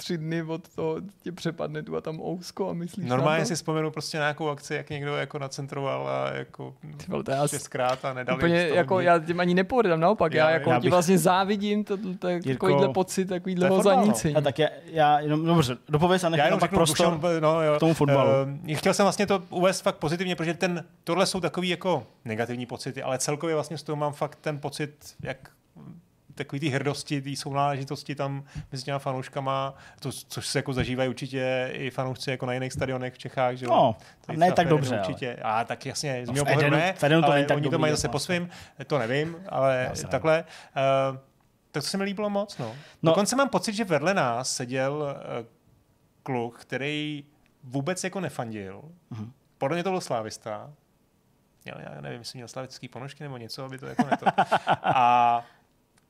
Speaker 1: tři dny od toho tě přepadne tu a tam ousko a myslíš
Speaker 3: Normálně si vzpomenu prostě na nějakou akci, jak někdo jako nacentroval a jako Ty to já šestkrát a nedali
Speaker 1: úplně, jako já tím ani nepovedám, naopak, já, já jako já bych... ti vlastně závidím to, to, to takovýhle pocit, takovýhle ho zanícení.
Speaker 2: A tak já, já jenom, dobře, dopověz a nechám jenom pak prostor dušem, no, jo. k tomu fotbalu.
Speaker 3: Uh, chtěl jsem vlastně to uvést fakt pozitivně, protože ten, tohle jsou takový jako negativní pocity, ale celkově vlastně z toho mám fakt ten pocit, jak takový ty hrdosti, ty sounáležitosti tam mezi těma fanouškama, to, což se jako zažívají určitě i fanoušci jako na jiných stadionech v Čechách. Že
Speaker 2: no, ne tak dobře.
Speaker 3: Určitě. Ale. A tak jasně, z no, mého pohledu ne, to ale tak oni to mají zase po svým, to nevím, ale takhle. Uh, tak to se mi líbilo moc. No. no. Dokonce mám pocit, že vedle nás seděl uh, kluk, který vůbec jako nefandil. Uh-huh. Podle mě to byl slávista. Já, já nevím, jestli měl slavický ponožky nebo něco, aby to jako neto. A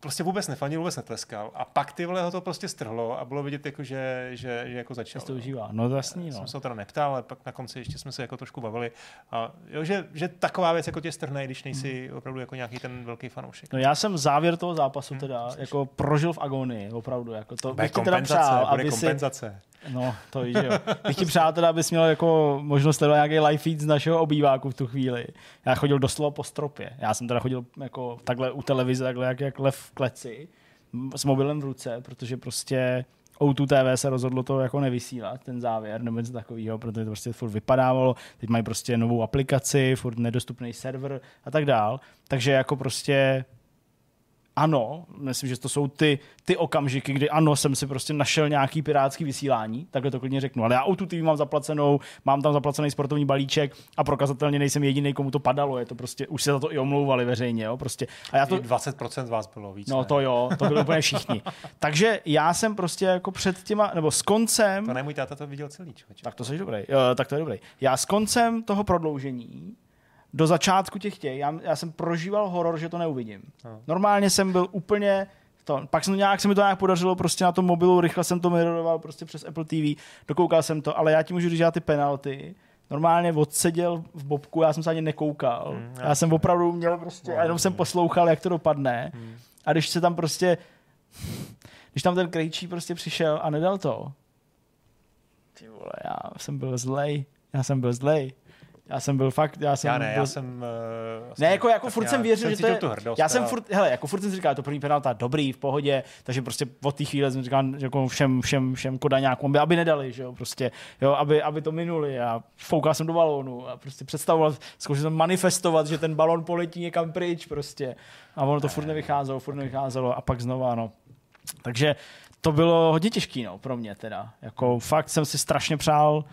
Speaker 3: prostě vůbec nefandil, vůbec netleskal. A pak ty vole ho to prostě strhlo a bylo vidět, jako, že, že, že jako začal.
Speaker 2: to užívá. No to jasný, no.
Speaker 3: Jsem se ho teda neptal, ale pak na konci ještě jsme se jako trošku bavili. A jo, že, že taková věc jako tě strhne, když nejsi hmm. opravdu jako nějaký ten velký fanoušek.
Speaker 2: No já jsem závěr toho zápasu hmm, teda hmm, jako prožil v agonii, opravdu. Jako to bych teda přál,
Speaker 3: aby kompenzace.
Speaker 2: Si, no, to víš, jo. Bych ti přál teda, abys měl jako možnost sledovat nějaký live feed z našeho obýváku v tu chvíli. Já chodil doslova po stropě. Já jsem teda chodil jako takhle u televize, takhle jak, jak lev v kleci s mobilem v ruce, protože prostě O2 TV se rozhodlo to jako nevysílat, ten závěr nebo něco takového, protože to prostě furt vypadávalo, teď mají prostě novou aplikaci, furt nedostupný server a tak dál. Takže jako prostě ano, myslím, že to jsou ty, ty okamžiky, kdy ano, jsem si prostě našel nějaký pirátský vysílání, takhle to klidně řeknu, ale já tu TV mám zaplacenou, mám tam zaplacený sportovní balíček a prokazatelně nejsem jediný, komu to padalo, je to prostě, už se za to i omlouvali veřejně, jo, prostě. A já to...
Speaker 3: 20% vás bylo víc.
Speaker 2: No ne? to jo, to bylo úplně všichni. Takže já jsem prostě jako před těma, nebo s koncem...
Speaker 3: To ne, můj táta to viděl celý,
Speaker 2: člověče. Tak to jsi dobrý, jo, tak to je dobrý. Já s koncem toho prodloužení do začátku těch těch, já, já jsem prožíval horor, že to neuvidím. No. Normálně jsem byl úplně to, pak jsem nějak, se mi to nějak podařilo prostě na tom mobilu, rychle jsem to mirroroval prostě přes Apple TV, dokoukal jsem to, ale já ti můžu říct, že já ty penalty, normálně odseděl v bobku, já jsem se ani nekoukal. Hmm, já. já jsem opravdu měl prostě, a jenom jsem poslouchal, jak to dopadne. Hmm. A když se tam prostě, když tam ten krejčí prostě přišel a nedal to, ty vole, já jsem byl zlej, já jsem byl zlej. Já jsem byl fakt, já jsem
Speaker 3: Já ne,
Speaker 2: byl...
Speaker 3: já jsem... Uh,
Speaker 2: vlastně, ne, jako, jako furt jsem věřil, že to je... Hrdost, já jsem furt, hele, jako furt jsem si říkal, to první penalta, dobrý, v pohodě, takže prostě od té chvíle jsem říkal, že jako všem, všem, všem kodaňákům, aby nedali, že jo, prostě, jo, aby, aby to minuli a foukal jsem do balónu a prostě představoval, zkoušel jsem manifestovat, že ten balon poletí někam pryč prostě a ono to furt nevycházelo, furt nevycházelo a pak znova, no. Takže to bylo hodně těžké, no, pro mě teda. Jako fakt jsem si strašně přál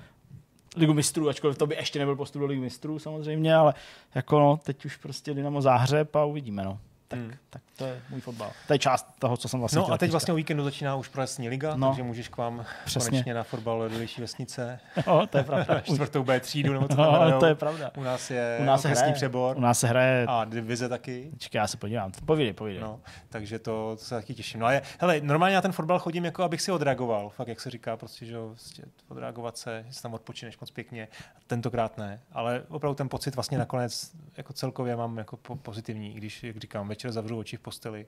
Speaker 2: ligu mistrů, ačkoliv to by ještě nebyl postup do ligu mistrů samozřejmě, ale jako no, teď už prostě Dynamo záhřeb a uvidíme, no. Tak, hmm. tak to je můj fotbal. To je část toho, co jsem vlastně
Speaker 3: No a teď vlastně o víkendu začíná už profesní liga, no. takže můžeš k vám Přesně. konečně na fotbal do větší vesnice.
Speaker 2: No, to je pravda.
Speaker 3: Čtvrtou B třídu, nebo co
Speaker 2: tam no, to je pravda.
Speaker 3: U nás je u nás se hraje, přebor.
Speaker 2: U nás se hraje.
Speaker 3: A divize taky.
Speaker 2: Čekaj, já se podívám. Povídej, povídej.
Speaker 3: No, takže to, to se taky těším. No ale hele, normálně na ten fotbal chodím, jako abych si odreagoval. Fakt, jak se říká, prostě, že prostě odreagovat se, že tam odpočineš moc pěkně. Tentokrát ne. Ale opravdu ten pocit vlastně nakonec jako celkově mám jako pozitivní, když, jak říkám, večer zavřu oči v posteli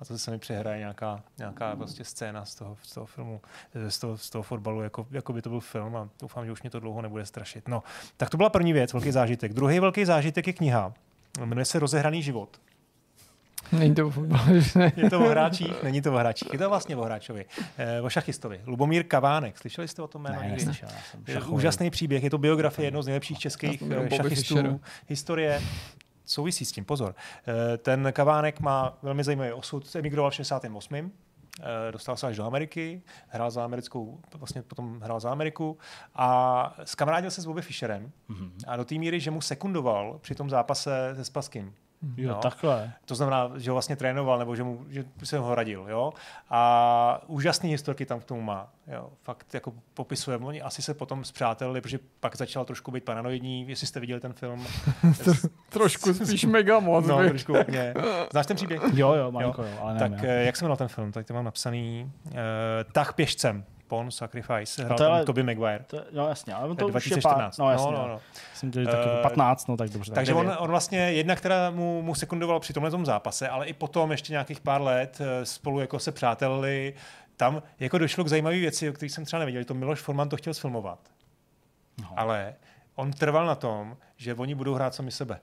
Speaker 3: a to se mi přehraje nějaká, nějaká prostě scéna z toho, z toho filmu, z toho, z toho fotbalu, jako, jako by to byl film a doufám, že už mě to dlouho nebude strašit. No, tak to byla první věc, velký zážitek. Druhý velký zážitek je kniha. Jmenuje se Rozehraný život.
Speaker 1: Není to
Speaker 3: Je to o hráčích, není to o hráčích. Je to vlastně o hráčovi. Eh, o šachistovi. Lubomír Kavánek. Slyšeli jste o tom jméno?
Speaker 2: Ne, neslyšel,
Speaker 3: Úžasný příběh. Je to biografie jednoho z nejlepších českých eh, šachistů historie souvisí s tím, pozor. Eh, ten Kavánek má velmi zajímavý osud, emigroval v 68. Eh, dostal se až do Ameriky, hrál za americkou, vlastně potom hrál za Ameriku a skamarádil se s Bobby Fischerem mm-hmm. a do té míry, že mu sekundoval při tom zápase se Spaskim.
Speaker 2: Jo, no. takhle.
Speaker 3: To znamená, že ho vlastně trénoval, nebo že, mu, že se ho radil, jo. A úžasný historky tam k tomu má, jo. Fakt jako popisuje, oni asi se potom zpřátelili, protože pak začal trošku být paranoidní, jestli jste viděli ten film.
Speaker 1: trošku spíš mega moc.
Speaker 3: No, trošku hodně. Znáš ten příběh?
Speaker 2: Jo, jo, malinko, jo. jo ale
Speaker 3: nevím, tak jo. Eh, jak se jmenuje ten film? Tak to mám napsaný. Uh, Tah pěšcem. Pon Sacrifice, hrál tam Toby Maguire.
Speaker 2: To, no jasně, ale
Speaker 3: to 2014.
Speaker 2: no, jasně, no, no, no. Myslím, že taky uh, 15, no tak dobře.
Speaker 3: Takže on, on, vlastně jedna, která mu, mu sekundoval při tomhle tom zápase, ale i potom ještě nějakých pár let eh, spolu jako se přátelili. Tam jako došlo k zajímavé věci, o kterých jsem třeba nevěděl. To Miloš Forman to chtěl sfilmovat. No. Ale on trval na tom, že oni budou hrát sami sebe.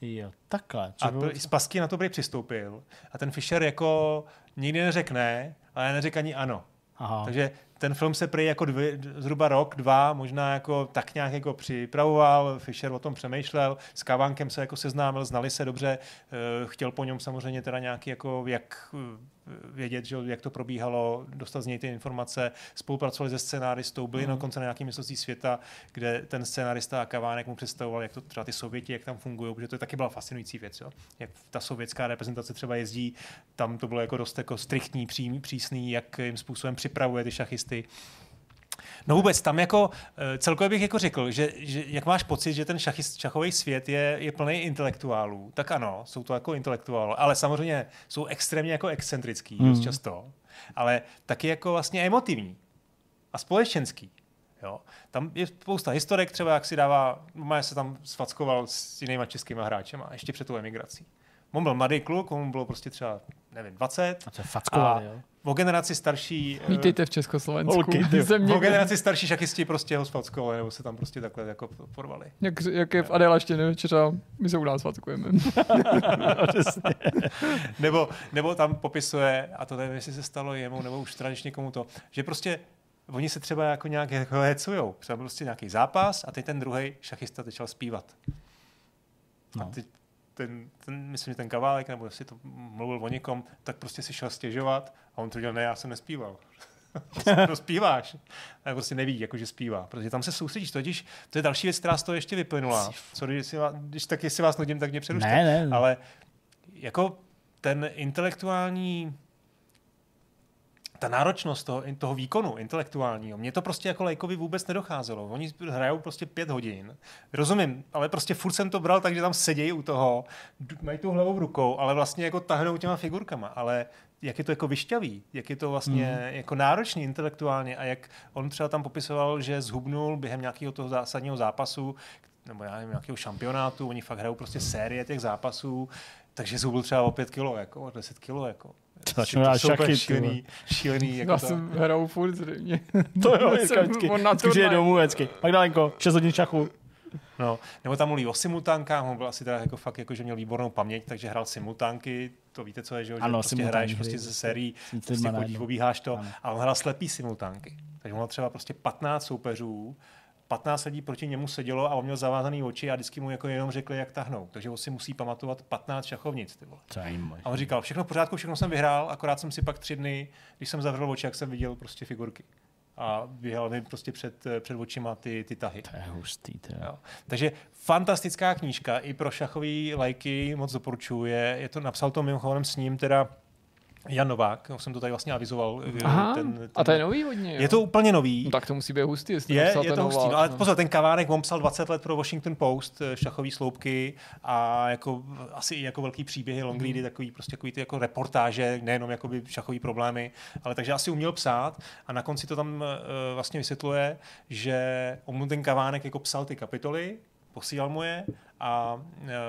Speaker 2: Jo, takhle.
Speaker 3: A to, z pasky na to by přistoupil. A ten Fischer jako nikdy neřekne, ale neřekne ani ano. Aha. Takže ten film se prý jako dvě, zhruba rok, dva, možná jako tak nějak jako připravoval, Fisher o tom přemýšlel, s Kavánkem se jako seznámil, znali se dobře, eh, chtěl po něm samozřejmě teda nějaký jako, jak vědět, že, jak to probíhalo, dostat z něj ty informace, spolupracovali se scénáristou, byli mm. na konce na nějakém mistrovství světa, kde ten scénárista a Kavánek mu představoval, jak to třeba ty Sověti, jak tam fungují, protože to je taky byla fascinující věc, jo? jak ta sovětská reprezentace třeba jezdí, tam to bylo jako dost jako striktní, pří, přísný, jakým způsobem připravuje ty šachisty. No vůbec, tam jako eh, celkově bych jako řekl, že, že jak máš pocit, že ten šachist, šachový svět je, je plný intelektuálů, tak ano, jsou to jako intelektuálů, ale samozřejmě jsou extrémně jako excentrický mm. dost často, ale taky jako vlastně emotivní a společenský. Jo. Tam je spousta historek, třeba jak si dává, má se tam sfackoval s jinýma českýma hráčema, ještě před tou emigrací. On byl mladý kluk, on bylo prostě třeba, nevím, 20.
Speaker 2: A co je fackovali, jo?
Speaker 3: O generaci starší...
Speaker 1: Eh, Vítejte v Československu.
Speaker 3: Holky, země, o generaci starší šachisti prostě ho sfackovali, nebo se tam prostě takhle jako porvali.
Speaker 1: Jak, jak je v Adelaště, třeba my se u nás fackujeme.
Speaker 3: nebo, nebo tam popisuje, a to nevím, jestli se stalo jemu, nebo už tradičně komu to, že prostě oni se třeba jako nějak jako hecujou. Třeba prostě nějaký zápas a teď ten druhý šachista začal zpívat. No. A teď ten, ten, myslím, že ten kaválek, nebo jestli to mluvil o někom, tak prostě si šel stěžovat a on to dělal, ne, já jsem nespíval. to zpíváš. A prostě neví, jako, že zpívá. Protože tam se soustředíš. Totiž to je další věc, která z toho ještě vyplynula. Co, když, si vás, když tak, jestli vás nudím, tak mě přerušte.
Speaker 2: Ne, ne, ne.
Speaker 3: Ale jako ten intelektuální ta náročnost toho, toho výkonu intelektuálního, mě to prostě jako lajkovi vůbec nedocházelo. Oni hrajou prostě pět hodin. Rozumím, ale prostě furt jsem to bral tak, že tam sedějí u toho, mají tu hlavu v rukou, ale vlastně jako tahnou těma figurkama. Ale jak je to jako vyšťavý, jak je to vlastně mm. jako náročný intelektuálně a jak on třeba tam popisoval, že zhubnul během nějakého toho zásadního zápasu, nebo já nevím, nějakého šampionátu, oni fakt hrajou prostě série těch zápasů, takže zhubl třeba o pět kilo, jako, 10 kilo, jako.
Speaker 2: Začnu hrát šachy,
Speaker 3: šílený, šílený. Jako
Speaker 1: Já jsem hrál furt zřejmě.
Speaker 2: to jo, vždycky. Vždycky je domů vždycky. Magdalenko, 6 hodin šachu.
Speaker 3: No, nebo tam mluví o simultánkách, on byl asi teda jako fakt, jako, že měl výbornou paměť, takže hrál simultánky, to víte, co je, že, ano, že prostě hraješ prostě ze sérií, prostě chodíš, obíháš to, ano. a on hrál slepý simultánky. Takže on měl třeba prostě 15 soupeřů, 15 lidí proti němu sedělo a on měl zavázaný oči a vždycky mu jako jenom řekli, jak tahnou. Takže on si musí pamatovat 15 šachovnic. Ty vole. A on říkal, všechno v pořádku, všechno jsem vyhrál, akorát jsem si pak tři dny, když jsem zavřel oči, jak jsem viděl prostě figurky. A vyhrál mi prostě před, před očima ty, ty tahy.
Speaker 2: To je hustý. To je. Jo.
Speaker 3: Takže fantastická knížka i pro šachový lajky, moc doporučuji. Je, je to, napsal to mimochodem s ním teda Jan Novák, jsem to tady vlastně avizoval.
Speaker 1: Eh, Aha, ten, ten, a to je nový hodně. Jo?
Speaker 3: Je to úplně nový.
Speaker 1: No, tak to musí být hustý, jestli
Speaker 3: je, je to hustý, no, ale no. pozor, ten Kavánek, on psal 20 let pro Washington Post, eh, šachový sloupky a jako, asi i jako velký příběhy, long ready, hmm. takový, prostě takový ty jako reportáže, nejenom jakoby šachový problémy, ale takže asi uměl psát a na konci to tam uh, vlastně vysvětluje, že on ten Kavánek jako psal ty kapitoly, posílal mu je a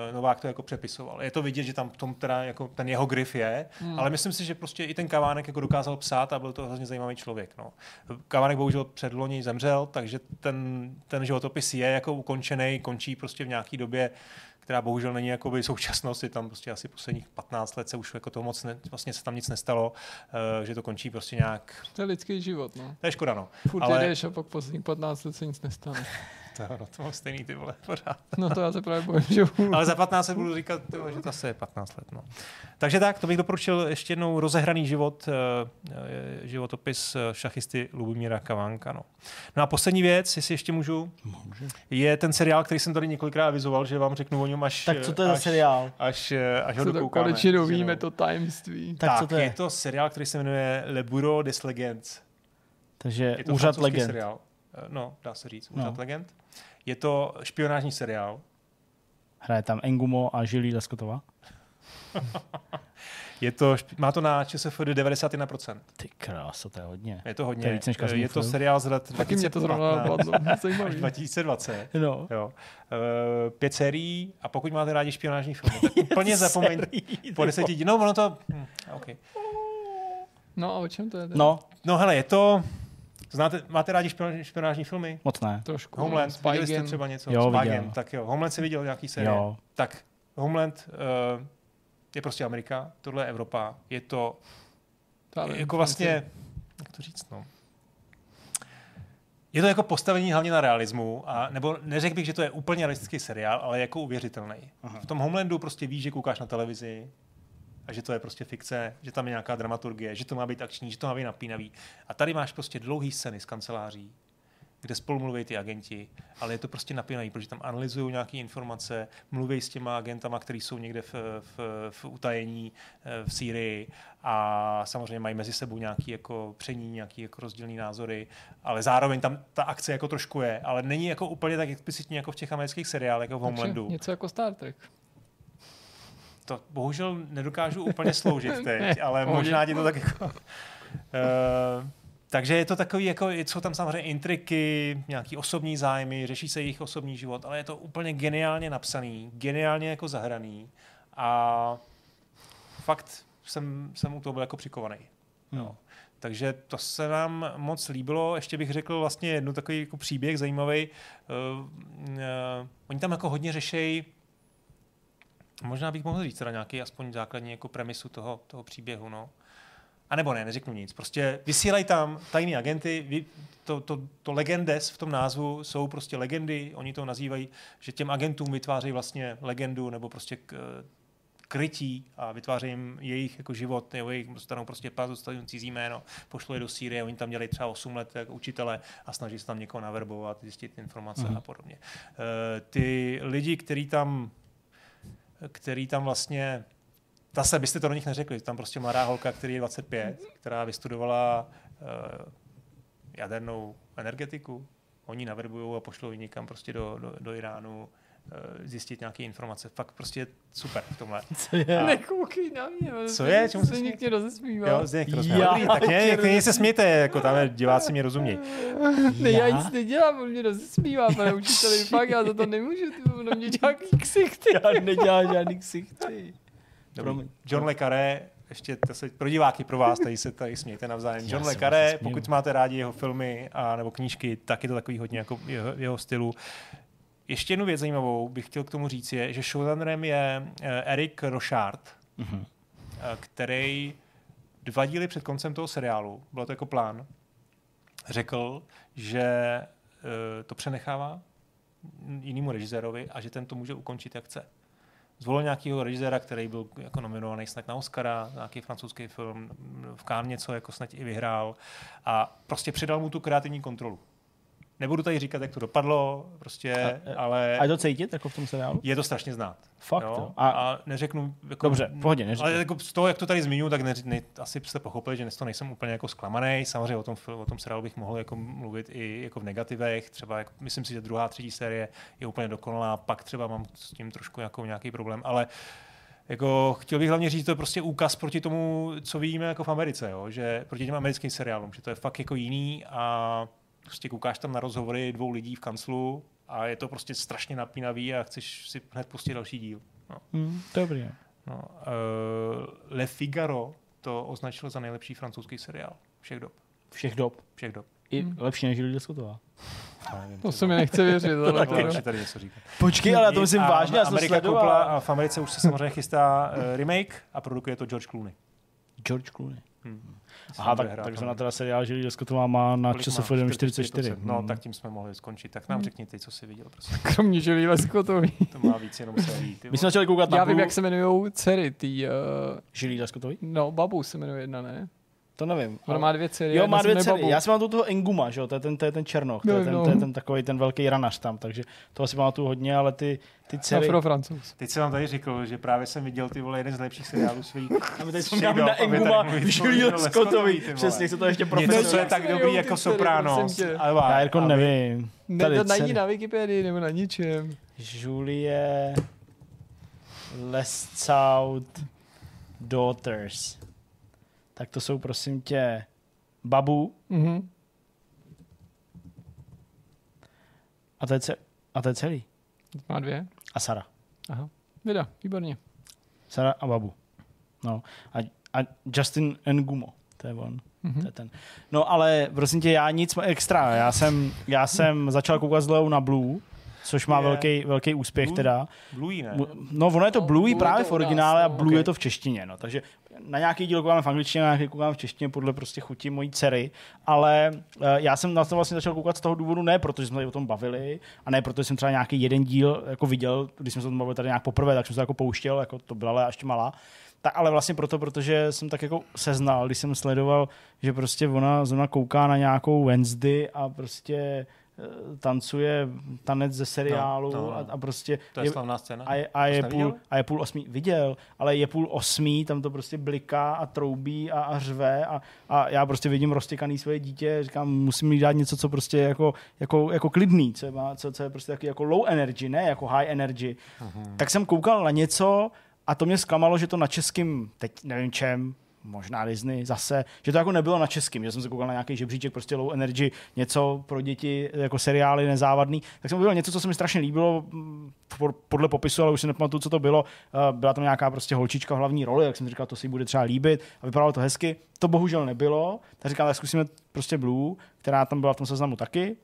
Speaker 3: e, Novák to jako přepisoval. Je to vidět, že tam v tom teda jako ten jeho grif je, hmm. ale myslím si, že prostě i ten Kavánek jako dokázal psát a byl to hrozně zajímavý člověk. No. Kavánek bohužel předloni zemřel, takže ten, ten životopis je jako ukončený, končí prostě v nějaký době která bohužel není jakoby současnost, je tam prostě asi posledních 15 let se už jako to moc, ne, vlastně se tam nic nestalo, uh, že to končí prostě nějak.
Speaker 1: To je lidský život, no.
Speaker 3: To je škoda, no.
Speaker 1: Furt Ale... jdeš a pak posledních 15 let se nic nestane.
Speaker 3: To, no, to mám stejný ty vole, pořád.
Speaker 1: No to já se právě bojím, že...
Speaker 3: Ale za 15 budu říkat, tyhle, že to asi je 15 let. No. Takže tak, to bych doporučil ještě jednou rozehraný život, uh, životopis šachisty Lubomíra Kavánka. No. no a poslední věc, jestli ještě můžu, Může. je ten seriál, který jsem tady několikrát avizoval, že vám řeknu o něm až...
Speaker 2: Tak co to je za seriál?
Speaker 3: Až, až ho
Speaker 1: co
Speaker 3: dokoukáme.
Speaker 1: Konečně dovíme to tajemství.
Speaker 3: Tak, tak co to je? je to seriál, který se jmenuje Le Bureau des Legends.
Speaker 2: Takže je to Úřad legend.
Speaker 3: Seriál. No, dá se říct, Úřad no. legend. Je to špionážní seriál.
Speaker 2: Hraje tam Engumo a Žilí Leskotová?
Speaker 3: je to, má to na ČSFD 91%.
Speaker 2: Ty krása, to je hodně.
Speaker 3: Je to hodně. To je, víc než je to seriál z let
Speaker 1: Taky mě to zrovna
Speaker 3: 2020.
Speaker 2: No.
Speaker 3: Jo. Uh, pět sérií a pokud máte rádi špionážní filmy, tak úplně zapomeňte po deseti dní. No, ono to... Hm, okay.
Speaker 1: No a o čem to je?
Speaker 2: No.
Speaker 3: No hele, je to... Znáte, máte rádi špionážní, filmy?
Speaker 2: Moc ne.
Speaker 3: Trošku. Homeland, Spy viděli jste třeba něco?
Speaker 2: Jo, Spy
Speaker 3: Tak jo, Homeland si viděl nějaký série?
Speaker 2: Jo.
Speaker 3: Tak Homeland uh, je prostě Amerika, tohle je Evropa, je to je jako vlastně, jak to říct, no. Je to jako postavení hlavně na realismu, a, nebo neřekl bych, že to je úplně realistický seriál, ale jako uvěřitelný. Aha. V tom Homelandu prostě víš, že koukáš na televizi, a že to je prostě fikce, že tam je nějaká dramaturgie, že to má být akční, že to má být napínavý. A tady máš prostě dlouhý scény z kanceláří, kde spolu mluví ty agenti, ale je to prostě napínavý, protože tam analyzují nějaké informace, mluví s těma agentama, kteří jsou někde v, v, v utajení eh, v Sýrii a samozřejmě mají mezi sebou nějaké jako pření, nějaké jako rozdílné názory, ale zároveň tam ta akce jako trošku je, ale není jako úplně tak explicitní jako v těch amerických seriálech, jako v Homelandu.
Speaker 1: Něco jako Star Trek
Speaker 3: to bohužel nedokážu úplně sloužit teď, ale možná ti to tak jako... Uh, takže je to takový, jako, jsou tam samozřejmě intriky, nějaký osobní zájmy, řeší se jejich osobní život, ale je to úplně geniálně napsaný, geniálně jako zahraný a fakt jsem, jsem u toho byl jako přikovaný. No. No. Takže to se nám moc líbilo. Ještě bych řekl vlastně jednu takový jako příběh zajímavý. Uh, uh, oni tam jako hodně řešejí Možná bych mohl říct teda nějaký aspoň základní jako premisu toho, toho příběhu. No. A nebo ne, neřeknu nic. Prostě vysílají tam tajní agenty, to, to, to legendes v tom názvu jsou prostě legendy, oni to nazývají, že těm agentům vytváří vlastně legendu nebo prostě k, krytí a vytváří jim jejich jako život, nebo jejich dostanou prostě pas, dostanou cizí jméno, pošlo je do Sýrie, oni tam dělají třeba 8 let jako učitele a snaží se tam někoho naverbovat, zjistit informace mm. a podobně. Uh, ty lidi, kteří tam který tam vlastně Zase byste to do nich neřekli, tam prostě mladá holka, který je 25, která vystudovala uh, jadernou energetiku. Oni naverbují a pošlou ji někam prostě do, do, do Iránu zjistit nějaké informace. Fakt prostě super v tomhle.
Speaker 1: Co je? A... Nekoukej na mě.
Speaker 3: Co je? Čemu
Speaker 1: se někde rozesmívá?
Speaker 3: Jo, zde Já, tak ne, jak se smějte, jako tam diváci mě rozumějí.
Speaker 1: Ne, já nic nedělám, on mě rozesmívá, pane učiteli, fakt já za to nemůžu, ty on mě dělá ksichty.
Speaker 2: Já nedělám žádný ksichty.
Speaker 3: John Le Carré, ještě to se, pro diváky, pro vás, tady se tady smějte navzájem. John Le Carré, pokud máte rádi jeho filmy a nebo knížky, tak je to takový hodně jako jeho, jeho stylu. Ještě jednu věc zajímavou bych chtěl k tomu říct je, že showrunnerem je eh, Eric Rochard, mm-hmm. který dva díly před koncem toho seriálu, bylo to jako plán, řekl, že eh, to přenechává jinému režisérovi a že ten to může ukončit, jak chce. Zvolil nějakého režiséra, který byl jako nominovaný snad na Oscara, nějaký francouzský film, v Cannes něco jako snad i vyhrál a prostě předal mu tu kreativní kontrolu. Nebudu tady říkat, jak to dopadlo, prostě, a, ale...
Speaker 2: A je to cítit jako v tom seriálu?
Speaker 3: Je to strašně znát.
Speaker 2: Fakt, jo?
Speaker 3: A, a neřeknu... Jako,
Speaker 2: Dobře, pohodě, neřeknu.
Speaker 3: Ale jako z toho, jak to tady zmiňuji, tak ne, ne, asi jste pochopili, že to nejsem úplně jako zklamaný. Samozřejmě o tom, o tom seriálu bych mohl jako mluvit i jako v negativech. Třeba jako, myslím si, že druhá, třetí série je úplně dokonalá, pak třeba mám s tím trošku jako nějaký problém, ale jako chtěl bych hlavně říct, že to je prostě úkaz proti tomu, co víme jako v Americe, jo? že proti těm americkým seriálům, že to je fakt jako jiný a prostě koukáš tam na rozhovory dvou lidí v kanclu a je to prostě strašně napínavý a chceš si hned pustit další díl. No.
Speaker 2: Mm, dobrý.
Speaker 3: No, uh, Le Figaro to označil za nejlepší francouzský seriál všech dob.
Speaker 2: Všech dob?
Speaker 3: Všech dob.
Speaker 2: I hmm. lepší než Julie Scottová.
Speaker 1: To se mi nechce věřit.
Speaker 3: to taky tady něco říká.
Speaker 2: Počkej, ale to myslím vážně, já jsem sledoval.
Speaker 3: A v Americe už se samozřejmě chystá uh, remake a produkuje to George Clooney.
Speaker 2: George Clooney. Hmm. Aha, tak, tak na teda seriál Žilí Leskotová má na ČSFD 44.
Speaker 3: No, tak tím jsme mohli skončit. Tak nám hmm. řekni ty, co jsi viděl, prosím.
Speaker 1: Kromě Žilí Leskotový.
Speaker 3: to má víc jenom sérií.
Speaker 2: My jsme začali koukat
Speaker 1: na Já vím, jak se jmenují dcery, ty... Uh...
Speaker 2: Žilí Leskotový?
Speaker 1: No, babu se jmenuje jedna, ne?
Speaker 2: To nevím.
Speaker 1: Ona má dvě dcery.
Speaker 2: Jo, má dvě dcery. Já si mám tu toho Enguma, že jo? To je ten, to je ten černoch, to, je ten, no. to je ten takový ten velký ranař tam, takže toho si pamatuju hodně, ale ty, ty dcery...
Speaker 1: Afro-francouz.
Speaker 3: Teď jsem vám tady řekl, že právě jsem viděl ty vole jeden z nejlepších seriálů svých.
Speaker 2: A my tady jsme na Enguma Juliu Scottovi. Přesně, se to ještě
Speaker 3: profesionálně. Něco, co je tak dobrý jako Sopranos.
Speaker 2: Já jako nevím.
Speaker 1: Ne, to najdi na Wikipedii nebo na ničem.
Speaker 2: Julie Lescaut Daughters. Tak to jsou prosím tě Babu. Mm-hmm. A to je, ce- a to je celý.
Speaker 1: Má dvě.
Speaker 2: A Sara.
Speaker 1: Aha. Vida, výborně.
Speaker 2: Sara a Babu. No. A, a Justin Ngumo. To je on. Mm-hmm. To je ten. No ale prosím tě, já nic extra. Já jsem, já jsem začal koukat s Leou na Blue což má velký, velký úspěch
Speaker 3: Blue,
Speaker 2: teda.
Speaker 3: Bluey, ne?
Speaker 2: No, ono je to no, Bluey Blue právě v originále a Blue okay. je to v češtině, no. Takže na nějaký díl koukáme v angličtině, na nějaký koukáme v češtině podle prostě chuti mojí dcery, ale uh, já jsem na to vlastně začal koukat z toho důvodu ne, protože jsme tady o tom bavili a ne, protože jsem třeba nějaký jeden díl jako viděl, když jsme se o tom bavili tady nějak poprvé, tak jsem se jako pouštěl, jako to byla ale ještě malá. Tak ale vlastně proto, protože jsem tak jako seznal, když jsem sledoval, že prostě ona zrovna kouká na nějakou Wednesday a prostě tancuje tanec ze seriálu no, no, no. A, a prostě...
Speaker 3: To je, je slavná scéna.
Speaker 2: A je, a, je půl, a je půl osmý, viděl, ale je půl osmý, tam to prostě bliká a troubí a, a řve a, a já prostě vidím roztěkaný svoje dítě, říkám, musím jí dát něco, co prostě jako, jako, jako klidný, co, má, co, co je prostě taky jako low energy, ne jako high energy. Uh-huh. Tak jsem koukal na něco a to mě zklamalo, že to na českým, teď nevím čem, možná Disney zase, že to jako nebylo na českým, že jsem se koukal na nějaký žebříček, prostě low energy, něco pro děti, jako seriály nezávadný, tak jsem viděl něco, co se mi strašně líbilo mm, podle popisu, ale už si nepamatuju, co to bylo. Eh, byla tam nějaká prostě holčička v hlavní roli, jak jsem říkal, to si bude třeba líbit a vypadalo to hezky. To bohužel nebylo, tak říkám, tak zkusíme prostě Blue, která tam byla v tom seznamu taky.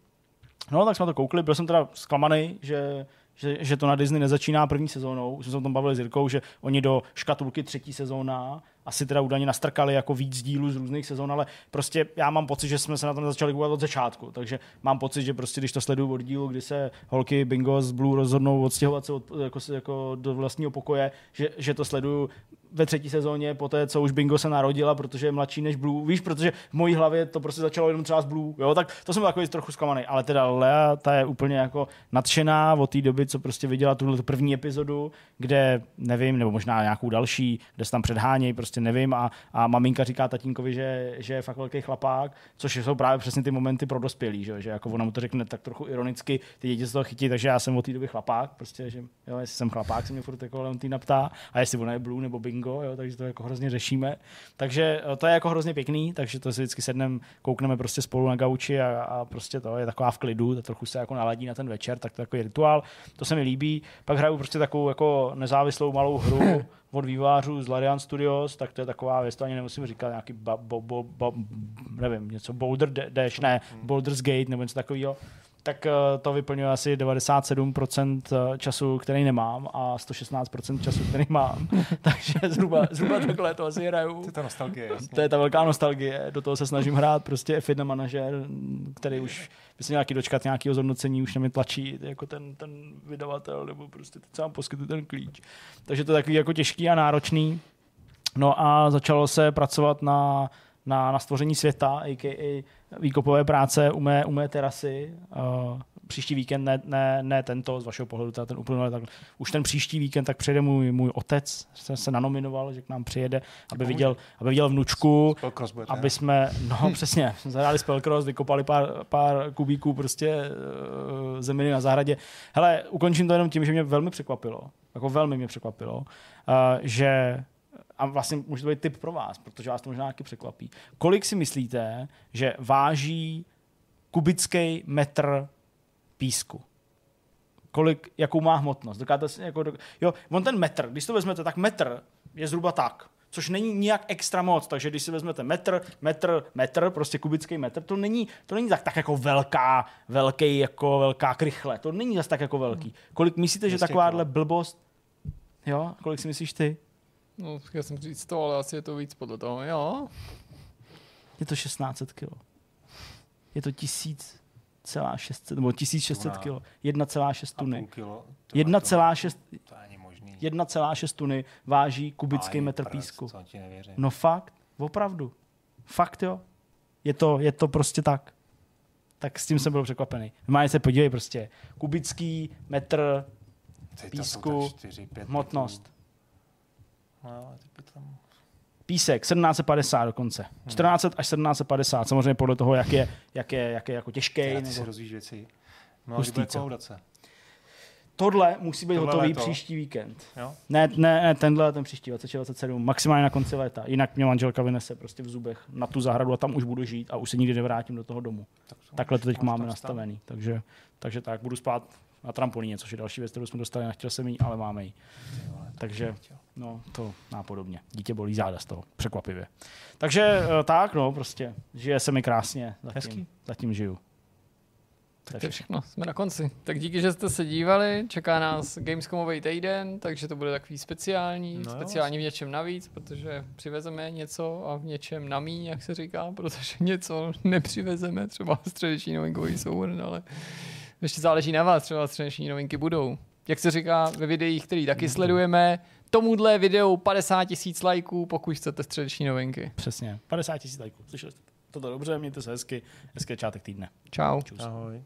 Speaker 2: No, tak jsme to koukli, byl jsem teda zklamaný, že že, že to na Disney nezačíná první sezónou. Už jsme se o tom bavili s Jirkou, že oni do škatulky třetí sezóna asi teda údajně nastrkali jako víc dílů z různých sezon, ale prostě já mám pocit, že jsme se na tom začali koukat od začátku, takže mám pocit, že prostě když to sleduju od dílu, kdy se holky Bingo z Blue rozhodnou odstěhovat se od, jako, jako do vlastního pokoje, že, že to sleduju ve třetí sezóně, po té, co už Bingo se narodila, protože je mladší než Blue. Víš, protože v mojí hlavě to prostě začalo jenom třeba z Blue. Jo? Tak to jsem takový trochu zklamaný. Ale teda Lea, ta je úplně jako nadšená od té doby, co prostě viděla tuhle první epizodu, kde nevím, nebo možná nějakou další, kde se tam předhánějí, prostě nevím. A, a maminka říká tatínkovi, že, že je fakt velký chlapák, což jsou právě přesně ty momenty pro dospělí, že, že jako ona mu to řekne tak trochu ironicky, ty děti se toho chytí, takže já jsem od té doby chlapák, prostě, že jo, jestli jsem chlapák, se mě furt jako Leontýna ptá, a jestli ona je Blue nebo Bingo jo, takže to jako hrozně řešíme. Takže eh, to je jako hrozně pěkný, takže to si vždycky sedneme, koukneme prostě spolu na gauči a, a prostě to je taková v klidu, to trochu se jako naladí na ten večer, tak to je rituál, to se mi líbí. Pak hraju prostě takovou jako nezávislou malou hru, od vývářů z Larian Studios, tak to je taková věc, to ani nemusím říkat, nějaký ba, bo, bo, bo, nevím, něco Boulder Dash, ne, Boulder's Gate nebo něco takového tak eh, to vyplňuje asi 97% eh, času, který nemám a 116% času, který mám. Takže zhruba, zhruba takhle to asi hraju.
Speaker 3: To je ta nostalgie, jasně.
Speaker 2: To je ta velká nostalgie. Do toho se snažím hrát prostě F1 manažer, který už by se nějaký dočkat nějakého zhodnocení, už na mě tlačí jako ten, ten vydavatel, nebo prostě teď sám poskytuje ten klíč. Takže to je takový jako těžký a náročný. No a začalo se pracovat na, na, na stvoření světa, a.k.a výkopové práce u mé, u mé terasy. Uh, příští víkend, ne, ne, ne tento, z vašeho pohledu, ten uplynul, tak už ten příští víkend, tak přijede můj, můj otec, se, se nanominoval, že k nám přijede, aby viděl, aby viděl vnučku, aby jsme, no přesně, zahráli spellcross, vykopali pár, pár kubíků prostě uh, zeminy na zahradě. Hele, ukončím to jenom tím, že mě velmi překvapilo, jako velmi mě překvapilo, uh, že a vlastně může to být tip pro vás, protože vás to možná taky překvapí. Kolik si myslíte, že váží kubický metr písku? Kolik, jakou má hmotnost? Dokáte si, jako, jo, on ten metr, když to vezmete, tak metr je zhruba tak, což není nijak extra moc, takže když si vezmete metr, metr, metr, prostě kubický metr, to není, to není tak, tak jako velká, velký, jako velká krychle, to není zase tak jako velký. Kolik myslíte, že takováhle blbost, jo, kolik si myslíš ty?
Speaker 1: No, chtěl jsem říct to, ale asi je to víc podle toho, jo.
Speaker 2: Je to 1600 kg. Je to 1000 celá 600, nebo 1600 kg. 1,6 tuny. 1,6 1,6 tuny váží kubický metr písku. No fakt, opravdu. Fakt jo. Je to, je to prostě tak. Tak s tím jsem byl překvapený. Máte se podívej prostě. Kubický metr písku, 4, 5, hmotnost. No, Písek, 1750 dokonce. 1400 až 1750, samozřejmě podle toho, jak je, jak je, jak je jako těžký.
Speaker 3: Ty nebo... si rozvíjíš věci. No, Hustý,
Speaker 2: Tohle musí být Tohle hotový léto. příští víkend. Jo? Ne, ne, ne, tenhle, ten příští 27, maximálně na konci léta. Jinak mě manželka vynese prostě v zubech na tu zahradu a tam už budu žít a už se nikdy nevrátím do toho domu. Tak Takhle to teď máme nastavený. Takže, takže tak, budu spát na trampolíně, což je další věc, kterou jsme dostali, nechtěl jsem jí, ale máme ji. Takže, no, to nápodobně. Dítě bolí záda z toho, překvapivě. Takže eh, tak, no, prostě, žije se mi krásně, zatím, Hezký. zatím žiju.
Speaker 1: Tak to je všechno, jsme na konci. Tak díky, že jste se dívali, čeká nás Gamescomový týden, takže to bude takový speciální, no speciální v něčem navíc, protože přivezeme něco a v něčem namí, jak se říká, protože něco nepřivezeme, třeba středeční novinkový souhrn, ale ještě záleží na vás, třeba středeční novinky budou. Jak se říká ve videích, který taky sledujeme, tomuhle videu 50 tisíc lajků, pokud chcete středeční novinky.
Speaker 2: Přesně, 50 tisíc lajků. Slyšeli jste to? Toto dobře, mějte se hezky. Hezký čátek týdne.
Speaker 1: Čau.
Speaker 3: Čus. Ahoj.